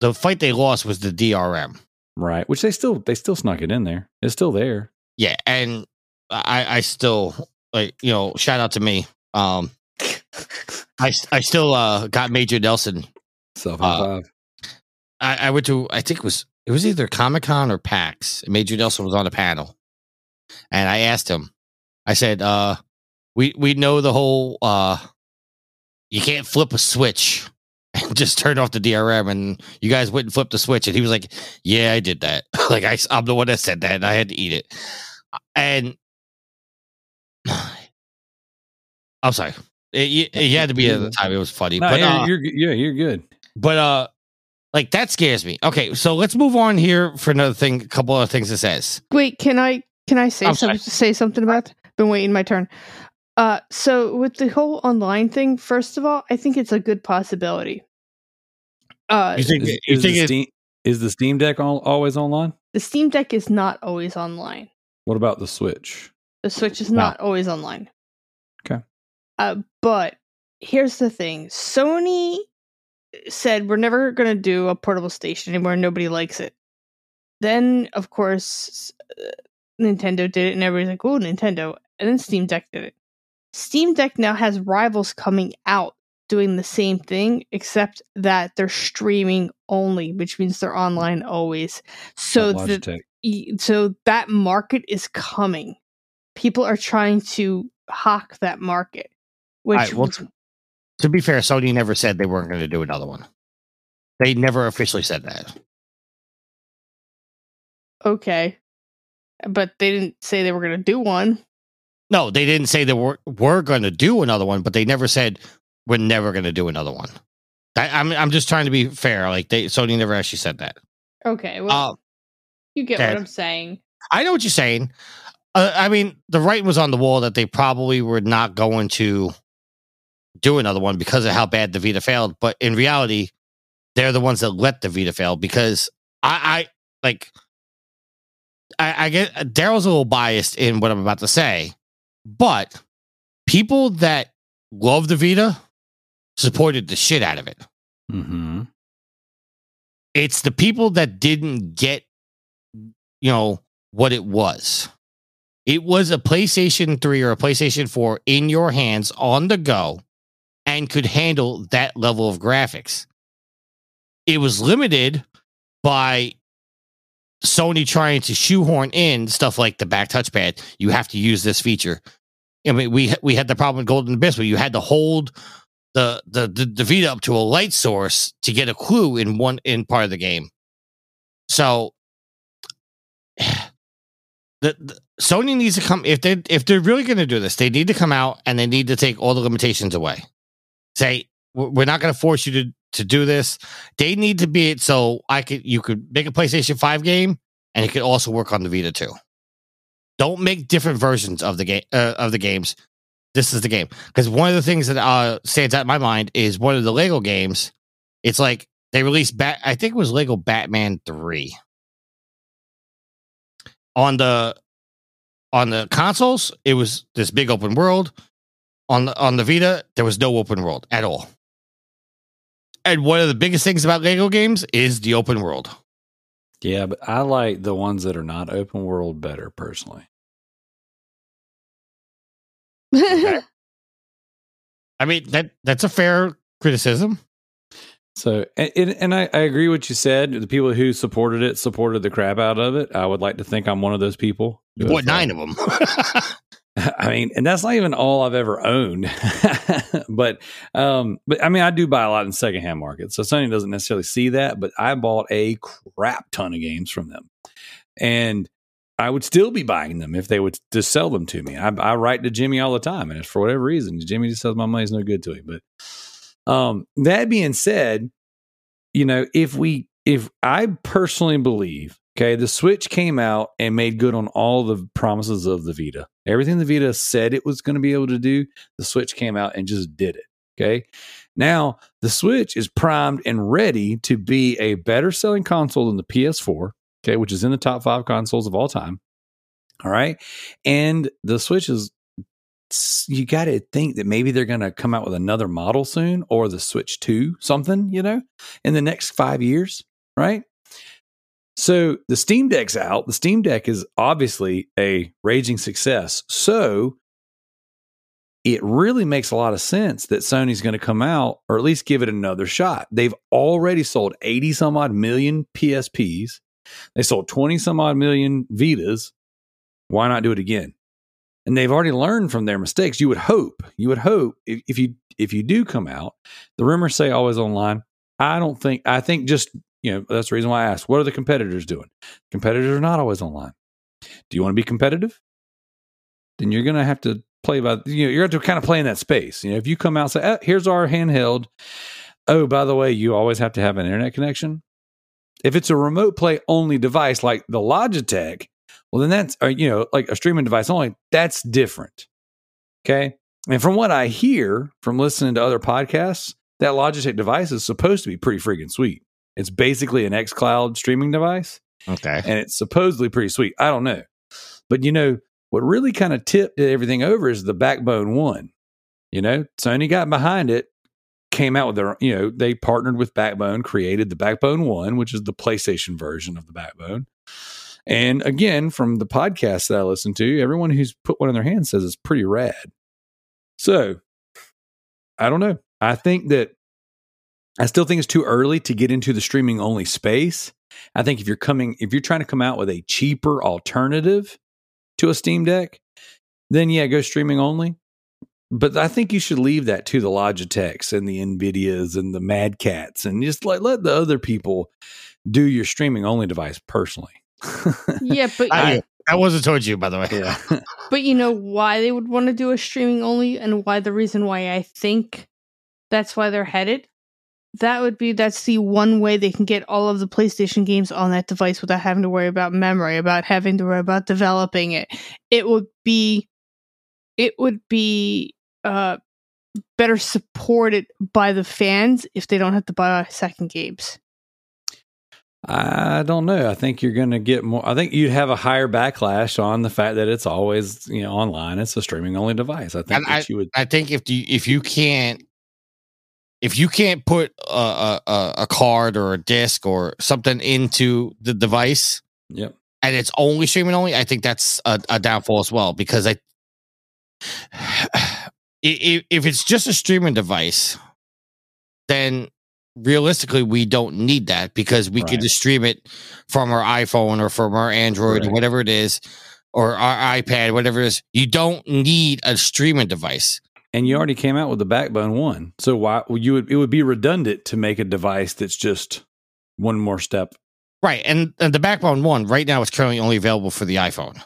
the fight they lost was the DRM. Right. Which they still they still snuck it in there. It's still there. Yeah, and I I still like you know shout out to me. Um, I I still uh got Major Nelson. Self Uh, five. I, I went to I think it was it was either Comic Con or PAX. Major Nelson was on a panel, and I asked him. I said, uh, "We we know the whole uh, you can't flip a switch and just turn off the DRM, and you guys went and flipped the switch, and he was like, "Yeah, I did that. like I, I'm the one that said that, and I had to eat it." And I'm sorry, it, it, you had to be at the time. It was funny, No, but you're, uh, you're yeah, you're good. but uh, like that scares me. Okay, so let's move on here for another thing. A couple of things it says. Wait, can I can I say I'm something? sorry. Say something about? that? Been waiting my turn. Uh, so with the whole online thing, first of all, I think it's a good possibility. Uh, You think? Is, you is think the it, Steam is the Steam Deck all, always online? the Steam Deck is not always online. What about the Switch? The Switch is No. not always online. Okay. Uh, but here's the thing: Sony said we're never going to do a portable station anymore. Nobody likes it. Then, of course, uh, Nintendo did it, and everybody's like, "Oh, Nintendo!" And then Steam Deck did it. Steam Deck now has rivals coming out doing the same thing, except that they're streaming only, which means they're online always. So That the, so that market is coming. People are trying to hawk that market, which Alright, well, t- to be fair, Sony never said they weren't going to do another one. They never officially said that. okay, but they didn't say they were going to do one. No, they didn't say they were were going to do another one, but they never said we're never going to do another one. I, I'm I'm just trying to be fair. Like they Sony never actually said that. Okay, well, Uh, you get what I'm saying. I know what you're saying. Uh, I mean, the writing was on the wall that they probably were not going to do another one because of how bad the Vita failed. But in reality, they're the ones that let the Vita fail because I, I like. I, I get Darrell's a little biased in what I'm about to say, but people that love the Vita supported the shit out of it. Mm-hmm. It's the people that didn't get, you know, what it was. It was a PlayStation 3 or a PlayStation 4 in your hands on the go and could handle that level of graphics. It was limited by Sony trying to shoehorn in stuff like the back touchpad. You have to use this feature. I mean, we we had the problem with Golden Abyss where you had to hold the the the, the Vita up to a light source to get a clue in one in part of the game. So the, the Sony needs to come if they if they're really going to do this, they need to come out and they need to take all the limitations away. Say "We're- we're not going to force you to to do this. They need to be it so I could you could make a PlayStation Five game and it could also work on the Vita too. Don't make different versions of the game uh, of the games. This is the game because one of the things that uh, stands out in my mind is one of the Lego games. It's like they released bat. I think it was Lego Batman Three on the on the consoles. It was this big open world. On the on the Vita, there was no open world at all. And one of the biggest things about Lego games is the open world. Yeah, but I like the ones that are not open world better personally. Okay. I mean that that's a fair criticism. So, and, and and I, I agree what you said. The people who supported it supported the crap out of it. I would like to think I'm one of those people. You bought uh, nine of them. I mean, and that's not even all I've ever owned. but um, but I mean, I do buy a lot in secondhand markets. So Sony doesn't necessarily see that, but I bought a crap ton of games from them. And I would still be buying them if they would just sell them to me. I, I write to Jimmy all the time, and it's for whatever reason, Jimmy just says my money's no good to him. But um, that being said, you know, if we, if I personally believe, okay, the Switch came out and made good on all the promises of the Vita. Everything the Vita said it was going to be able to do, the Switch came out and just did it. Okay. Now the Switch is primed and ready to be a better selling console than the PS4 okay, which is in the top five consoles of all time. All right. And the Switch is, you got to think that maybe they're going to come out with another model soon or the Switch 2, something, you know, in the next five years. Right. So the Steam Deck's out. The Steam Deck is obviously a raging success. So it really makes a lot of sense that Sony's going to come out or at least give it another shot. They've already sold 80 some odd million PSPs. They sold 20 some odd million Vitas. Why not do it again? and they've already learned from their mistakes. You would hope, you would hope if, if you if you do come out, the rumors say always online. I don't think. I think just you know that's the reason why I asked. What are the competitors doing? Competitors are not always online. Do you want to be competitive? Then you're going to have to play by. You know, you're going to kind of play in that space. You know, if you come out say, oh, "Here's our handheld," oh, by the way, you always have to have an internet connection. If it's a remote play only device like the Logitech, well, then that's, uh, you know, like a streaming device only, that's different. Okay. And from what I hear from listening to other podcasts, that Logitech device is supposed to be pretty freaking sweet. It's basically an xCloud streaming device Okay. and it's supposedly pretty sweet. I don't know. But you know, what really kind of tipped everything over is the Backbone One. You know, Sony got behind it, came out with their, you know, they partnered with Backbone, created the Backbone One, which is the PlayStation version of the Backbone. And again, from the podcast that I listen to, everyone who's put one in their hand says it's pretty rad. So I don't know. I think that I still think it's too early to get into the streaming only space. I think if you're coming, if you're trying to come out with a cheaper alternative to a Steam Deck, then yeah, go streaming only. But I think you should leave that to the Logitechs and the Nvidias and the Mad Catz and just let let the other people do your streaming only device personally. Yeah, but I, that wasn't towards you, by the way. yeah. but you know why they would want to do a streaming only, and why the reason why I think that's why they're headed. That would be that's the one way they can get all of the PlayStation games on that device without having to worry about memory, about having to worry about developing it. It would be, it would be uh better supported by the fans if they don't have to buy second games. I don't know. I think you're going to get more. I think you'd have a higher backlash on the fact that it's always you know online. It's a streaming only device. I think And that you would. I think if you if you can't if you can't put a, a a- card or a disc or something into the device Yep. and it's only streaming only, I think that's a, a downfall as well because I if, if it's just a streaming device, then realistically we don't need that because we Right. can just stream it from our iPhone or from our Android or whatever it is or our iPad, whatever it is. You don't need a streaming device. And you already came out with the Backbone one, so why well, you would? It would be redundant to make a device that's just one more step. Right. And, and the Backbone one right now is currently only available for the iPhone.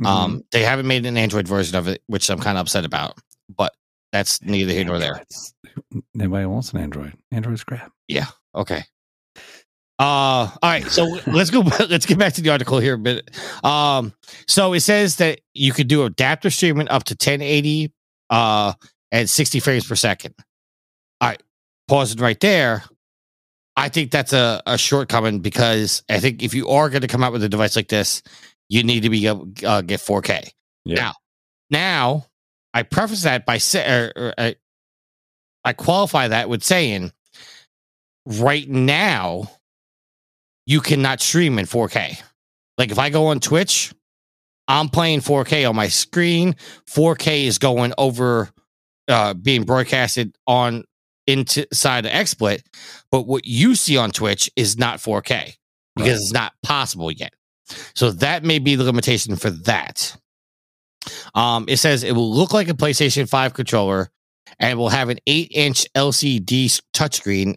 Mm-hmm. Um, they haven't made an Android version of it, which I'm kind of upset about, but that's neither here nor there. Nobody wants an Android. Android's crap. Yeah. Okay. Uh, all right. So let's go. Let's get back to the article here a bit. Um, so it says that you could do adaptive streaming up to 1080 uh at 60 frames per second. All right. Pausing right there. I think that's a, a shortcoming because I think if you are going to come out with a device like this, you need to be able uh, get 4K. Yeah. Now, now I preface that by say, or, or, I, I qualify that with saying, right now, you cannot stream in 4K. Like if I go on Twitch, I'm playing 4K on my screen. 4K is going over, uh, being broadcasted on inside the XSplit. But what you see on Twitch is not 4K because Right. it's not possible yet. So that may be the limitation for that. Um, it says it will look like a PlayStation 5 controller and will have an 8 inch LCD touchscreen.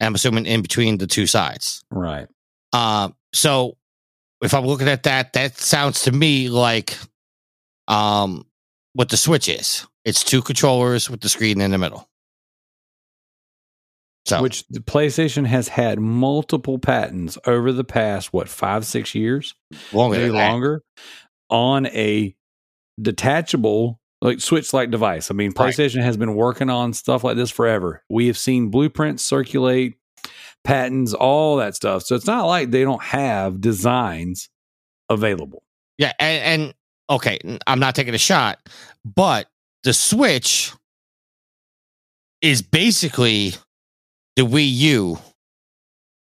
I'm assuming in between the two sides. Right. Um, so if I'm looking at that, that sounds to me like um what the Switch is. It's two controllers with the screen in the middle. So Which the PlayStation has had multiple patents over the past what five six years, longer longer, on a detachable like switch like device. I mean, Right. PlayStation has been working on stuff like this forever. We have seen blueprints circulate, patents, all that stuff. So it's not like they don't have designs available. Yeah, and, and okay, I'm not taking a shot, but the Switch is basically the Wii U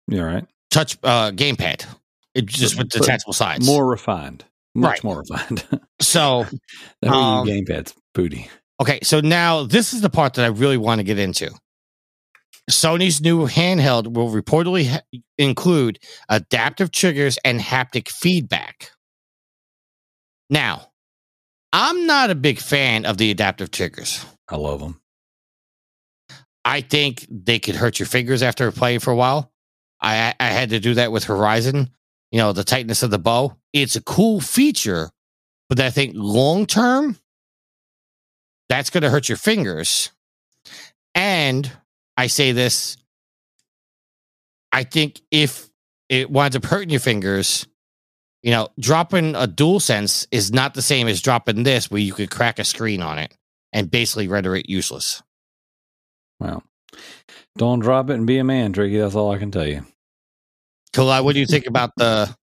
You all right? touch uh gamepad. It just with detachable sides. More refined. Much Right. more refined. so that Wii Um, U gamepad's booty. Okay, so now this is the part that I really want to get into. Sony's new handheld will reportedly ha- include adaptive triggers and haptic feedback. Now, I'm not a big fan of the adaptive triggers. I love them. I think they could hurt your fingers after playing for a while. I I had to do that with Horizon. You know, the tightness of the bow. It's a cool feature, but I think long term, that's going to hurt your fingers. And I say this, I think if it winds up hurting your fingers, you know, dropping a dual sense is not the same as dropping this, where you could crack a screen on it and basically render it useless. Well, don't drop it and be a man, Tricky. That's all I can tell you. Kalai, what do you think about the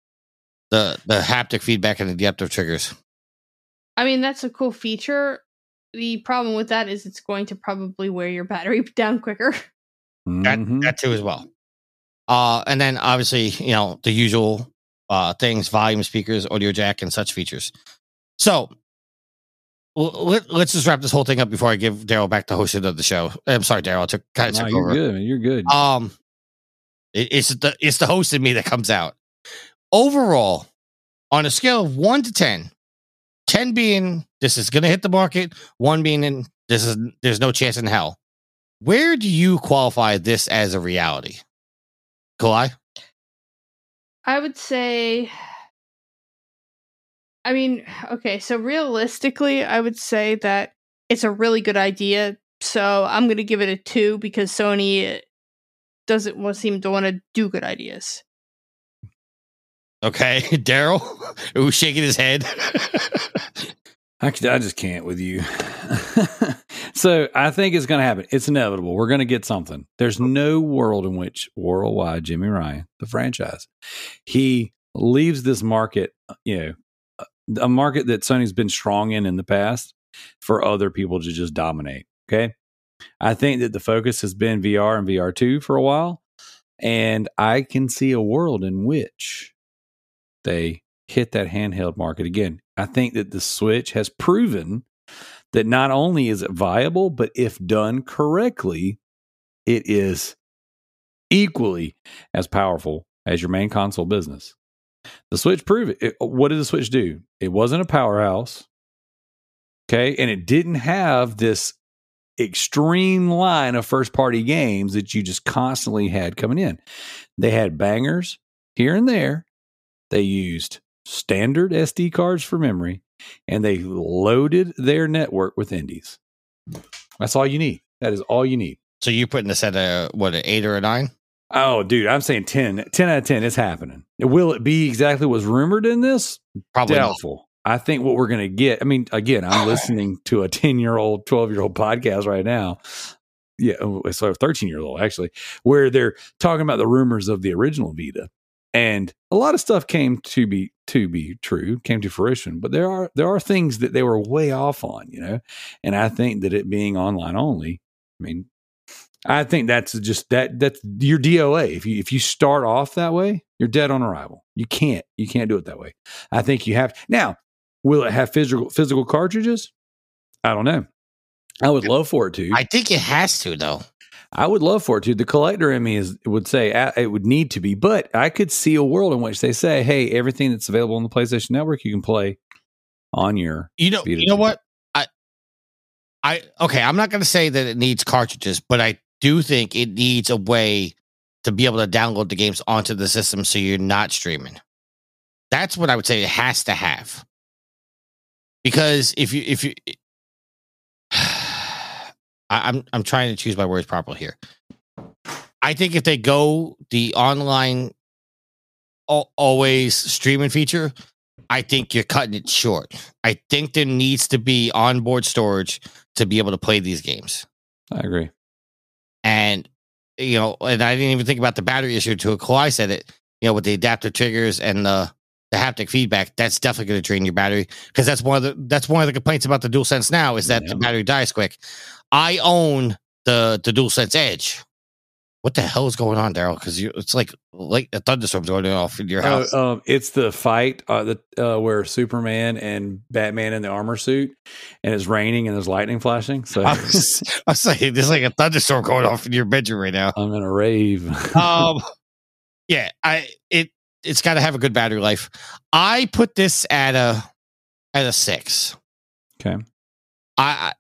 the the haptic feedback and the adaptive triggers? I mean, that's a cool feature. The problem with that is it's going to probably wear your battery down quicker. That Mhm. that too as well. Uh, and then obviously, you know, the usual uh things, volume speakers, audio jack, and such features. So l- let, let's just wrap this whole thing up before I give Darrell back the hosting of the show. I'm sorry, Darrell, I took kind of No, took you're over. good. Man. You're good. Um, it- it's the it's the host in me that comes out. Overall, on a scale of one to 10, 10 being this is going to hit the market, one being in this is there's no chance in hell. Where do you qualify this as a reality? Kalai? I would say. I mean, okay, so realistically, I would say that it's a really good idea. So I'm going to give it a two because Sony doesn't seem to want to do good ideas. Okay, Darrell, who's shaking his head. I just can't with you. so I think it's going to happen. It's inevitable. We're going to get something. There's no world in which worldwide Jimmy Ryan, the franchise, he leaves this market, uh, you know, a- a market that Sony's been strong in in the past for other people to just dominate. Okay. I think that the focus has been VR and VR2 for a while. And I can see a world in which they hit that handheld market again. I think that the Switch has proven that not only is it viable, but if done correctly, it is equally as powerful as your main console business. The Switch proved it. It- What did the Switch do? It wasn't a powerhouse. Okay. And it didn't have this extreme line of first party games that you just constantly had coming in. They had bangers here and there. They used standard SD cards for memory and they loaded their network with indies. That's all you need. That is all you need. so you're putting this at a what an eight or a nine? Oh, dude, I'm saying 10, 10 out of 10. It's happening. Will it be exactly what's rumored in this? Probably not. I think what we're going to get, I mean, again, I'm listening to a 10 year old, 12 year old podcast right now. Yeah, oh, so 13 year old actually, where they're talking about the rumors of the original Vita. And a lot of stuff came to be to be true, came to fruition, but there are there are things that they were way off on, you know. And I think that it being online only, I mean, I think that's just that that's your DOA. If you if you start off that way, you're dead on arrival. You can't you can't do it that way. I think you have now. Will it have physical physical cartridges? I don't know. I would love for it to. I think it has to though. I would love for it to. The collector in me is would say it would need to be, but I could see a world in which they say, "Hey, everything that's available on the PlayStation Network, you can play on your." You know, you know to- what? I, I okay. I'm not going to say that it needs cartridges, but I do think it needs a way to be able to download the games onto the system so you're not streaming. That's what I would say it has to have. Because if you if you, I, I'm I'm trying to choose my words properly here. I think if they go the online al- always streaming feature, I think you're cutting it short. I think there needs to be onboard storage to be able to play these games. I agree. And you know, and I didn't even think about the battery issue until Kalai said it. You know, with the adaptive triggers and the the haptic feedback, that's definitely going to drain your battery because that's one of the that's one of the complaints about the DualSense now is that Yeah. the battery dies quick. I own the the DualSense Edge. What the hell is going on, Darrell? Because it's like like a thunderstorm's going off in your Oh, house. um, it's the fight uh, that uh, where Superman and Batman in the armor suit, and it's raining and there's lightning flashing. So I was, I was saying there's like a thunderstorm going off in your bedroom right now. I'm in a rave. um yeah i it it's got to have a good battery life i put this at a at a six Okay. I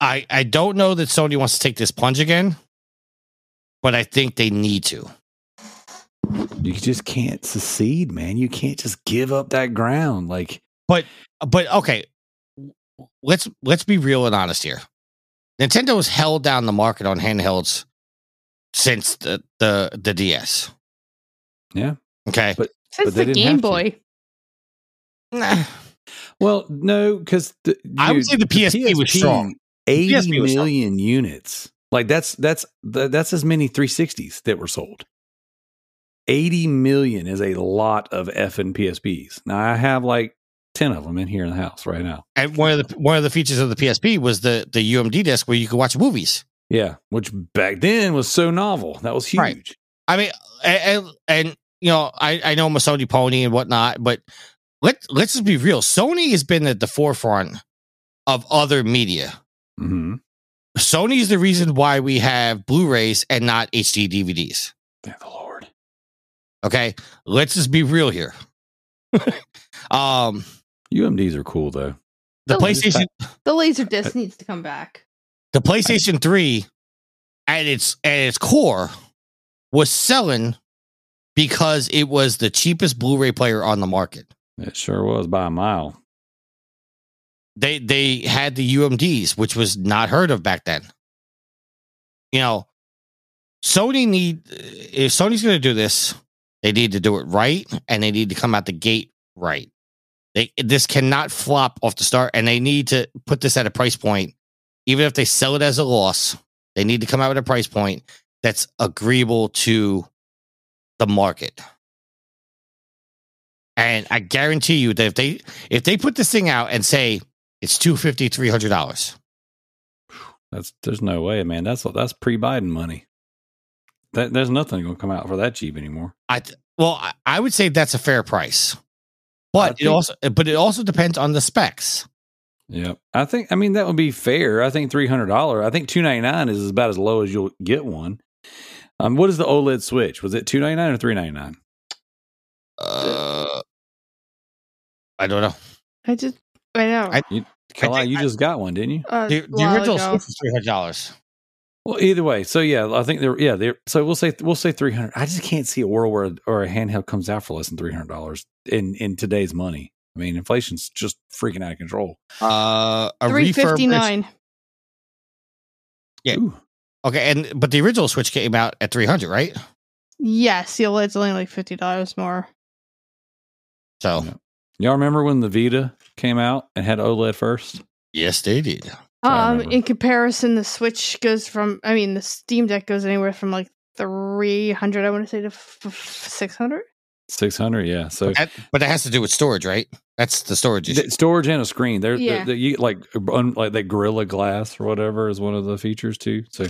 I I don't know that Sony wants to take this plunge again, but I think they need to. You just can't secede, man. You can't just give up that ground. Like, But but okay, let's let's be real and honest here. Nintendo has held down the market on handhelds since the the, the DS. Yeah. Okay. But- Since they the didn't Game have to. Boy. Nah. well, no, because I would say the PSP was PSP was strong. Million units. Like that's that's that's as many 360s that were sold. 80 million is a lot of F and PSPs. Now I have like 10 of them in here in the house right now. And one of the one of the features of the PSP was the the UMD disc where you could watch movies. Yeah, which back then was so novel. That was huge. Right. I mean, and, and, and you know, I, I know I'm a Sony pony and whatnot, but let let's just be real. Sony has been at the forefront of other media. Hmm Sony is the reason why we have Blu-rays and not HD DVDs. Thank the Lord. Okay, let's just be real here. um, UMDs are cool though. the Oh, PlayStation, The laser disc needs to come back. the PlayStation Three, at its at its core, was selling because it was the cheapest Blu-ray player on the market. It sure was by a mile. They they had the UMDs, which was not heard of back then. You know, Sony need uh, if Sony's going to do this, they need to do it right, and they need to come out the gate right. They this cannot flop off the start, and they need to put this at a price point. Even if they sell it as a loss, they need to come out with a price point that's agreeable to the market. And I guarantee you that if they if they put this thing out and say it's two fifty, three hundred dollars. That's there's no way, man. That's that's pre-Biden money. That there's nothing going to come out for that cheap anymore. I th- well, I, I would say that's a fair price, but it also but it also depends on the specs. Yeah, I think I mean that would be fair. I think three hundred dollar. I think two ninety nine is about as low as you'll get one. Um, what is the OLED Switch? Was it two ninety nine or three ninety nine? Uh, I don't know. I just, I know. I- Kalai, think you I- just got one, didn't you? uh, The, the original ago. Switch was three hundred dollars. Well, either way. So yeah, I think they're yeah they're so we'll say we'll say three hundred. I just can't see a world where or a handheld comes out for less than three hundred dollars in in today's money. I mean, inflation's just freaking out of control. Uh, a Three fifty. Yeah. Ooh. Okay, and but the original Switch came out at three hundred, right? Yes, the OLED's only like fifty dollars more. So Yeah. Y'all remember when the Vita came out and had OLED first? yes, they did. Um, in comparison, the Switch goes from. I mean, the Steam Deck goes anywhere from like three hundred. I want to say to six hundred. Six hundred, yeah. So That, but that has to do with storage, right? That's the storage issue. The storage and a screen. They're, Yeah. they're, you, like un, like that Gorilla Glass or whatever is one of the features too. So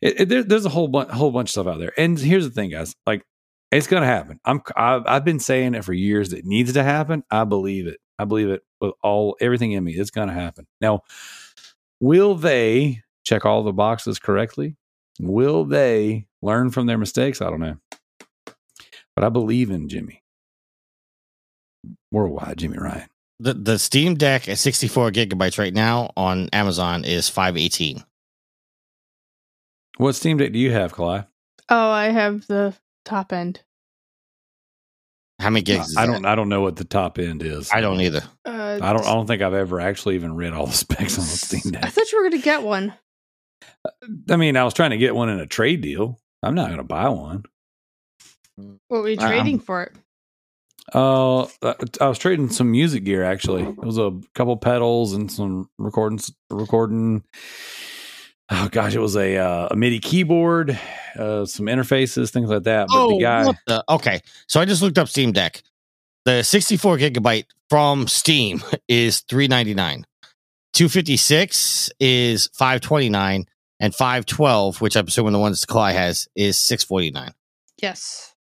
it, it, there, there's a whole bunch whole bunch of stuff out there. And here's the thing, guys. Like it's gonna happen. I'm I've, I've been saying it for years. It needs to happen. I believe it. I believe it with all everything in me. It's gonna happen. Now, will they check all the boxes correctly? Will they learn from their mistakes? I don't know. But I believe in Jimmy. Worldwide, Jimmy Ryan. the the Steam Deck at 64 gigabytes right now on Amazon is 518. What Steam Deck do you have, Kalai? Oh, I have the top end. How many gigs? Is I don't. I don't know what the top end is. I don't either. Uh, I don't. I don't think I've ever actually even read all the specs on the Steam I thought you were gonna get one. I mean, I was trying to get one in a trade deal. I'm not going to buy one. What were you Um, trading for it? Uh, I was trading some music gear. Actually, it was a couple pedals and some recording. Recording. Oh gosh, it was a uh, a MIDI keyboard, uh, some interfaces, things like that. But the guy, Oh, what the- okay. So I just looked up Steam Deck. The 64 gigabyte from Steam is 399. 256 is 529 and 512, which I'm assuming the one that Kalai has is 649. Yes.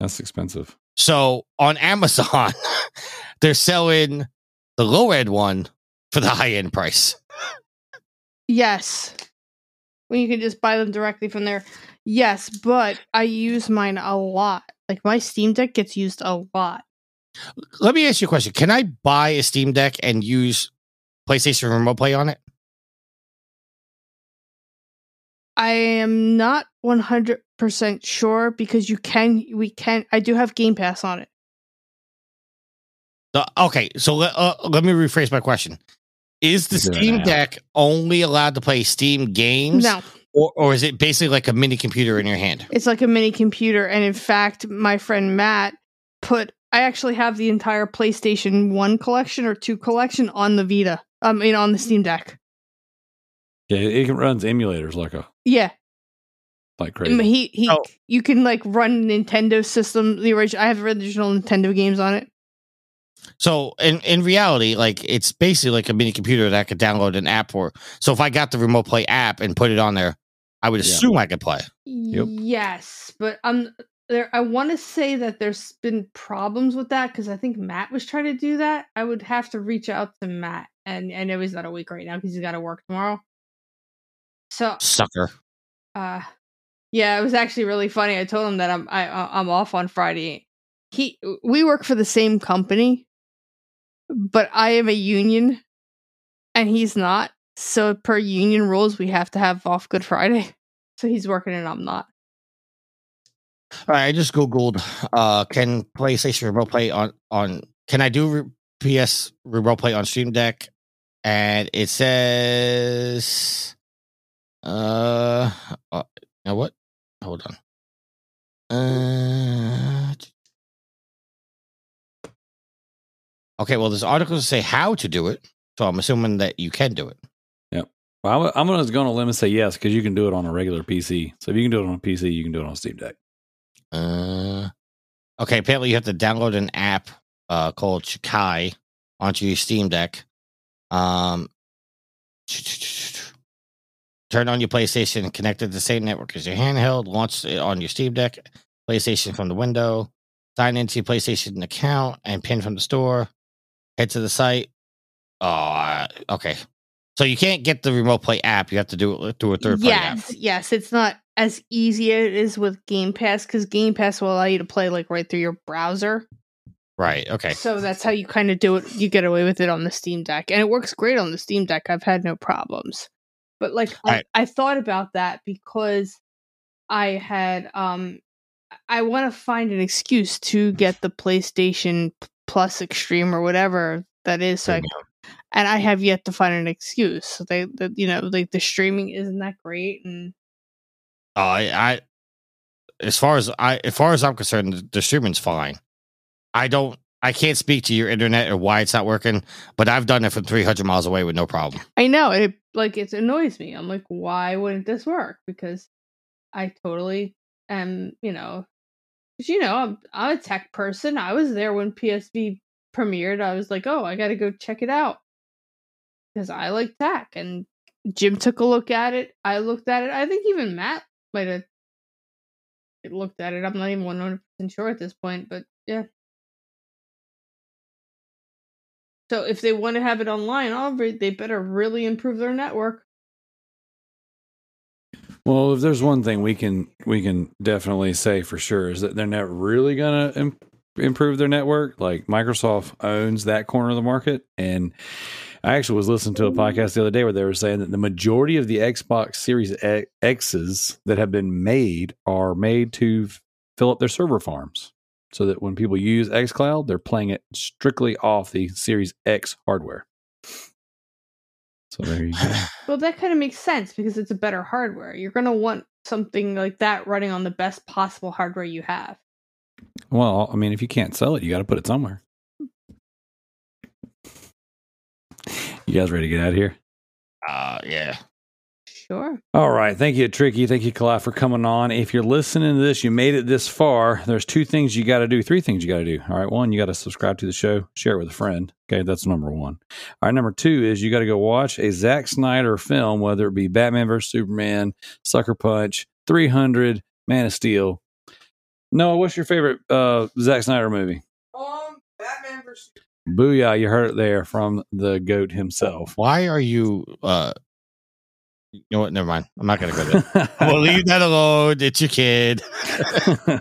that's expensive. So on Amazon, they're selling the low end one for the high end price. Yes. When you can just buy them directly from there. Yes, but I use mine a lot. Like my Steam Deck gets used a lot. Let me ask you a question. Can I buy a Steam Deck and use PlayStation Remote Play on it? I am not 100% sure because you can, we can, I do have Game Pass on it. The- okay, so let, uh, let me rephrase my question. Is the Is there an Steam? Deck only allowed to play Steam games? No, Or, or is it basically like a mini computer in your hand? it's like a mini computer. And in fact, my friend Matt put, I actually have the entire PlayStation 1 collection or 2 collection on the Vita, um, I mean, on the Steam Deck. Yeah, it runs emulators like a Yeah. like I crazy. mean, He, he, Oh. you can like run Nintendo system, the original, I have original Nintendo games on it. So in, in reality, like it's basically like a mini computer that I could download an app for. So if I got the Remote Play app and put it on there, I would Yeah. assume I could play. Yep. Yes, but um, there. I want to say that there's been problems with that because I think Matt was trying to do that. I would have to reach out to Matt, and I know he's not a week right now because he's got to work tomorrow. So, Sucker. uh, yeah, it was actually really funny. I told him that I'm I uh, I'm off on Friday. He we work for the same company, but I am a union, and he's not. So per union rules, we have to have off Good Friday. So he's working and I'm not. All right, I just googled. Uh, can PlayStation Remote Play on on? Can I do re- PS Remote Play on Steam Deck? And it says, uh, uh now what? Hold on. Uh, okay. Well, there's articles say how to do it, so I'm assuming that you can do it. Yeah. Well, I'm, I'm going to limit say yes because you can do it on a regular PC. So if you can do it on a PC, you can do it on Steam Deck. Uh, okay. Apparently, you have to download an app uh, called Chiaki onto your Steam Deck. Um, turn on your PlayStation and connect it to the same network as your handheld. Launch it on your Steam Deck, PlayStation from the window. Sign into your PlayStation account and pin from the store. Head to the site. Oh, uh, okay. So you can't get the Remote Play app. You have to do it through a third party app. yes, yes, it's not as easy as it is with Game Pass because Game Pass will allow you to play like right through your browser. Right. Okay. So that's how you kind of do it. You get away with it on the Steam Deck, and it works great on the Steam Deck. I've had no problems. But like, I, Right. I thought about that because I had um, I want to find an excuse to get the PlayStation Plus Extreme or whatever that is. So I and I have yet to find an excuse. So they, the, you know, like the streaming isn't that great, and Oh, I, I, as far as I, as far as I'm concerned, the, the streaming's fine. I don't, I can't speak to your internet or why it's not working, but I've done it from 300 miles away with no problem. I know it like it annoys me. I'm like, why wouldn't this work? Because I totally am, you know, 'cause, you know, I'm I'm a tech person. I was there when PSV premiered. I was like, oh, I got to go check it out because I like tech. And Jim took a look at it. I looked at it. I think even Matt might have looked at it. I'm not even 100 percent sure at this point, but yeah. So if they want to have it online, they better really improve their network. Well, if there's one thing we can we can definitely say for sure is that they're not really going to Im- improve their network. Like Microsoft owns that corner of the market, and I actually was listening to a podcast the other day where they were saying that the majority of the Xbox Series X's that have been made are made to f- fill up their server farms, so that when people use XCloud, they're playing it strictly off the Series X hardware. So there you go. Well, that kind of makes sense because it's a better hardware. You're going to want something like that running on the best possible hardware you have. Well, I mean, if you can't sell it, you got to put it somewhere. You guys ready to get out of here? Uh, yeah. Sure. All right. Thank you, Tricky. Thank you, Kalai, for coming on. If you're listening to this, you made it this far. There's two things you got to do, three things you got to do. All right. One, you got to subscribe to the show, share it with a friend. Okay. That's number one. All right. Number two is you got to go watch a Zack Snyder film, whether it be Batman vs. Superman, Sucker Punch, 300, Man of Steel. Noah, what's your favorite uh, Zack Snyder movie? Um, Batman versus. Booyah. You heard it there from the GOAT himself. Why are you, uh, You know what? Never mind. I'm not gonna go there. We'll leave that alone. It's your kid.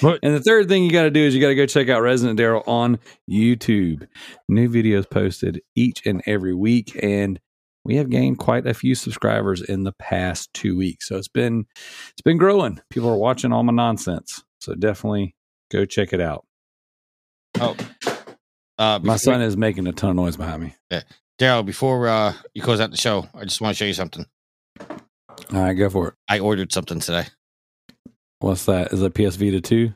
But- and the third thing you got to do is you got to go check out Resident Darrell on YouTube. New videos posted each and every week, and we have gained quite a few subscribers in the past two weeks. So it's been it's been growing. People are watching all my nonsense. So definitely go check it out. Oh, uh, My son is making a ton of noise behind me. Yeah. Darrell. Before uh, you close out the show, I just want to show you something. All right, go for it. I ordered something today. What's that? Is it PS Vita 2?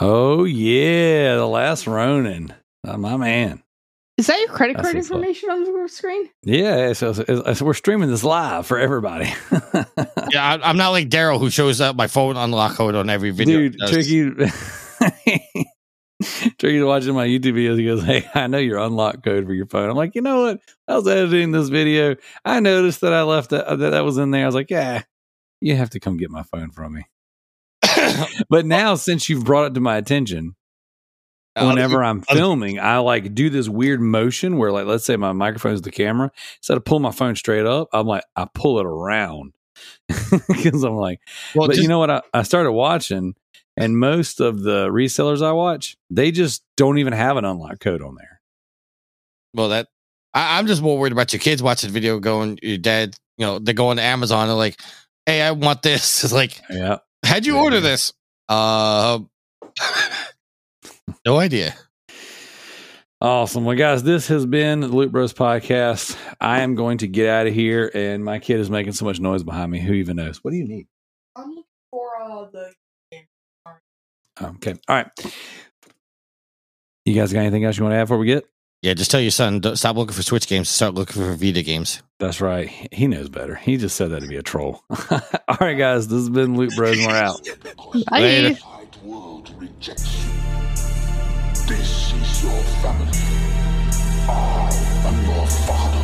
Oh, yeah. The last Ronin. Oh, my man. Is that your credit card what's information on the screen? Yeah. So, so- so we're streaming this live for everybody. Yeah, I, I'm not like Darrell who shows up my phone unlock code on every video. Dude. Tricky. Tricky's watching my YouTube videos. He goes, Hey, I know your unlock code for your phone. I'm like, you know what? I was editing this video. I noticed that I left that, uh, that, that was in there. I was like, yeah, you have to come get my phone from me. But now, since you've brought it to my attention, whenever I'm filming, I like do this weird motion where, like, let's say my microphone is the camera. Instead of pulling my phone straight up, I'm like, I pull it around because I'm like, well, but just- you know what? I, I started watching, and most of the resellers I watch, they just don't even have an unlock code on there. well, that I, I'm just more worried about your kids watching the video, going, your dad, you know, they go on Amazon and like, hey, I want this. It's like, Yeah. how'd you Yeah. order this? Uh, no idea. Awesome. Well, guys, this has been the Loot Bros podcast. I am going to get out of here, and my kid is making so much noise behind me. Who even knows? What do you need? I'm looking for uh, the. Okay. All right. You guys got anything else you want to add before we get? Yeah, just tell your son, don't, stop looking for Switch games, start looking for Vita games. That's right. He knows better. He just said that to be a troll. All right, guys. This has been Loot Bros, we're out. Bye. Later. world rejects you. This is your family. I am your father.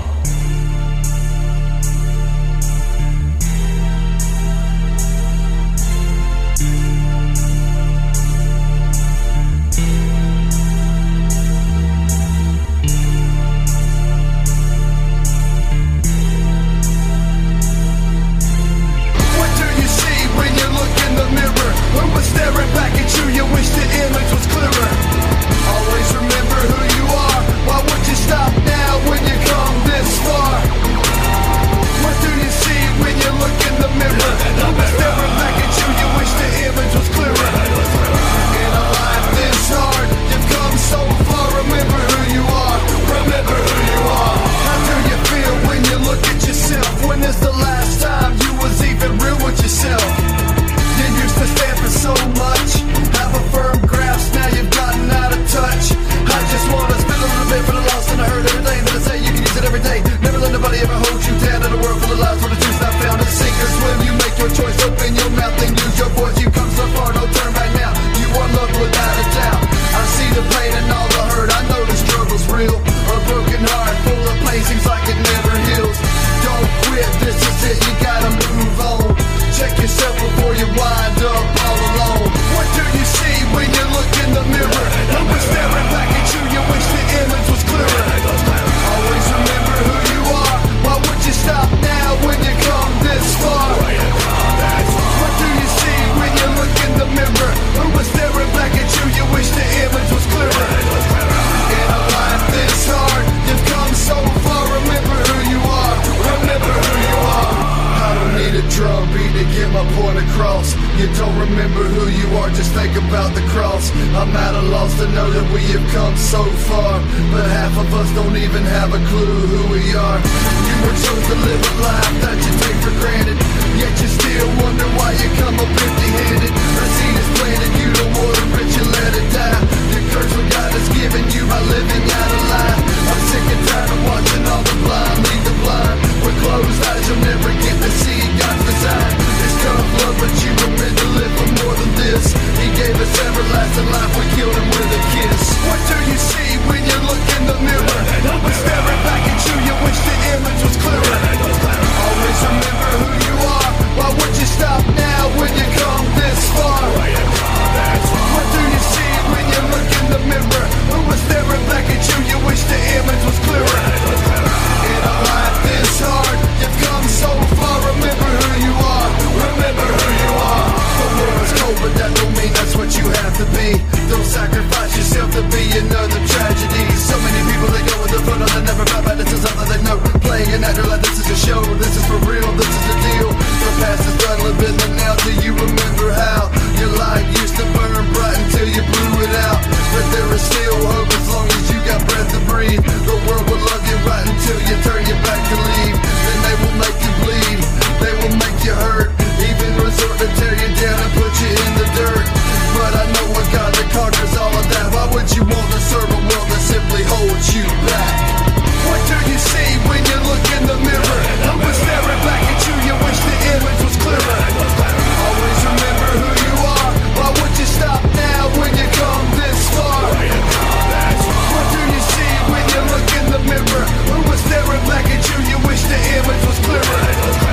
The mirror? Who was staring back at you? You wish the image was clearer. Always remember who you are. Why would you stop now when you come this far? What do you see when you look in the mirror? Who was staring back Check yourself before you wind up all alone. What do you see when you look in the mirror? Who was staring back at you? You wish the image was clearer. Always remember who you are. Why would you stop now when you come this far? Drum beat to get my point across. You don't remember who you are, just think about the cross. I'm at a loss to know that we have come so far. But half of us don't even have a clue who we are. You were chose to live a life that you take for granted. Yet you still wonder why you come up empty handed. A seed is planted, you don't water it, you let it die. You curse what God has given you by living out a lie. I'm sick and tired of watching all the blind lead the blind. With closed eyes, you'll never get to see God's design. It's tough love, but you were meant to live for more than this. He gave us everlasting life, we killed him with a kiss. What do you see when you look in the mirror? Was staring back at you? You wish the image was clearer. Always remember who you are. Why would you stop now when you come this far? What do you see when you look in the mirror? Who was staring back at you? You wish the image was clearer In a life this hard You've come so far Remember who you are Remember who you are The cold but that don't mean that's what you have to be Don't sacrifice yourself to be another tragedy So many people go with the flow They never back This is they know Playing at like this is a show This is for real, this is the deal The past is done, living the now Do you remember how? Your light used to burn bright until you blew it out. But there is still hope as long as you got breath to breathe. The world will love you right until you turn your back and leave. Then they will make you bleed. They will make you hurt. Even resort to tear you down and put you in the dirt. But I know what God that conquers all of that. Why would you want to serve a world that simply holds you back? What do you see when you look in the mirror? I was staring back at you, you wish the image was clearer. mirror? Who was staring back at you, you wish the image was clearer.